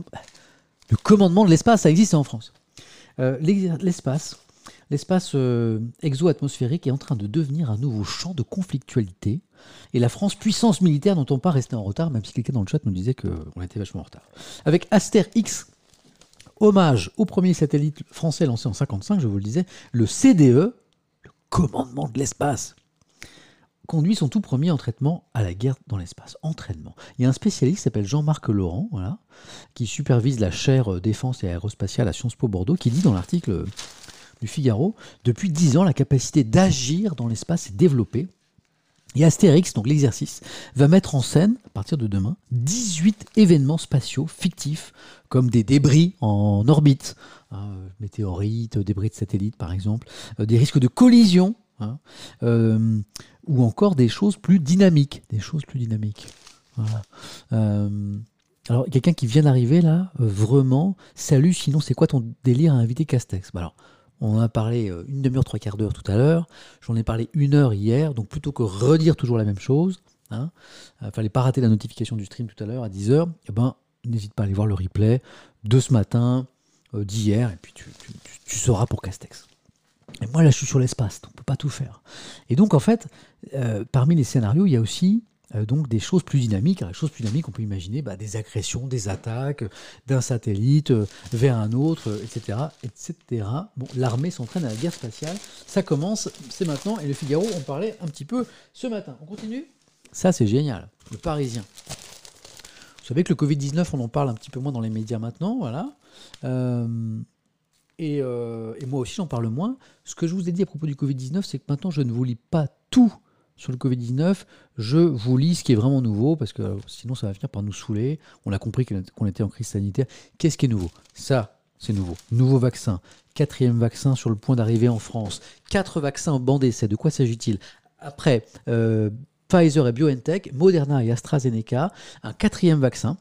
de l'espace, ça existe en France. Euh, l'espace, l'espace euh, exo-atmosphérique est en train de devenir un nouveau champ de conflictualité. Et la France, puissance militaire, n'entend pas rester en retard, même si quelqu'un dans le chat nous disait qu'on était vachement en retard. Avec Aster X, hommage au premier satellite français lancé en 55, je vous le disais, le CDE, le commandement de l'espace, conduit son tout premier entraînement à la guerre dans l'espace. Entraînement. Il y a un spécialiste qui s'appelle Jean-Marc Laurent, voilà, qui supervise la chaire euh, défense et aérospatiale à Sciences Po Bordeaux, qui dit dans l'article Figaro, depuis 10 ans, la capacité d'agir dans l'espace est développée. Et Astérix, donc l'exercice, va mettre en scène, à partir de demain, 18 événements spatiaux fictifs, comme des débris en orbite, hein, météorites, débris de satellites par exemple, euh, des risques de collision, hein, euh, ou encore des choses plus dynamiques. Des choses plus dynamiques. Euh, alors, quelqu'un qui vient d'arriver là, vraiment, salut, sinon c'est quoi ton délire à inviter Castex? Bah on en a parlé euh, une demi-heure, trois quarts d'heure tout à l'heure. J'en ai parlé une heure hier. Donc, plutôt que redire toujours la même chose, hein, euh, fallait pas rater la notification du stream tout à l'heure à 10h, eh ben, n'hésite pas à aller voir le replay de ce matin, euh, d'hier, et puis tu, tu- sauras pour Castex. Et moi, là, je suis sur l'espace, on peut pas tout faire. Et donc, en fait, parmi les scénarios, il y a aussi donc des choses plus dynamiques. Les choses plus dynamiques, on peut imaginer bah, des agressions, des attaques euh, d'un satellite euh, vers un autre, euh, etc., etc. Bon, l'armée s'entraîne à la guerre spatiale. Ça commence, c'est maintenant. Et le Figaro, on parlait un petit peu ce matin. On continue? Ça, c'est génial. Le Parisien. Vous savez que le Covid-19, on en parle un petit peu moins dans les médias maintenant, voilà. Euh, euh, et moi aussi, j'en parle moins. Ce que je vous ai dit à propos du Covid-19, c'est que maintenant, je ne vous lis pas tout sur le Covid-19. Je vous lis ce qui est vraiment nouveau, parce que euh, sinon, ça va finir par nous saouler. On a compris qu'on était en crise sanitaire. Qu'est-ce qui est nouveau? Ça, c'est nouveau. Nouveau vaccin. Quatrième vaccin sur le point d'arriver en France. Quatre vaccins en banc d'essai. De quoi s'agit-il? Après, euh, Pfizer et BioNTech, Moderna et AstraZeneca, un quatrième vaccin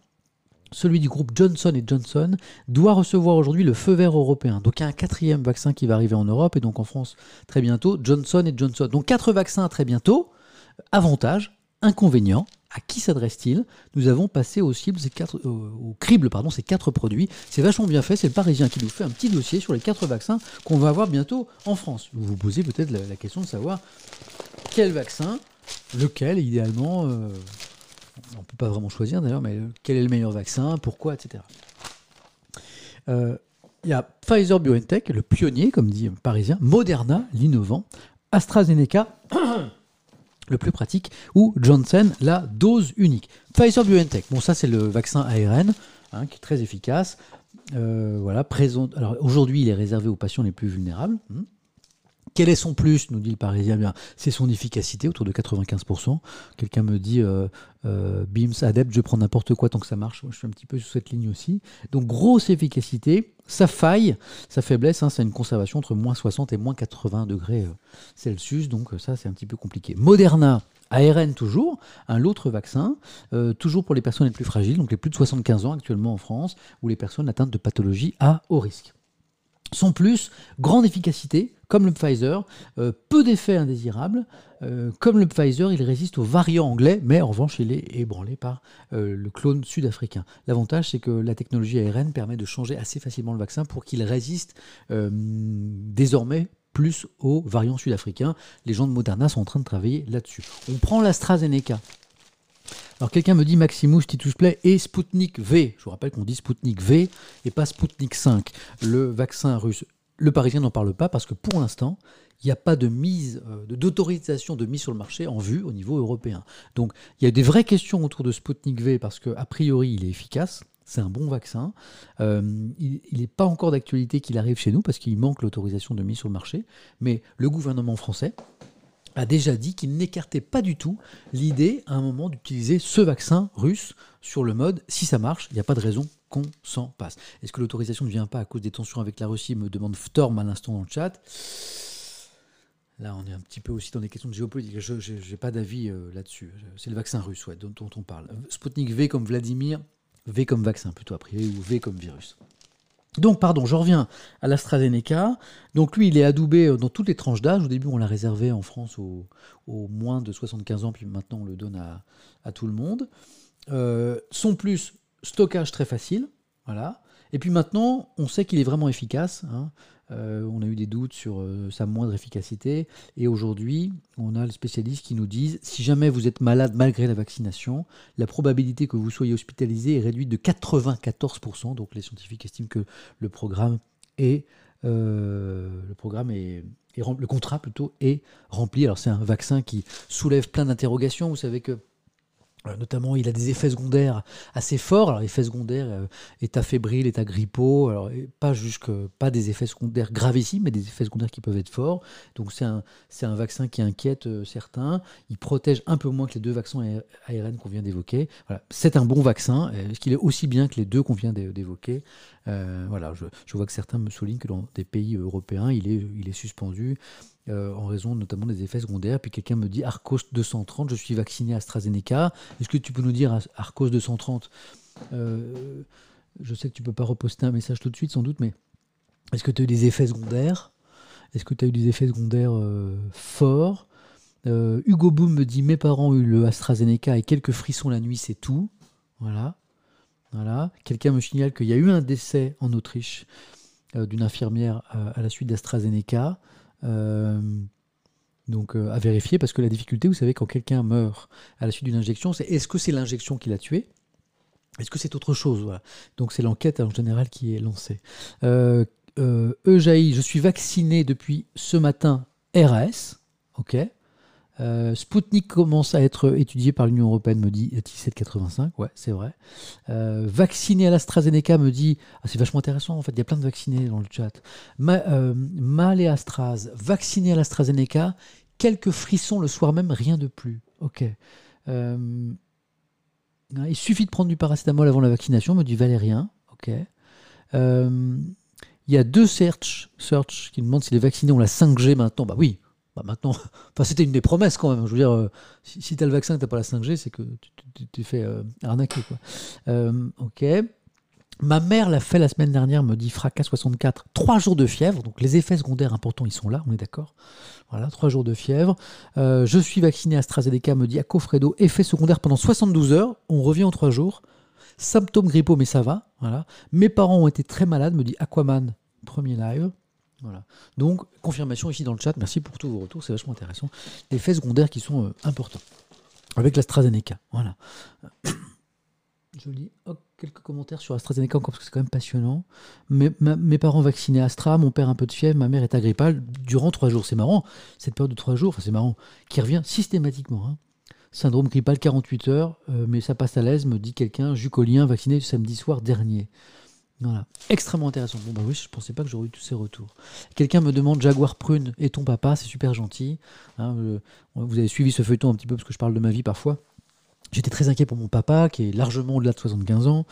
celui du groupe Johnson Johnson, doit recevoir aujourd'hui le feu vert européen. Donc il y a un quatrième vaccin qui va arriver en Europe et donc en France très bientôt, Johnson Johnson. Donc quatre vaccins très bientôt. Avantage, inconvénient, à qui s'adresse-t-il? Nous avons passé au, cible crible ces quatre produits. C'est vachement bien fait, c'est le Parisien qui nous fait un petit dossier sur les quatre vaccins qu'on va avoir bientôt en France. Vous vous posez peut-être la, la question de savoir quel vaccin, lequel idéalement... euh, on ne peut pas vraiment choisir d'ailleurs, mais quel est le meilleur vaccin, pourquoi, etc. Euh, Il y a Pfizer BioNTech, le pionnier, comme dit un Parisien, Moderna, l'innovant, AstraZeneca, *coughs* le plus pratique, ou Johnson, la dose unique. Pfizer BioNTech, bon ça c'est le vaccin ARN, hein, qui est très efficace. Euh, voilà, présent. Aujourd'hui, il est réservé aux patients les plus vulnérables. Hmm. Quel est son plus nous dit le Parisien bien. C'est son efficacité, autour de 95%. Quelqu'un me dit euh, euh, BIMS, adepte, je prends n'importe quoi tant que ça marche. Moi, je suis un petit peu sur cette ligne aussi. Donc, grosse efficacité. Sa faille, sa faiblesse, hein, c'est une conservation entre moins 60 et moins 80 degrés Celsius. Donc, ça, c'est un petit peu compliqué. Moderna, ARN toujours, un autre vaccin, euh, toujours pour les personnes les plus fragiles, donc les plus de 75 ans actuellement en France, ou les personnes atteintes de pathologies à haut risque. Son plus, grande efficacité, comme le Pfizer, euh, peu d'effets indésirables. Euh, comme le Pfizer, il résiste aux variants anglais, mais en revanche, il est ébranlé par le clone sud-africain. L'avantage, c'est que la technologie ARN permet de changer assez facilement le vaccin pour qu'il résiste désormais plus aux variants sud-africains. Les gens de Moderna sont en train de travailler là-dessus. On prend l'AstraZeneca. Alors quelqu'un me dit Maximus, Titus Play et Sputnik V. Je vous rappelle qu'on dit Sputnik V et pas Sputnik 5, le vaccin russe. Le Parisien n'en parle pas parce que pour l'instant, il n'y a pas de mise, euh, d'autorisation de mise sur le marché en vue au niveau européen. Donc il y a des vraies questions autour de Sputnik V parce qu'a priori il est efficace. C'est un bon vaccin. Euh, il n'est pas encore d'actualité qu'il arrive chez nous parce qu'il manque l'autorisation de mise sur le marché. Mais le gouvernement français a déjà dit qu'il n'écartait pas du tout l'idée à un moment d'utiliser ce vaccin russe sur le mode si ça marche, il n'y a pas de raison qu'on s'en passe. Est-ce que l'autorisation ne vient pas à cause des tensions avec la Russie me demande Storm à l'instant dans le chat. Là, on est un petit peu aussi dans des questions de géopolitique. Je n'ai pas d'avis euh, là-dessus. C'est le vaccin russe ouais, dont, on parle. Sputnik V comme Vladimir, V comme vaccin plutôt a priori, ou V comme virus. Donc, pardon, je reviens à l'AstraZeneca. Donc, lui, il est adoubé euh, dans toutes les tranches d'âge. Au début, on l'a réservé en France aux, moins de 75 ans, puis maintenant, on le donne à, tout le monde. Euh, son plus, stockage très facile. Voilà. Et puis maintenant, on sait qu'il est vraiment efficace. Hein. Euh, on a eu des doutes sur euh, sa moindre efficacité. Et aujourd'hui, on a le spécialiste qui nous dit si jamais vous êtes malade malgré la vaccination, la probabilité que vous soyez hospitalisé est réduite de 94%. Donc les scientifiques estiment que le programme est, euh, est, le contrat plutôt est rempli. Alors c'est un vaccin qui soulève plein d'interrogations. Vous savez que notamment, il a des effets secondaires assez forts. Alors, effets secondaires, euh, état fébrile, état grippaux, alors, pas, jusque, pas des effets secondaires gravissimes, mais des effets secondaires qui peuvent être forts. Donc, c'est un, un vaccin qui inquiète euh, certains. Il protège un peu moins que les deux vaccins ARN qu'on vient d'évoquer. Voilà. C'est un bon vaccin. Est-ce qu'il est aussi bien que les deux qu'on vient d'évoquer Voilà, je, je, vois que certains me soulignent que dans des pays européens, il est, il est suspendu. Euh, en raison notamment des effets secondaires. Puis quelqu'un me dit Arcos 230, je suis vacciné à AstraZeneca. Est-ce que tu peux nous dire Arcos 230 euh, Je sais que tu ne peux pas reposter un message tout de suite sans doute, mais est-ce que tu as eu des effets secondaires? Est-ce que tu as eu des effets secondaires euh, forts? Hugo Boom me dit Mes parents ont eu le AstraZeneca et quelques frissons la nuit, c'est tout. Voilà. voilà. Quelqu'un me signale qu'il y a eu un décès en Autriche d'une infirmière à la suite d'AstraZeneca. Euh, donc euh, à vérifier parce que la difficulté, vous savez, quand quelqu'un meurt à la suite d'une injection, c'est est-ce que c'est l'injection qui l'a tué? Est-ce que c'est autre chose? Donc c'est l'enquête en général qui est lancée. Euh, euh, je suis vacciné depuis ce matin RAS. Ok? Euh, Spoutnik commence à être étudié par l'Union Européenne, me dit 1785, ouais, c'est vrai. Euh, vacciné à l'AstraZeneca, me dit, ah, c'est vachement intéressant en fait, il y a plein de vaccinés dans le chat. Ma, euh, Mal et Astraz, vacciné à l'AstraZeneca, quelques frissons le soir même, rien de plus. Ok. il suffit de prendre du paracétamol avant la vaccination, me dit Valérien. Ok. Il y a deux search, search qui me demandent si les vaccinés ont la 5G maintenant. Bah oui, bah maintenant, *laughs* c'était une des promesses quand même. Je veux dire, euh, si, tu as le vaccin et que tu pas la 5G, c'est que tu t'es fait euh, arnaquer. Quoi. Euh. Ma mère l'a fait la semaine dernière, me dit fracas 64, trois jours de fièvre, donc les effets secondaires importants, ils sont là, on est d'accord Voilà, trois jours de fièvre. je suis vacciné à AstraZeneca, me dit Acofredo, effet secondaire pendant 72 heures, on revient en trois jours. Symptômes grippaux, mais ça va. Voilà. Mes parents ont été très malades, me dit Aquaman, premier live. Voilà. Donc, confirmation ici dans le chat. Merci pour tous vos retours, c'est vachement intéressant. Des faits secondaires qui sont euh, importants. Avec l'AstraZeneca. Voilà. *coughs* Je lis quelques commentaires sur AstraZeneca encore parce que c'est quand même passionnant. Mes, mes, parents vaccinés Astra, mon père un peu de fièvre, ma mère est agrippale durant trois jours. C'est marrant, cette période de trois jours, c'est marrant, qui revient systématiquement. Hein. Syndrome grippal 48 heures, euh, mais ça passe à l'aise, me dit quelqu'un, jucolien, vacciné samedi soir dernier. Voilà, extrêmement intéressant. Bon, bah oui, je pensais pas que j'aurais eu tous ces retours. Quelqu'un me demande Jaguar Prune et ton papa, c'est super gentil. Hein, vous avez suivi ce feuilleton un petit peu parce que je parle de ma vie parfois. J'étais très inquiet pour mon papa, qui est largement au-delà de 75 ans,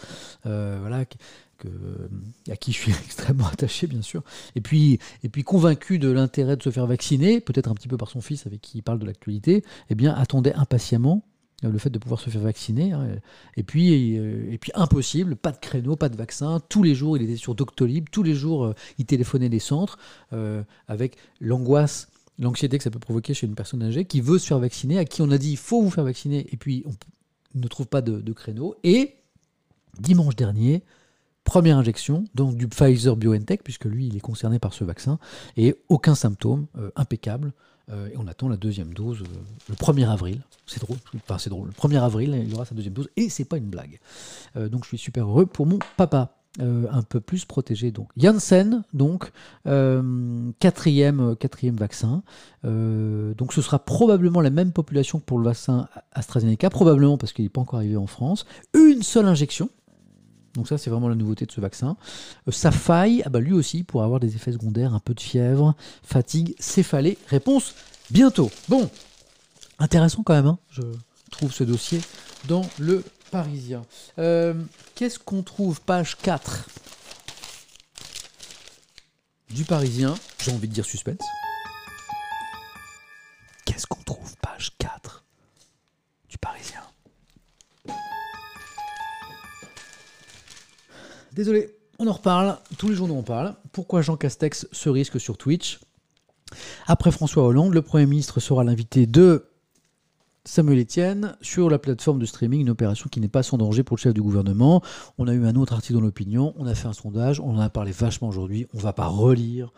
euh, voilà, à qui je suis *laughs* extrêmement attaché, bien sûr. Et puis, et puis convaincu de l'intérêt de se faire vacciner, peut-être un petit peu par son fils avec qui il parle de l'actualité, eh bien, attendait impatiemment le fait de pouvoir se faire vacciner. Hein. Et, puis, euh, et puis, impossible, pas de créneau, pas de vaccin. Tous les jours, il était sur Doctolib. Tous les jours, il téléphonait des centres avec l'angoisse l'anxiété que ça peut provoquer chez une personne âgée qui veut se faire vacciner, à qui on a dit il faut vous faire vacciner, et puis on ne trouve pas de, créneau. Et dimanche dernier, première injection, donc du Pfizer BioNTech, puisque lui, il est concerné par ce vaccin, et aucun symptôme, euh, impeccable. Euh, et on attend la deuxième dose euh, le 1er avril. C'est drôle, enfin c'est drôle. Le 1er avril, il aura sa deuxième dose, et c'est pas une blague. donc je suis super heureux pour mon papa. Euh, un peu plus protégé. Donc Janssen, donc euh, quatrième, euh, quatrième vaccin. donc ce sera probablement la même population que pour le vaccin AstraZeneca, probablement parce qu'il n'est pas encore arrivé en France. Une seule injection. Donc ça c'est vraiment la nouveauté de ce vaccin. ça faille, ah bah lui aussi pour avoir des effets secondaires, un peu de fièvre, fatigue, céphalée. Réponse bientôt. Bon, intéressant quand même. Hein, je trouve ce dossier dans le Parisien. Euh, qu'est-ce qu'on trouve? Page 4 du Parisien J'ai envie de dire suspense. Qu'est-ce qu'on trouve? Page 4 du Parisien Désolé, on en reparle, tous les journaux en parlent. Pourquoi Jean Castex se risque sur Twitch Après François Hollande, le Premier ministre sera l'invité de Samuel Etienne, sur la plateforme de streaming, une opération qui n'est pas sans danger pour le chef du gouvernement. On a eu un autre article dans l'opinion, on a fait un sondage, on en a parlé vachement aujourd'hui, on ne va pas relire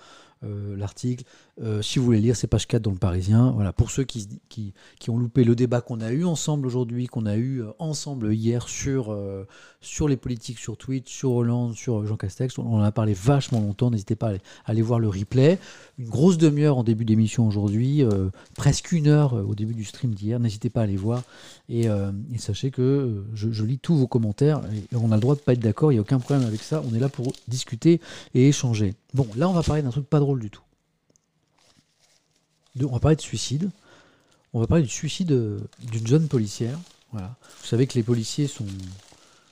euh, l'article. Euh, si vous voulez lire, c'est page 4 dans le Parisien. Voilà, pour ceux qui, qui, ont loupé le débat qu'on a eu ensemble aujourd'hui, qu'on a eu euh, ensemble hier sur, sur les politiques, sur Twitch, sur Hollande, sur Jean Castex, on en a parlé vachement longtemps. N'hésitez pas à aller, voir le replay. Une grosse demi-heure en début d'émission aujourd'hui, presque une heure au début du stream d'hier. N'hésitez pas à aller voir. Et, sachez que je, lis tous vos commentaires et on a le droit de ne pas être d'accord, il n'y a aucun problème avec ça. On est là pour discuter et échanger. Bon, là, on va parler d'un truc pas drôle du tout. On va parler de suicide. On va parler du suicide euh, d'une jeune policière. Vous savez que les policiers sont.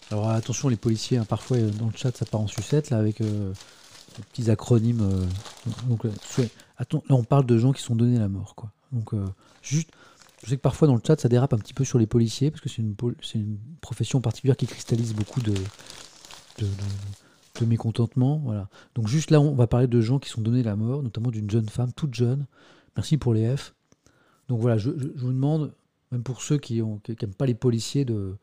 Alors attention, les policiers, hein, parfois euh, dans le chat, ça part en sucette, là, avec euh, petits acronymes. donc, là, on parle de gens qui sont donnés la mort, quoi. Juste. Je sais que parfois dans le chat ça dérape un petit peu sur les policiers parce que c'est une, profession particulière qui cristallise beaucoup de, de mécontentement. Donc juste là, on va parler de gens qui sont donnés la mort, notamment d'une jeune femme, toute jeune. Merci pour les F. Donc voilà, je, vous demande, même pour ceux qui n'aiment pas les policiers, de,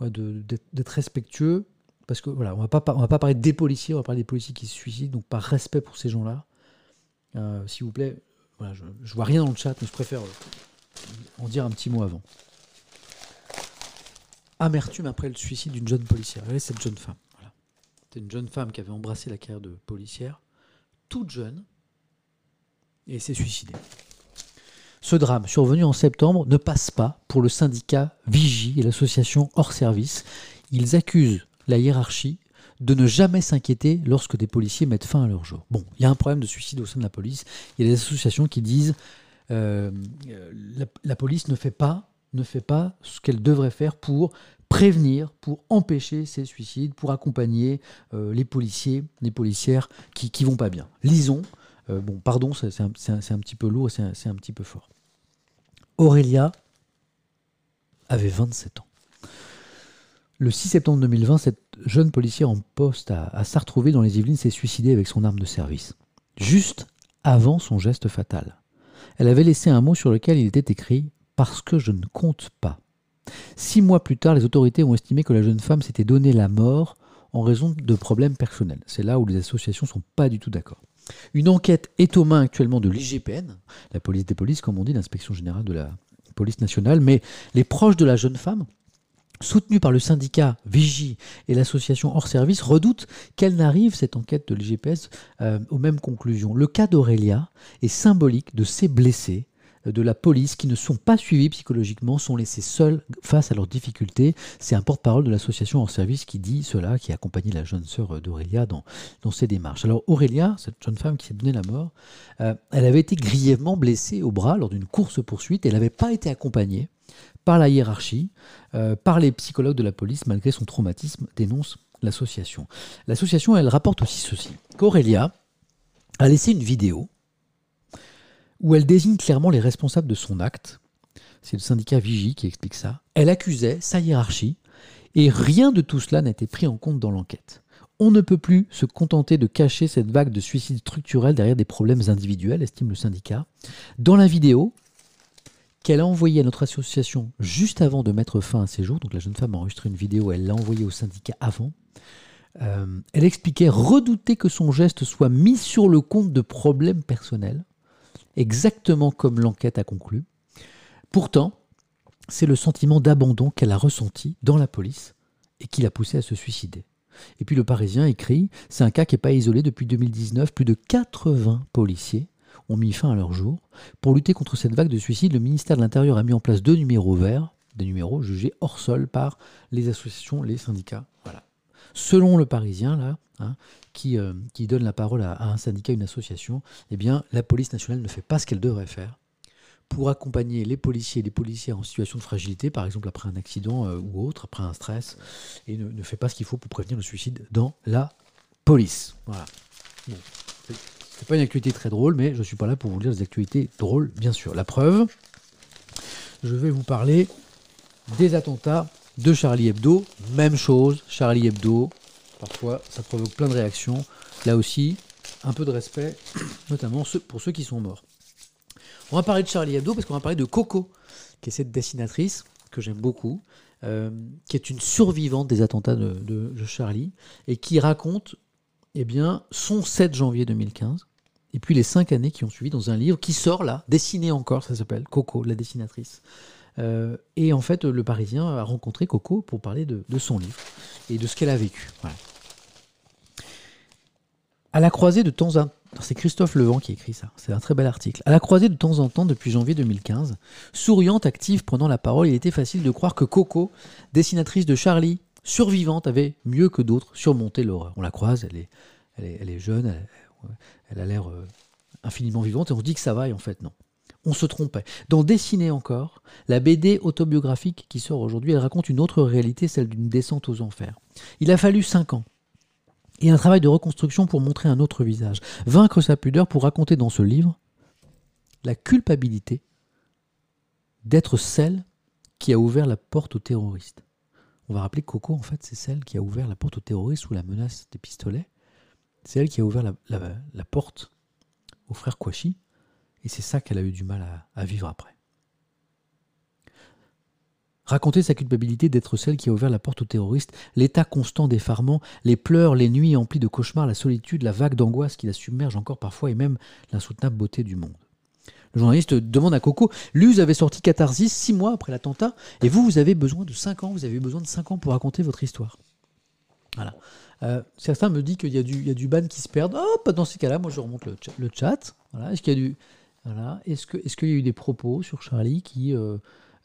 d'être respectueux. Parce que voilà, on on va pas parler des policiers, on va parler des policiers qui se suicident, donc par respect pour ces gens-là. Euh, s'il vous plaît, voilà, je, je vois rien dans le chat, mais je préfère en dire un petit mot avant. Amertume après le suicide d'une jeune policière. Regardez cette jeune femme. C'était une jeune femme qui avait embrassé la carrière de policière, toute jeune, et s'est suicidée. Ce drame, survenu en septembre, ne passe pas pour le syndicat Vigie et l'association hors service. Ils accusent la hiérarchie de ne jamais s'inquiéter lorsque des policiers mettent fin à leur jour. Bon, il y a un problème de suicide au sein de la police. Il y a des associations qui disent euh, la, police ne fait pas, ne fait pas ce qu'elle devrait faire pour prévenir, pour empêcher ces suicides, pour accompagner euh, les policiers, les policières qui, qui vont pas bien. Lisons. Euh, bon, pardon, c'est un, petit peu lourd, c'est un, petit peu fort. Aurélia avait 27 ans. Le 6 septembre 2020, cette jeune policière en poste à, à Sartrouville dans les Yvelines s'est suicidée avec son arme de service, juste avant son geste fatal. Elle avait laissé un mot sur lequel il était écrit Parce que je ne compte pas. Six mois plus tard, les autorités ont estimé que la jeune femme s'était donné la mort en raison de problèmes personnels. C'est là où les associations ne sont pas du tout d'accord. Une enquête est aux mains actuellement de l'IGPN, la police des polices, comme on dit, l'inspection générale de la police nationale, mais les proches de la jeune femme soutenu par le syndicat Vigie et l'association Hors Service, redoute qu'elle n'arrive, cette enquête de l'IGPS, euh, aux mêmes conclusions. Le cas d'Aurélia est symbolique de ces blessés de la police qui ne sont pas suivis psychologiquement, sont laissés seuls face à leurs difficultés. C'est un porte-parole de l'association hors service qui dit cela, qui a accompagné la jeune sœur d'Aurélia dans, dans ses démarches. Alors Aurélia, cette jeune femme qui s'est donné la mort, euh, elle avait été grièvement blessée au bras lors d'une course-poursuite. Elle n'avait pas été accompagnée par la hiérarchie, euh, par les psychologues de la police, malgré son traumatisme, dénonce l'association. L'association, elle rapporte aussi ceci, qu'Aurélia a laissé une vidéo où elle désigne clairement les responsables de son acte. C'est le syndicat Vigie qui explique ça. Elle accusait sa hiérarchie, et rien de tout cela n'a été pris en compte dans l'enquête. On ne peut plus se contenter de cacher cette vague de suicides structurels derrière des problèmes individuels, estime le syndicat. Dans la vidéo, qu'elle a envoyée à notre association juste avant de mettre fin à ses jours. Donc la jeune femme a enregistré une vidéo, elle l'a envoyée au syndicat avant. Euh, elle expliquait redouter que son geste soit mis sur le compte de problèmes personnels, exactement comme l'enquête a conclu. Pourtant, c'est le sentiment d'abandon qu'elle a ressenti dans la police et qui l'a poussée à se suicider. Et puis le Parisien écrit, c'est un cas qui n'est pas isolé depuis 2019, plus de 80 policiers ont mis fin à leur jour. Pour lutter contre cette vague de suicides, le ministère de l'Intérieur a mis en place deux numéros verts, des numéros jugés hors sol par les associations, les syndicats. Selon le Parisien, là, hein, qui, euh, qui, donne la parole à, un syndicat, une association, eh bien, la police nationale ne fait pas ce qu'elle devrait faire pour accompagner les policiers et les policières en situation de fragilité, par exemple après un accident euh, ou autre, après un stress, et ne, fait pas ce qu'il faut pour prévenir le suicide dans la police. Voilà. C'est pas une actualité très drôle, mais je ne suis pas là pour vous lire des actualités drôles, bien sûr. La preuve, je vais vous parler des attentats de Charlie Hebdo. Même chose, Charlie Hebdo. Parfois, ça provoque plein de réactions. Là aussi, un peu de respect, *coughs* notamment pour ceux qui sont morts. On va parler de Charlie Hebdo parce qu'on va parler de Coco, qui est cette dessinatrice que j'aime beaucoup, euh, qui est une survivante des attentats de, Charlie et qui raconte eh bien, son 7 janvier 2015 et puis les cinq années qui ont suivi dans un livre qui sort là, dessiné encore, ça s'appelle Coco, la dessinatrice. Euh, et en fait, le Parisien a rencontré Coco pour parler de, son livre et de ce qu'elle a vécu. À la croisée de temps en temps, c'est Christophe Levent qui écrit ça, c'est un très bel article. À la croisée de temps en temps depuis janvier 2015, souriante, active, prenant la parole, il était facile de croire que Coco, dessinatrice de Charlie, survivante, avait mieux que d'autres surmonté l'horreur. On la croise, elle est, elle est, jeune, elle, elle a l'air euh, infiniment vivante et on se dit que ça va et en fait non. On se trompait. Dans Dessiner encore, la BD autobiographique qui sort aujourd'hui, elle raconte une autre réalité, celle d'une descente aux enfers. Il a fallu cinq ans et un travail de reconstruction pour montrer un autre visage, vaincre sa pudeur pour raconter dans ce livre la culpabilité d'être celle qui a ouvert la porte aux terroristes. On va rappeler que Coco, en fait, c'est celle qui a ouvert la porte aux terroristes sous la menace des pistolets c'est elle qui a ouvert la, porte au frère Kouachi, et c'est ça qu'elle a eu du mal à, vivre après. Raconter sa culpabilité d'être celle qui a ouvert la porte aux terroristes, l'état constant d'effarement, les pleurs, les nuits emplies de cauchemars, la solitude, la vague d'angoisse qui la submerge encore parfois, et même l'insoutenable beauté du monde. Le journaliste demande à Coco, Luz avait sorti Catharsis six mois après l'attentat, et vous, vous avez besoin de cinq ans, vous avez besoin de cinq ans pour raconter votre histoire. Voilà. Euh, certains me disent qu'il y, a du, ban qui se perd. Oh, dans ces cas-là, moi je remonte le. Le chat. Voilà. Est-ce qu'il y a du. Est-ce, qu'il y a eu des propos sur Charlie qui euh,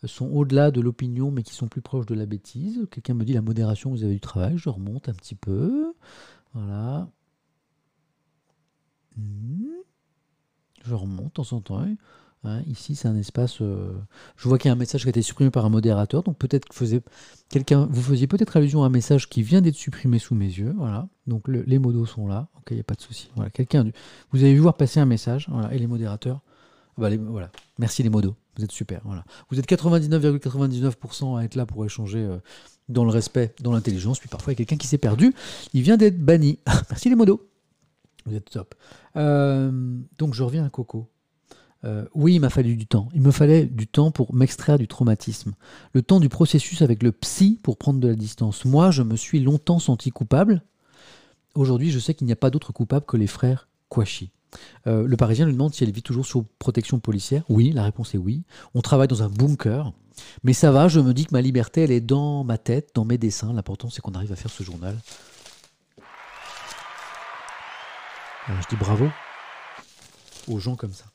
sont au-delà de l'opinion mais qui sont plus proches de la bêtise? Quelqu'un me dit la modération, vous avez du travail. Je remonte un petit peu. Voilà. Hmm. Je remonte de temps en temps. Ici, c'est un espace. Euh, je vois qu'il y a un message qui a été supprimé par un modérateur, donc peut-être que faisait, quelqu'un, vous faisiez peut-être allusion à un message qui vient d'être supprimé sous mes yeux. Voilà. Donc les modos sont là. Ok, il n'y a pas de souci. Voilà. Quelqu'un, vous avez vu voir passer un message. Voilà. Et les modérateurs. Bah, voilà. Merci les modos. Vous êtes super. Voilà. Vous êtes 99,99% à être là pour échanger euh, dans le respect, dans l'intelligence. Puis parfois, il y a quelqu'un qui s'est perdu. Il vient d'être banni. *laughs* Merci les modos. Vous êtes top. Euh, donc je reviens à Coco. Euh, oui, il m'a fallu du temps. Il me fallait du temps pour m'extraire du traumatisme. Le temps du processus avec le psy pour prendre de la distance. Moi, je me suis longtemps senti coupable. Aujourd'hui, je sais qu'il n'y a pas d'autre coupable que les frères Kouachi. Euh, le Parisien lui demande si elle vit toujours sous protection policière. Oui, la réponse est oui. On travaille dans un bunker. Mais ça va, je me dis que ma liberté, elle est dans ma tête, dans mes dessins. L'important, c'est qu'on arrive à faire ce journal. Alors, je dis bravo aux gens comme ça.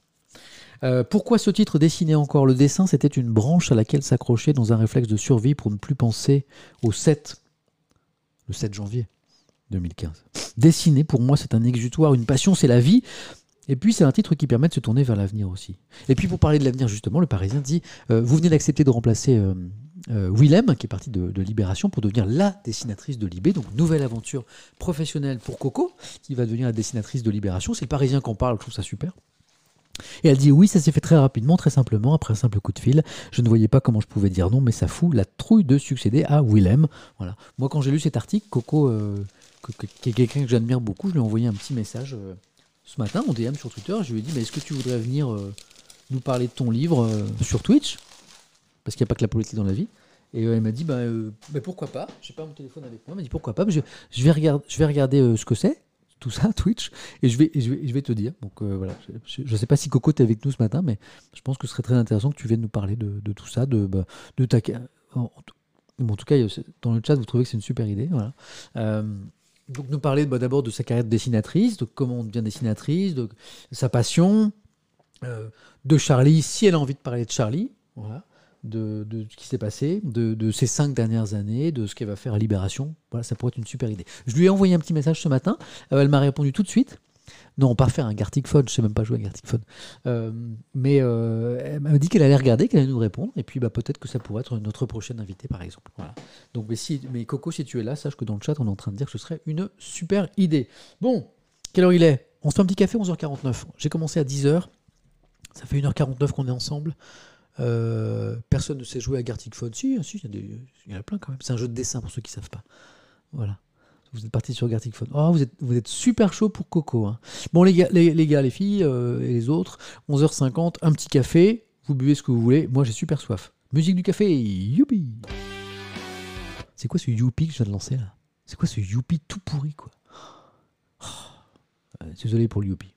Euh, pourquoi ce titre dessiné encore Le dessin, c'était une branche à laquelle s'accrocher dans un réflexe de survie pour ne plus penser au 7, le 7 janvier 2015. Dessiner, pour moi, c'est un exutoire, une passion, c'est la vie. Et puis, c'est un titre qui permet de se tourner vers l'avenir aussi. Et puis, pour parler de l'avenir, justement, le Parisien dit euh, Vous venez d'accepter de remplacer euh, Willem, qui est parti de, de, Libération, pour devenir la dessinatrice de Libé. Donc, nouvelle aventure professionnelle pour Coco, qui va devenir la dessinatrice de Libération. C'est le Parisien qu'on parle, je trouve ça super. Et elle dit oui, ça s'est fait très rapidement, très simplement, après un simple coup de fil. Je ne voyais pas comment je pouvais dire non, mais ça fout la trouille de succéder à Willem. Voilà. Moi, quand j'ai lu cet article, Coco, euh, qui est quelqu'un que j'admire beaucoup, je lui ai envoyé un petit message euh, ce matin en DM sur Twitter. Je lui ai dit, mais est-ce que tu voudrais venir euh, nous parler de ton livre sur Twitch? Parce qu'il n'y a pas que la politique dans la vie. Et elle m'a dit, bah, bah, pourquoi pas? J'ai pas mon téléphone avec moi. Elle m'a dit, pourquoi pas? Je, vais regarder, ce que c'est, tout ça, *laughs* Twitch, et je vais, je vais, je vais te dire. Donc euh, voilà, je ne sais pas si Coco est avec nous ce matin, mais je pense que ce serait très intéressant que tu viennes nous parler de, tout ça, de, bah, de ta. En, en, tout cas, dans le chat, vous trouvez que c'est une super idée. Voilà. Euh, donc nous parler bah, d'abord de sa carrière de dessinatrice, de comment on devient dessinatrice, de sa passion, euh, de Charlie, si elle a envie de parler de Charlie, voilà, de, ce qui s'est passé, de, ces cinq dernières années, de ce qu'elle va faire à Libération. Voilà, ça pourrait être une super idée. Je lui ai envoyé un petit message ce matin, euh, elle m'a répondu tout de suite. Non, pas faire un Gartic Phone, je sais même pas jouer à Gartic Phone. Euh, mais euh, elle m'a dit qu'elle allait regarder, qu'elle allait nous répondre, et puis bah, peut-être que ça pourrait être notre prochaine invitée, par exemple. Voilà. Donc, mais, si, mais Coco, si tu es là, sache que dans le chat, on est en train de dire que ce serait une super idée. Bon, quelle heure il est? On se fait un petit café, 11h49. J'ai commencé à 10h. Ça fait 1h49 qu'on est ensemble. Euh, personne ne sait jouer à Gartic Phone. Si, si il y, des, il y en a plein quand même. C'est un jeu de dessin pour ceux qui ne savent pas. Voilà. Vous êtes parti sur Gartic Phone. Oh, vous êtes, vous êtes super chaud pour Coco. Hein. Bon, les gars, les, les, gars, les filles euh, et les autres, 11h50, un petit café. Vous buvez ce que vous voulez. Moi, j'ai super soif. Musique du café. Youpi C'est quoi ce youpi que je viens de lancer là? C'est quoi ce youpi tout pourri, quoi? Oh. Désolé pour le youpi.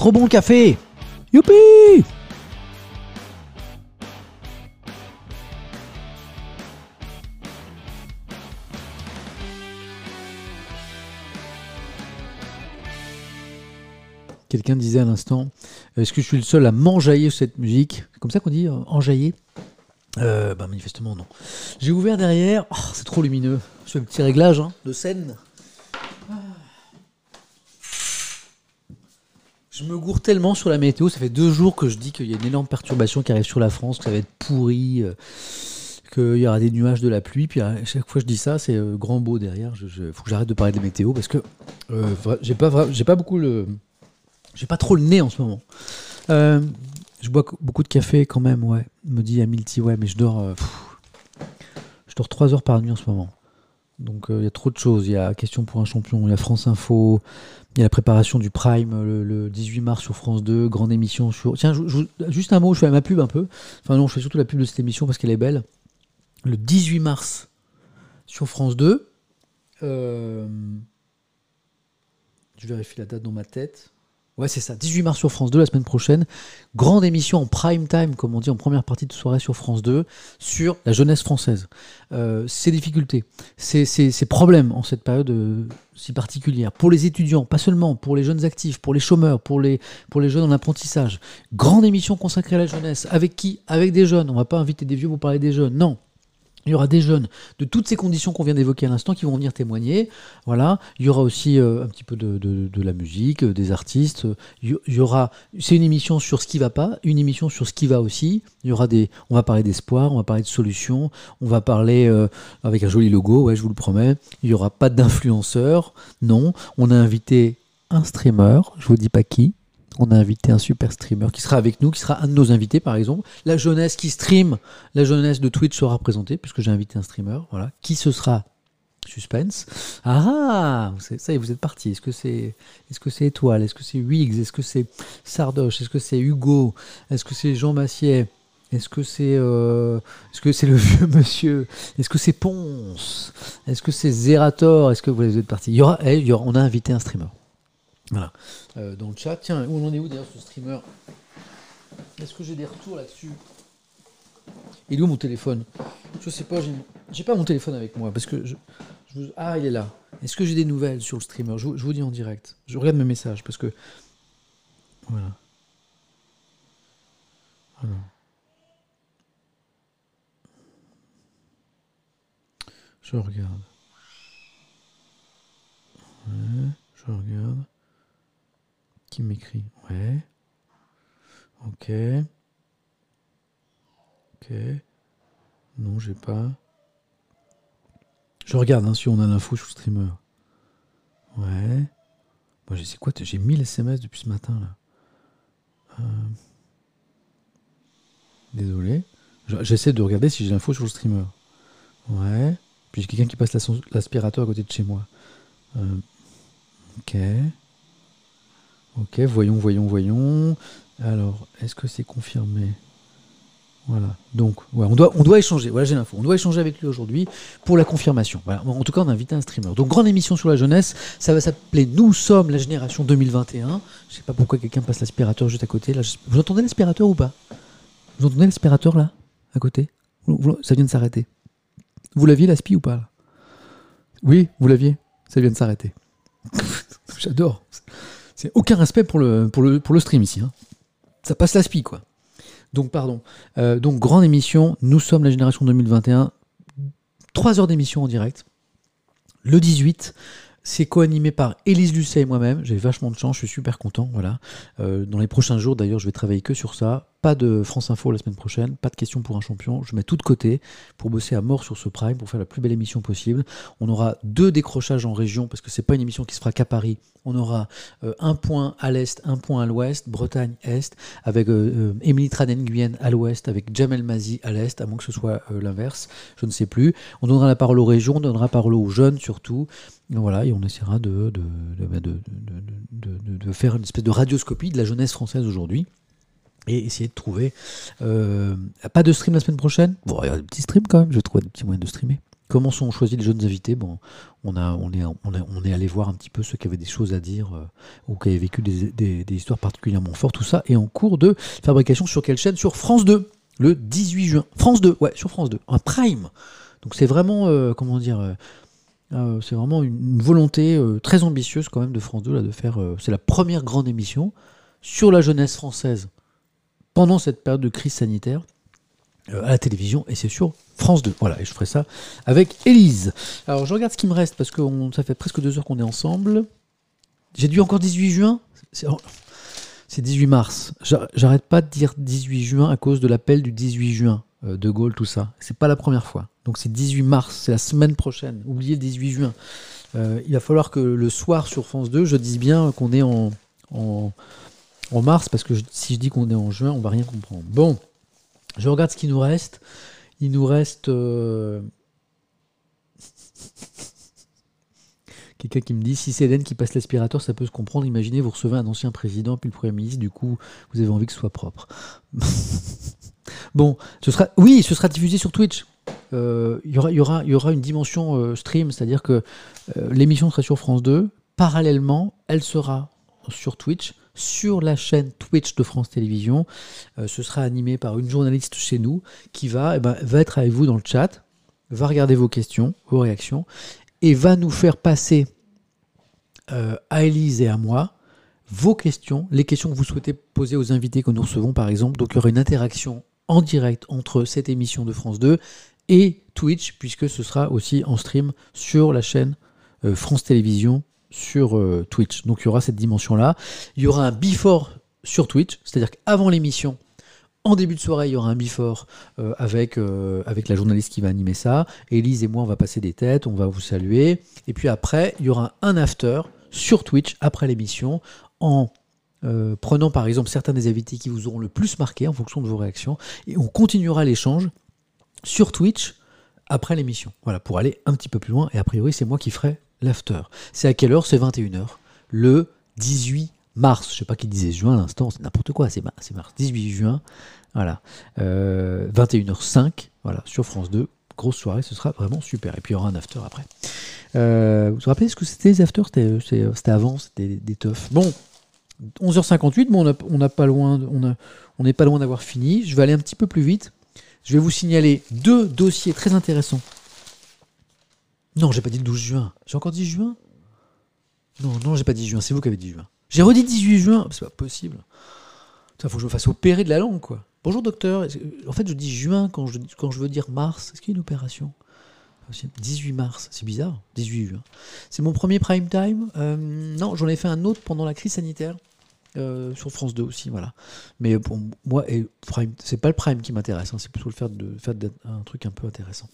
Trop bon café Youpi Quelqu'un disait à l'instant, est-ce que je suis le seul à m'enjailler cette musique? Comme ça qu'on dit, euh, enjailler? Euh, bah manifestement non. J'ai ouvert derrière, oh, c'est trop lumineux. Je un petit réglage hein, de scène. Je me gourre tellement sur la météo. Ça fait deux jours que je dis qu'il y a une énorme perturbation qui arrive sur la France, que ça va être pourri, euh, qu'il y aura des nuages, de la pluie. Puis à chaque fois que je dis ça, c'est euh, grand beau derrière. Il faut que j'arrête de parler des météos parce que euh, j'ai pas, j'ai pas beaucoup le, j'ai pas trop le nez en ce moment. Euh, je bois beaucoup de café quand même, ouais. Me dit Amilti, ouais, mais je dors, euh, je dors trois heures par nuit en ce moment. Donc il y a trop de choses. Il y a Question pour un champion, il y a France Info, il y a la préparation du Prime le, le, 18 mars sur France 2, grande émission sur. Tiens, juste un mot, je fais ma pub un peu. Enfin, non, je fais surtout la pub de cette émission parce qu'elle est belle. Le 18 mars sur France 2. Euh... Je vérifie la date dans ma tête. Ouais, c'est ça. 18 mars sur France 2 la semaine prochaine. Grande émission en prime time, comme on dit, en première partie de soirée sur France 2, sur la jeunesse française. Euh, ses difficultés, ses, problèmes en cette période euh, si particulière. Pour les étudiants, pas seulement, pour les jeunes actifs, pour les chômeurs, pour les, jeunes en apprentissage. Grande émission consacrée à la jeunesse. Avec qui? Avec des jeunes. On va pas inviter des vieux pour parler des jeunes. Non. Il y aura des jeunes de toutes ces conditions qu'on vient d'évoquer à l'instant qui vont venir témoigner. Voilà. Il y aura aussi euh, un petit peu de, la musique, euh, des artistes. Il y- il y aura. C'est une émission sur ce qui va pas, une émission sur ce qui va aussi. Il y aura des. On va parler d'espoir, on va parler de solutions, on va parler euh, avec un joli logo. Ouais, je vous le promets. Il y aura pas d'influenceurs. Non. On a invité un streamer. Je vous dis pas qui. On a invité un super streamer qui sera avec nous, qui sera un de nos invités par exemple. La jeunesse qui stream, la jeunesse de Twitch sera représentée puisque j'ai invité un streamer. Voilà. Qui ce sera? Suspense. Ah, ça y est, vous êtes parti. Est-ce que c'est, est-ce que Étoile? Est-ce que c'est Wiggs? Est-ce que c'est Sardoche? Est-ce que c'est Hugo? Est-ce que c'est Jean Massier Est-ce que c'est, euh, c'est le *laughs* vieux monsieur? Est-ce que c'est Ponce? Est-ce que c'est Zerator? Est-ce que vous êtes parti? Eh, on a invité un streamer. Voilà. Euh, dans le chat. Tiens, on en est où d'ailleurs ce streamer? Est-ce que j'ai des retours là-dessus? Il est où mon téléphone? Je sais pas, j'ai, pas mon téléphone avec moi parce que je, ah il est là. Est-ce que j'ai des nouvelles sur le streamer? Je, vous- dis en direct. Je regarde mes messages parce que voilà. Alors. Je regarde. Je regarde. Qui m'écrit? Ouais. Ok. Ok. Non, j'ai pas. Je regarde hein, si on a l'info sur le streamer. Ouais. Moi, j'ai c'est quoi J'ai 1000 SMS depuis ce matin là. Euh, Désolé. Je- J'essaie de regarder si j'ai l'info sur le streamer. Ouais. Puis j'ai quelqu'un qui passe l'as- l'aspirateur à côté de chez moi. Euh, Ok. Ok, voyons, voyons, voyons. Alors, est-ce que c'est confirmé? Voilà. Donc, ouais, on, doit, on doit échanger. Voilà, j'ai l'info. On doit échanger avec lui aujourd'hui pour la confirmation. Voilà. En tout cas, on a invité un streamer. Donc, grande émission sur la jeunesse. Ça va s'appeler Nous sommes la génération 2021. Je sais pas pourquoi quelqu'un passe l'aspirateur juste à côté. Là, Vous entendez l'aspirateur ou pas? Vous entendez l'aspirateur là? À côté? Ça vient de s'arrêter. Vous l'aviez l'aspi ou pas Oui, vous l'aviez. Ça vient de s'arrêter. *laughs* J'adore. C'est aucun respect pour le, pour stream ici. hein. Ça passe l'aspi, quoi. Donc, pardon. Euh, donc, grande émission. Nous sommes la génération 2021. Trois heures d'émission en direct. Le 18. C'est co-animé par Élise Lucet et moi-même. J'ai vachement de chance, je suis super content. Voilà. Euh, dans les prochains jours, d'ailleurs, je vais travailler que sur ça. Pas de France Info la semaine prochaine, pas de questions pour un champion. Je mets tout de côté pour bosser à mort sur ce Prime, pour faire la plus belle émission possible. On aura deux décrochages en région parce que c'est pas une émission qui se fera qu'à Paris. On aura euh, un point à l'est, un point à l'ouest, Bretagne est, avec euh, euh, Émilie Tranen-Guyenne à l'ouest, avec Jamel Mazi à l'est, à moins que ce soit l'inverse, je ne sais plus. On donnera la parole aux régions, on donnera la parole aux jeunes surtout. Voilà, et on essaiera de faire une espèce de radioscopie de la jeunesse française aujourd'hui. Et essayer de trouver. euh, pas de stream la semaine prochaine Bon, il y a des petits streams quand même, je vais trouver des petits moyens de streamer. Comment sont choisis les jeunes invités? Bon, on, a, on, est, on, on est allé voir un petit peu ceux qui avaient des choses à dire euh, ou qui avaient vécu des, des- histoires particulièrement fortes. Tout ça est en cours de fabrication sur quelle chaîne? Sur France 2, le 18 juin. France 2, ouais, sur France 2. Un prime. Donc c'est vraiment, euh, comment dire, c'est vraiment une, une volonté très ambitieuse quand même de France 2 là, de faire. c'est la première grande émission sur la jeunesse française pendant cette période de crise sanitaire euh, à la télévision et c'est sur France 2. Voilà, et je ferai ça avec Élise. Alors je regarde ce qui me reste parce que ça fait presque deux heures qu'on est ensemble. J'ai dû encore 18 juin. C'est oh, c'est 18 mars. J'a- J'arrête pas de dire 18 juin à cause de l'appel du 18 juin. euh, de Gaulle, tout ça. C'est pas la première fois. Donc c'est 18 mars, c'est la semaine prochaine. Oubliez le 18 juin. Euh, il va falloir que le soir sur France 2, je dise bien qu'on est en, en mars, parce que si je dis qu'on est en juin, on va rien comprendre. Bon, je regarde ce qui nous reste. Il nous reste. euh, Quelqu'un qui me dit si c'est Hélène qui passe l'aspirateur, ça peut se comprendre. Imaginez, vous recevez un ancien président puis le Premier ministre, du coup, vous avez envie que ce soit propre. *laughs* bon, ce sera, oui, ce sera diffusé sur Twitch. Euh, Il y, aura, une dimension euh, stream, c'est-à-dire que l'émission sera sur France 2. Parallèlement, elle sera sur Twitch, sur la chaîne Twitch de France Télévisions. Euh, ce sera animé par une journaliste chez nous qui va, eh ben, va être avec vous dans le chat, va regarder vos questions, vos réactions, et va nous faire passer euh, à Elise et à moi vos questions, les questions que vous souhaitez poser aux invités que nous recevons par exemple. Donc il y aura une interaction en direct entre cette émission de France 2 et Twitch, puisque ce sera aussi en stream sur la chaîne euh, France Télévisions sur euh, Twitch. Donc il y aura cette dimension-là. Il y aura un before sur Twitch, c'est-à-dire qu'avant l'émission, en début de soirée, il y aura un before euh, avec, euh, avec la journaliste qui va animer ça. Élise et moi, on va passer des têtes, on va vous saluer. Et puis après, il y aura un after sur Twitch après l'émission en prenant par exemple certains des invités qui vous auront le plus marqué en fonction de vos réactions. Et on continuera l'échange sur Twitch après l'émission. Voilà, pour aller un petit peu plus loin. Et a priori, c'est moi qui ferai l'after. C'est à quelle heure? C'est 21h. Le 18 mars. Je sais pas qui disait juin à l'instant, c'est n'importe quoi, c'est ma- c'est mars. 18 juin. Voilà. Euh, 21h05, voilà, sur France 2. Grosse soirée, ce sera vraiment super. Et puis il y aura un after après. Euh, vous vous rappelez ce que c'était les afters? C'était c'était avant, c'était des. Bon, 11h58, mais on n'a on n'a pas loin, de- on a- on n'est pas loin d'avoir fini. Je vais aller un petit peu plus vite. Je vais vous signaler deux dossiers très intéressants. Non, j'ai pas dit le 12 juin. J'ai encore dit juin? Non, non, j'ai pas dit juin. C'est vous qui avez dit juin. J'ai redit 18 juin. C'est pas possible. Il faut que je me fasse opérer de la langue, quoi. Bonjour docteur. En fait, je dis juin quand je, veux dire mars. Est-ce qu'il y a une opération? 18 mars, c'est bizarre. 18 juin. C'est mon premier prime time. Euh, non, j'en ai fait un autre pendant la crise sanitaire. euh, sur France 2 aussi, voilà. Mais pour moi, c'est pas le prime qui m'intéresse, hein, c'est plutôt le fait de- un truc un peu intéressant.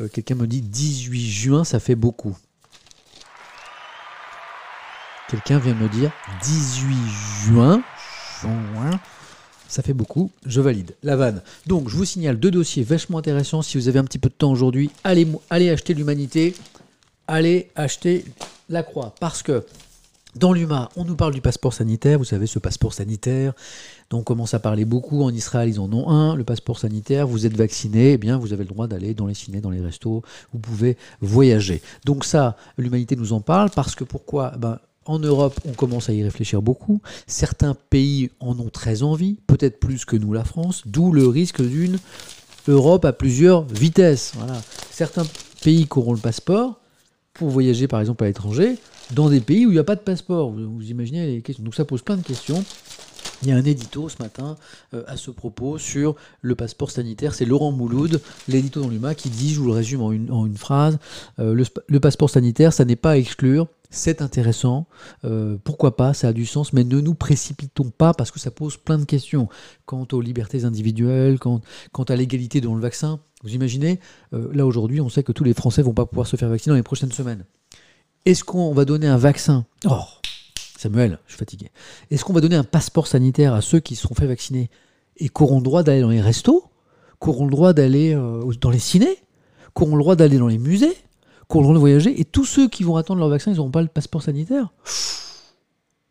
Euh, Quelqu'un me dit 18 juin, ça fait beaucoup. Quelqu'un vient me dire 18 juin, juin, ça fait beaucoup, je valide. La vanne. Donc, je vous signale deux dossiers vachement intéressants. Si vous avez un petit peu de temps aujourd'hui, allez, allez acheter l'humanité, allez acheter la croix. Parce que dans l'UMA, on nous parle du passeport sanitaire. Vous savez, ce passeport sanitaire dont on commence à parler beaucoup. En Israël, ils en ont un. Le passeport sanitaire, vous êtes vacciné, eh bien, vous avez le droit d'aller dans les ciné, dans les restos. Vous pouvez voyager. Donc ça, l'humanité nous en parle parce que pourquoi? Ben, en Europe, on commence à y réfléchir beaucoup. Certains pays en ont très envie, peut-être plus que nous, la France, d'où le risque d'une Europe à plusieurs vitesses. Voilà. Certains pays qui auront le passeport pour voyager, par exemple, à l'étranger, dans des pays où il n'y a pas de passeport. Vous, imaginez les questions. Donc ça pose plein de questions. Il y a un édito ce matin euh, à ce propos sur le passeport sanitaire. C'est Laurent Mouloud, l'édito dans l'UMA, qui dit, je vous le résume en une, phrase, euh, le passeport sanitaire, ça n'est pas à exclure. C'est intéressant, euh, pourquoi pas, ça a du sens, mais ne nous précipitons pas parce que ça pose plein de questions quant aux libertés individuelles, quant, à l'égalité dans le vaccin. Vous imaginez, euh, là aujourd'hui, on sait que tous les Français vont pas pouvoir se faire vacciner dans les prochaines semaines. Est-ce qu'on va donner un vaccin? Oh, Samuel, je suis fatigué. Est-ce qu'on va donner un passeport sanitaire à ceux qui seront fait vacciner? Et qui auront le droit d'aller dans les restos, qui auront le droit d'aller euh, dans les cinés, qui auront le droit d'aller dans les musées, qui auront le droit de voyager, et tous ceux qui vont attendre leur vaccin, ils n'auront pas le passeport sanitaire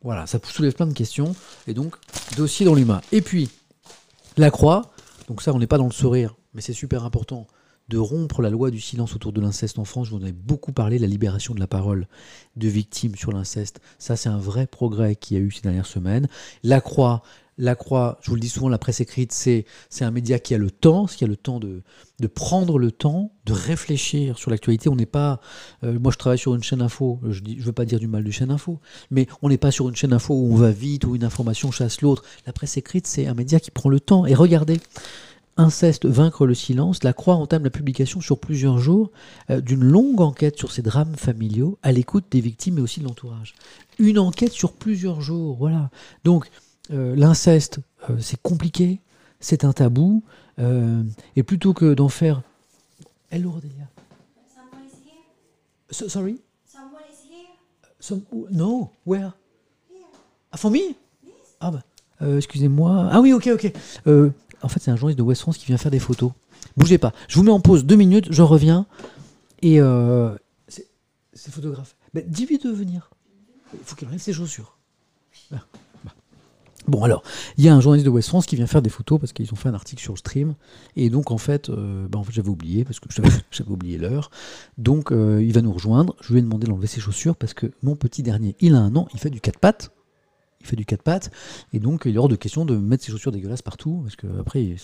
Voilà, ça soulève plein de questions, et donc, dossier dans l'humain. Et puis, la croix, donc ça, on n'est pas dans le sourire, mais c'est super important de rompre la loi du silence autour de l'inceste en France. Je vous en ai beaucoup parlé, la libération de la parole de victimes sur l'inceste. Ça, c'est un vrai progrès qu'il y a eu ces dernières semaines. La Croix, la Croix, je vous le dis souvent, la presse écrite, c'est, c'est un média qui a le temps, qui a le temps de, de prendre le temps, de réfléchir sur l'actualité. On n'est pas. euh, moi, je travaille sur une chaîne info. Je ne veux pas dire du mal de chaîne info, mais on n'est pas sur une chaîne info où on va vite, où une information chasse l'autre. La presse écrite, c'est un média qui prend le temps. Et regardez. Inceste, vaincre le silence, la Croix entame la publication sur plusieurs jours euh, d'une longue enquête sur ces drames familiaux à l'écoute des victimes et aussi de l'entourage. Une enquête sur plusieurs jours, voilà. Donc, l'inceste, euh, c'est compliqué, c'est un tabou, euh, et plutôt que d'en faire... Hello, Rodelia. Someone is here? So- sorry? Someone is here? Some- no, where? Ah, for me? Ah bah, euh, excusez-moi. Ah oui, ok, ok. Euh, en fait, c'est un journaliste de West France qui vient faire des photos. Bougez pas. Je vous mets en pause deux minutes, je reviens. Et euh, c'est photographe. Bah, Dis-lui de venir. Il faut qu'il enlève ses chaussures. Ah. Bon alors, il y a un journaliste de West France qui vient faire des photos parce qu'ils ont fait un article sur le stream. Et donc en fait, euh, en fait j'avais oublié parce que *laughs* j'avais oublié l'heure. Donc euh, il va nous rejoindre. Je lui ai demandé d'enlever ses chaussures parce que mon petit dernier, il a un an, il fait du quatre pattes. Il fait du quatre pattes. Et donc il est hors de question de mettre ses chaussures dégueulasses partout parce que après,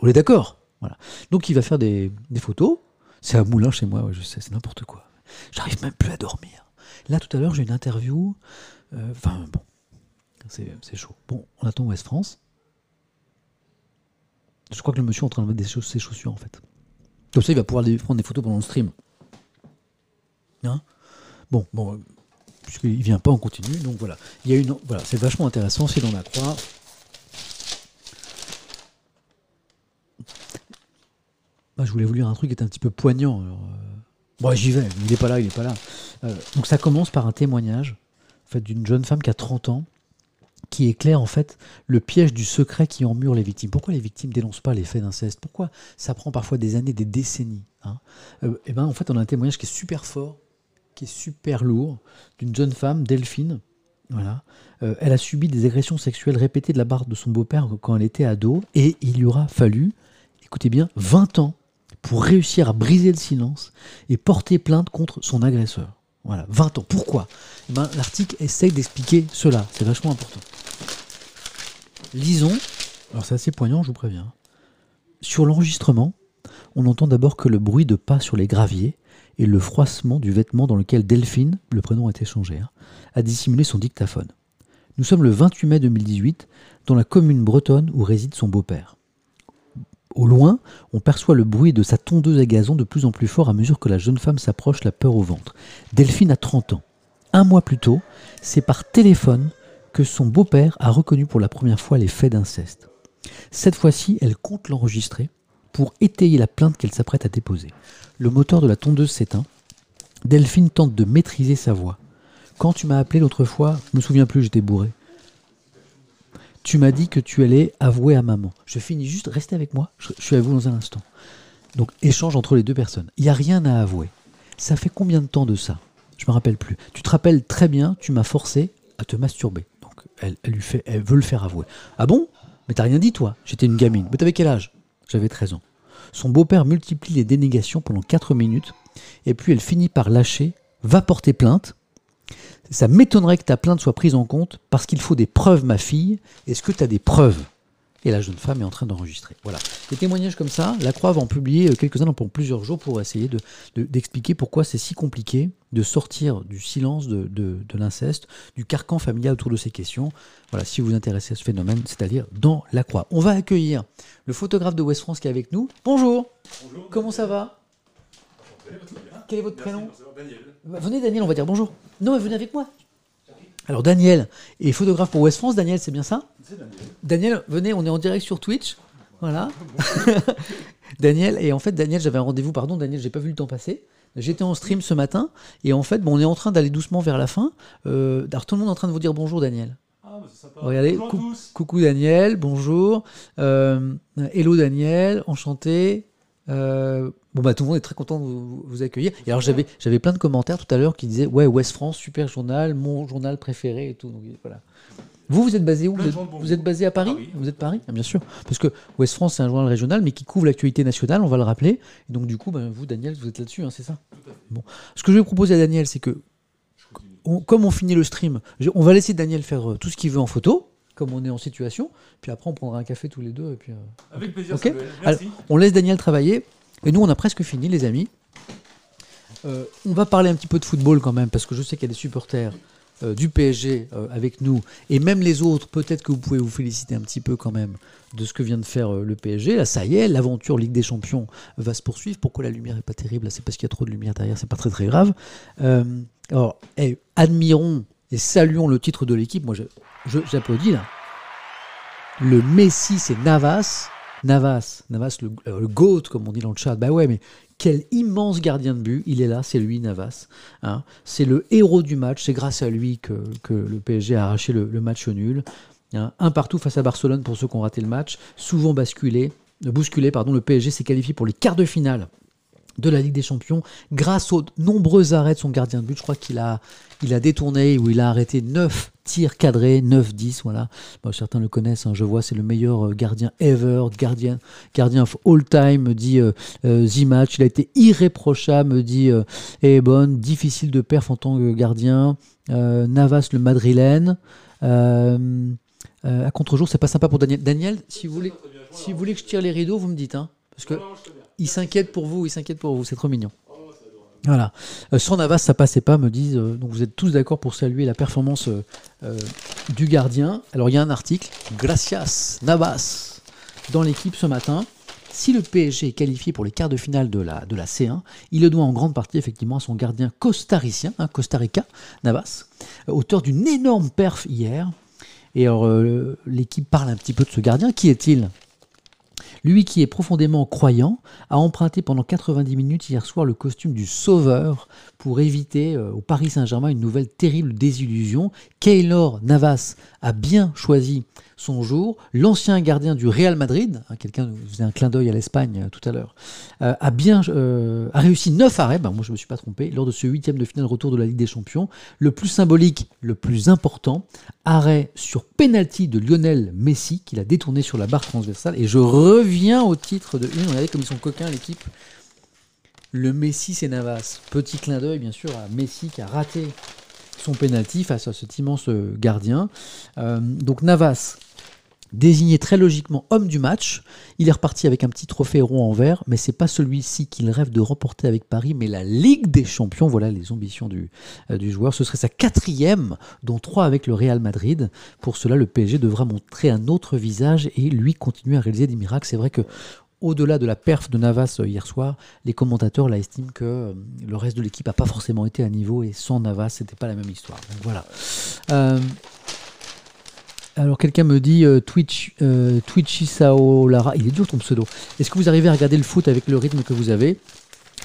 on est d'accord. Voilà. Donc il va faire des, photos. C'est à Moulin chez moi, je sais, c'est n'importe quoi. J'arrive même plus à dormir. Là tout à l'heure j'ai une interview. euh, Enfin bon, c'est chaud. Bon, on attend West France. Je crois que le monsieur est en train de mettre ses chaussures en fait. Comme ça, il va pouvoir prendre des photos pendant le stream. Hein? Bon, bon, euh, puisqu'il vient pas en continu, donc voilà. Il y a une, voilà, c'est vachement intéressant si l'on la croit. Bah, je voulais vous lire un truc qui est un petit peu poignant. euh, Bon, j'y vais, il n'est pas là, il n'est pas là. Euh, donc ça commence par un témoignage en fait, d'une jeune femme qui a 30 ans, qui éclaire en fait le piège du secret qui emmure les victimes. Pourquoi les victimes dénoncent pas les faits d'inceste? Pourquoi ça prend parfois des années, des décennies hein? Et ben en fait, on a un témoignage qui est super fort, qui est super lourd, d'une jeune femme, Delphine. Voilà. Euh, elle a subi des agressions sexuelles répétées de la part de son beau-père quand elle était ado, et il lui aura fallu, écoutez bien, 20 ans pour réussir à briser le silence et porter plainte contre son agresseur. Voilà, 20 ans. Pourquoi? Eh ben, L'article essaye d'expliquer cela. C'est vachement important. Lisons. Alors c'est assez poignant, je vous préviens. Sur l'enregistrement, on entend d'abord que le bruit de pas sur les graviers et le froissement du vêtement dans lequel Delphine, le prénom a été changé, hein, a dissimulé son dictaphone. Nous sommes le 28 mai 2018 dans la commune bretonne où réside son beau-père. Au loin, on perçoit le bruit de sa tondeuse à gazon de plus en plus fort à mesure que la jeune femme s'approche, la peur au ventre. Delphine a 30 ans. Un mois plus tôt, c'est par téléphone son beau-père a reconnu pour la première fois les faits d'inceste. Cette fois-ci, elle compte l'enregistrer pour étayer la plainte qu'elle s'apprête à déposer. Le moteur de la tondeuse s'éteint. Delphine tente de maîtriser sa voix. Quand tu m'as appelé l'autre fois, je me souviens plus, j'étais bourré. Tu m'as dit que tu allais avouer à maman. Je finis juste, restez avec moi, je, suis avec vous dans un instant. Donc, échange entre les deux personnes. Il n'y a rien à avouer. Ça fait combien de temps de ça? Je me rappelle plus. Tu te rappelles très bien, tu m'as forcé à te masturber. Elle, veut le faire avouer. Ah bon? Mais t'as rien dit, toi? J'étais une gamine. Mais t'avais quel âge? J'avais 13 ans. Son beau-père multiplie les dénégations pendant 4 minutes, et puis elle finit par lâcher, va porter plainte. Ça m'étonnerait que ta plainte soit prise en compte parce qu'il faut des preuves, ma fille. Est-ce que tu as des preuves? Et la jeune femme est en train d'enregistrer. Voilà. Des témoignages comme ça, la Croix va en publier euh, quelques-uns pendant plusieurs jours pour essayer de- de- d'expliquer pourquoi c'est si compliqué de sortir du silence de, de- de l'inceste, du carcan familial autour de ces questions. Voilà, si vous vous intéressez à ce phénomène, c'est-à-dire dans la Croix. On va accueillir le photographe de West France qui est avec nous. Bonjour. Comment ça va Quel est votre prénom Bah, Venez Daniel, on va dire bonjour. Non, mais venez avec moi. Alors Daniel est photographe pour West France. Daniel, c'est bien ça Daniel, venez, on est en direct sur Twitch. Voilà. *laughs* *laughs* Daniel, et en fait, Daniel, j'avais un rendez-vous, pardon, Daniel, j'ai pas vu le temps passer. J'étais en stream ce matin, et en fait, bon, on est en train d'aller doucement vers la fin. Euh, alors, tout le monde est en train de vous dire bonjour, Daniel. Ah, sympa. Regardez, Bonjour à cou- tous. coucou Daniel, bonjour. Euh, hello Daniel, enchanté. Euh, bon bah tout le monde est très content de vous, vous accueillir. Et alors j'avais j'avais plein de commentaires tout à l'heure qui disaient ouais West France super journal, mon journal préféré et tout. Donc voilà. Vous vous êtes basé où vous êtes, vous basé à Paris, Paris. Vous êtes Paris Ah, Bien sûr. Parce que West France c'est un journal régional mais qui couvre l'actualité nationale, on va le rappeler. Et donc du coup bah, vous Daniel vous êtes là-dessus, hein, c'est ça Bon. Ce que je vais proposer à Daniel c'est que on- comme on finit le stream, je- on va laisser Daniel faire euh, tout ce qu'il veut en photo, comme on est en situation. Puis après, on prendra un café tous les deux. Et puis, euh, Avec plaisir. Merci. on laisse Daniel travailler. Et nous, on a presque fini, les amis. Euh, on va parler un petit peu de football quand même, parce que je sais qu'il y a des supporters euh, du PSG euh, avec nous. Et même les autres, peut-être que vous pouvez vous féliciter un petit peu quand même de ce que vient de faire euh, le PSG. Là, ça y est, l'aventure Ligue des Champions va se poursuivre. Pourquoi la lumière n'est pas terrible? C'est parce qu'il y a trop de lumière derrière, c'est pas très très grave. Alors, admirons et saluons le titre de l'équipe. Moi, j'applaudis là. Le Messi, c'est Navas. Navas, Navas, le, euh, le GOAT, comme on dit dans le chat. Bah ouais, mais quel immense gardien de but. Il est là, c'est lui, Navas. hein. C'est le héros du match. C'est grâce à lui que, le PSG a arraché le, le match nul. hein. Un partout face à Barcelone pour ceux qui ont raté le match. Souvent basculé, bousculé, pardon. Le PSG s'est qualifié pour les quarts de finale de la Ligue des Champions grâce aux nombreux arrêts de son gardien de but. Je crois qu'il a, il a détourné ou il a arrêté 9 tirs cadrés, 9-10, voilà. Certains le connaissent, hein, je vois, c'est le meilleur euh, gardien ever, gardien, gardien of all time, me dit euh, euh, Z-Match. Il a été irréprochable, me dit euh, Ebon, difficile de perf en tant que gardien. Euh, Navas, le madrilène. Euh, à contre-jour, c'est pas sympa pour Daniel. Daniel, si vous voulez, si vous voulez que je tire les rideaux, vous me dites, hein, parce que il s'inquiète pour vous, il s'inquiète pour vous, c'est trop mignon. Voilà. Euh, sans Navas, ça passait pas, me disent. euh, donc vous êtes tous d'accord pour saluer la performance euh, du gardien. Alors il y a un article, Gracias Navas, dans l'équipe ce matin. Si le PSG est qualifié pour les quarts de finale de la, de la C1, il le doit en grande partie effectivement à son gardien costaricien, hein, Costa Rica, Navas, auteur d'une énorme perf hier. Et alors, l'équipe parle un petit peu de ce gardien. Qui est-il? Lui qui est profondément croyant a emprunté pendant 90 minutes hier soir le costume du sauveur pour éviter euh, au Paris Saint-Germain une nouvelle terrible désillusion. Keylor Navas a bien choisi son jour. L'ancien gardien du Real Madrid, hein, quelqu'un vous faisait un clin d'œil à l'Espagne euh, tout à l'heure, euh, a bien euh, réussi 9 arrêts, ben, moi je ne me suis pas trompé, lors de ce huitième de finale retour de la Ligue des Champions. Le plus symbolique, le plus important, arrêt sur penalty de Lionel Messi, qu'il a détourné sur la barre transversale. Et je reviens au titre de une, regardez comme ils sont coquins l'équipe. Le Messi, c'est Navas. Petit clin d'œil, bien sûr, à Messi qui a raté son penalty face à cet immense gardien. Donc Navas, désigné très logiquement homme du match, il est reparti avec un petit trophée rond en verre, mais c'est pas celui-ci qu'il rêve de remporter avec Paris, mais la Ligue des Champions. Voilà les ambitions du, euh, joueur. Ce serait sa quatrième, dont trois avec le Real Madrid. Pour cela, le PSG devra montrer un autre visage et lui continuer à réaliser des miracles. C'est vrai que au-delà de la perf de Navas euh, hier soir, les commentateurs là, estiment que euh, le reste de l'équipe n'a pas forcément été à niveau et sans Navas, c'était pas la même histoire. Voilà. Alors quelqu'un me dit euh, Twitch, euh, il est dur ton pseudo. Est-ce que vous arrivez à regarder le foot avec le rythme que vous avez?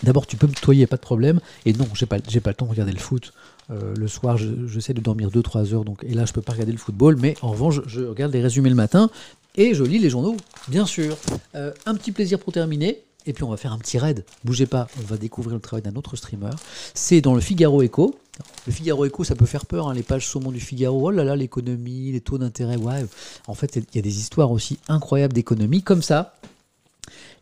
D'abord, tu peux me tutoyer, pas de problème. Et non, j'ai pas, j'ai pas le temps de regarder le foot. Euh, le soir, je- j'essaie de dormir 2-3 heures, donc, et là, je peux pas regarder le football. Mais en revanche, je, je regarde les résumés le matin et je lis les journaux, bien sûr. Euh, un petit plaisir pour terminer. Et puis on va faire un petit raid. Bougez pas, on va découvrir le travail d'un autre streamer. C'est dans le Figaro Echo. Le Figaro Echo, ça peut faire peur, hein, les pages saumon du Figaro. Oh là là, l'économie, les taux d'intérêt, ouais. En fait, il y a des histoires aussi incroyables d'économie. Comme ça,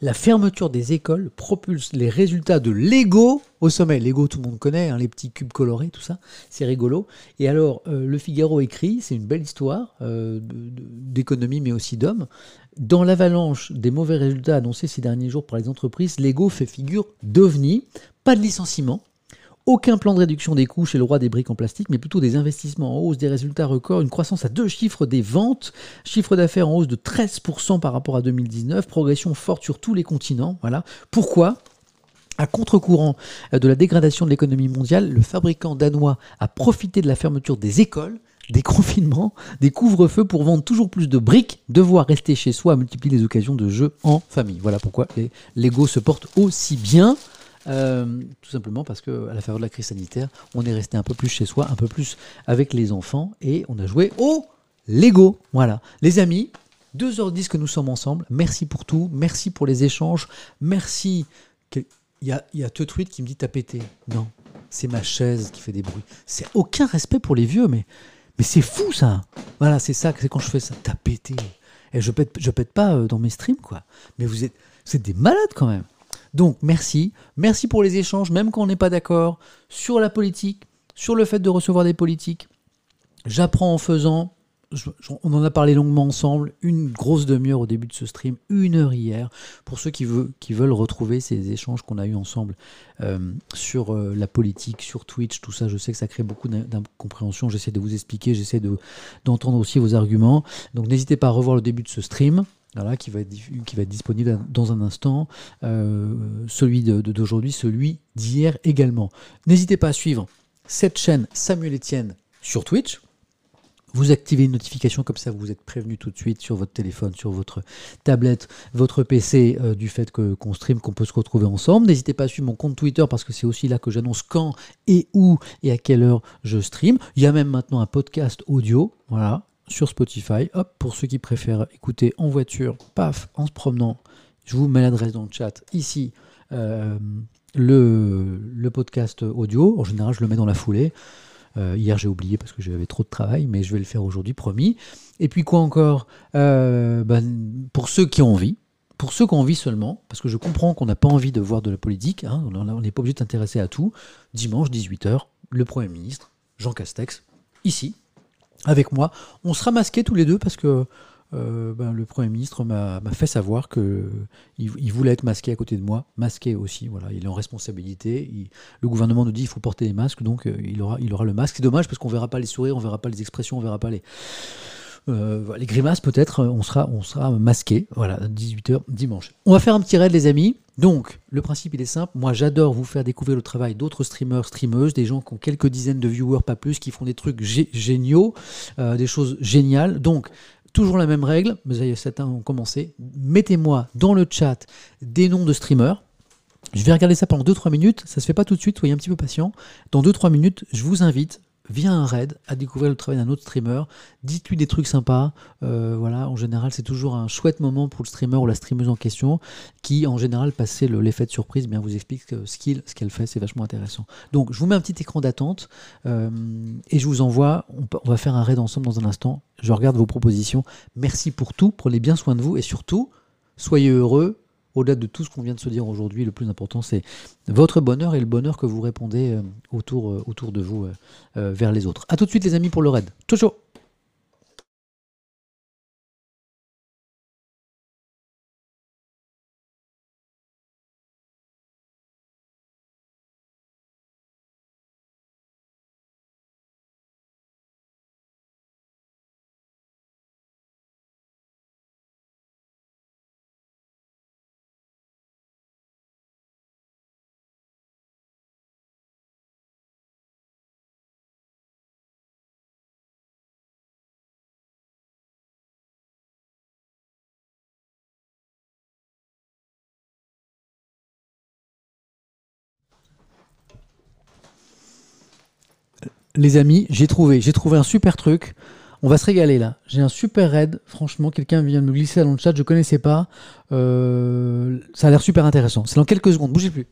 la fermeture des écoles propulse les résultats de Lego au sommet. Lego, tout le monde connaît, hein, les petits cubes colorés, tout ça, c'est rigolo. Et alors, euh, le Figaro écrit, c'est une belle histoire euh, d'économie, mais aussi d'hommes. Dans l'avalanche des mauvais résultats annoncés ces derniers jours par les entreprises, Lego fait figure d'ovni. Pas de licenciement, aucun plan de réduction des coûts chez le roi des briques en plastique, mais plutôt des investissements en hausse, des résultats records, une croissance à deux chiffres des ventes, chiffre d'affaires en hausse de 13% par rapport à 2019, progression forte sur tous les continents. Voilà. Pourquoi? À contre-courant de la dégradation de l'économie mondiale, le fabricant danois a profité de la fermeture des écoles, des confinements, des couvre-feux pour vendre toujours plus de briques, devoir rester chez soi, multiplier les occasions de jeux en famille. Voilà pourquoi les Lego se portent aussi bien. Euh, tout simplement parce que à la faveur de la crise sanitaire, on est resté un peu plus chez soi, un peu plus avec les enfants et on a joué au Lego. Voilà. Les amis, 2h10 que nous sommes ensemble. Merci pour tout. Merci pour les échanges. Merci. Il y a, y a Te qui me dit t'as pété. Non, c'est ma chaise qui fait des bruits. C'est aucun respect pour les vieux, mais, mais c'est fou ça. Voilà, c'est ça, c'est quand je fais ça. T'as pété. Et je pète, je pète pas euh, dans mes streams, quoi. Mais vous êtes, vous êtes des malades quand même. Donc merci, merci pour les échanges, même quand on n'est pas d'accord, sur la politique, sur le fait de recevoir des politiques. J'apprends en faisant, on en a parlé longuement ensemble, une grosse demi-heure au début de ce stream, une heure hier, pour ceux qui, veulent retrouver ces échanges qu'on a eus ensemble euh, sur euh, la politique, sur Twitch, tout ça, je sais que ça crée beaucoup d'in- d'incompréhension, j'essaie de vous expliquer, j'essaie de- d'entendre aussi vos arguments. Donc n'hésitez pas à revoir le début de ce stream. Voilà, qui, va être, qui va être disponible dans un instant, euh, celui d'aujourd'hui, celui d'hier également. N'hésitez pas à suivre cette chaîne Samuel Etienne sur Twitch. Vous activez une notification comme ça, vous êtes prévenu tout de suite sur votre téléphone, sur votre tablette, votre PC euh, du fait qu'on stream, qu'on peut se retrouver ensemble. N'hésitez pas à suivre mon compte Twitter parce que c'est aussi là que j'annonce quand et où et à quelle heure je stream. Il y a même maintenant un podcast audio, voilà, sur Spotify. Hop, pour ceux qui préfèrent écouter en voiture, paf, en se promenant, je vous mets l'adresse dans le chat ici. euh, le, podcast audio, en général, je le mets dans la foulée. Euh, hier, j'ai oublié parce que j'avais trop de travail, mais je vais le faire aujourd'hui, promis. Et puis, quoi encore Euh, ben, Pour ceux qui ont envie, pour ceux qui ont envie seulement, parce que je comprends qu'on n'a pas envie de voir de la politique, hein, on on n'est pas obligé de s'intéresser à tout. Dimanche, 18h, le Premier ministre, Jean Castex, ici, avec moi. On sera masqués tous les deux parce que euh, ben, le Premier ministre m'a fait savoir que il, voulait être masqué à côté de moi, masqué aussi. Voilà, il est en responsabilité. Il- le gouvernement nous dit il faut porter les masques, donc euh, il aura, le masque. C'est dommage parce qu'on verra pas les sourires, on verra pas les expressions, on verra pas les. Euh, les grimaces, peut-être, on sera, on sera masqué. Voilà, 18h dimanche. On va faire un petit raid, les amis. Donc, le principe, il est simple. Moi, j'adore vous faire découvrir le travail d'autres streamers, streameuses, des gens qui ont quelques dizaines de viewers, pas plus, qui font des trucs gé- géniaux, euh, des choses géniales. Donc, toujours la même règle, mais certains ont commencé. Mettez-moi dans le chat des noms de streamers. Je vais regarder ça pendant 2-3 minutes. Ça se fait pas tout de suite, soyez un petit peu patient. Dans 2-3 minutes, je vous invite via un raid à découvrir le travail d'un autre streamer. Dites-lui des trucs sympas. Euh, voilà, en général, c'est toujours un chouette moment pour le streamer ou la streameuse en question qui, en général, passer le- l'effet de surprise, bien vous explique que ce qu'elle fait, c'est vachement intéressant. Donc, je vous mets un petit écran d'attente euh, et je vous envoie. On va faire un raid ensemble dans un instant. Je regarde vos propositions. Merci pour tout. Prenez bien soin de vous et surtout, soyez heureux. Au-delà de tout ce qu'on vient de se dire aujourd'hui, le plus important, c'est votre bonheur et le bonheur que vous répondez euh, autour, euh, autour de vous euh, vers les autres. A tout de suite, les amis, pour le raid. Ciao, ciao Les amis, j'ai trouvé, j'ai trouvé un super truc. On va se régaler là. J'ai un super raid. Franchement, quelqu'un vient de me glisser dans le chat. Je connaissais pas. Euh, ça a l'air super intéressant. C'est dans quelques secondes. Bougez plus.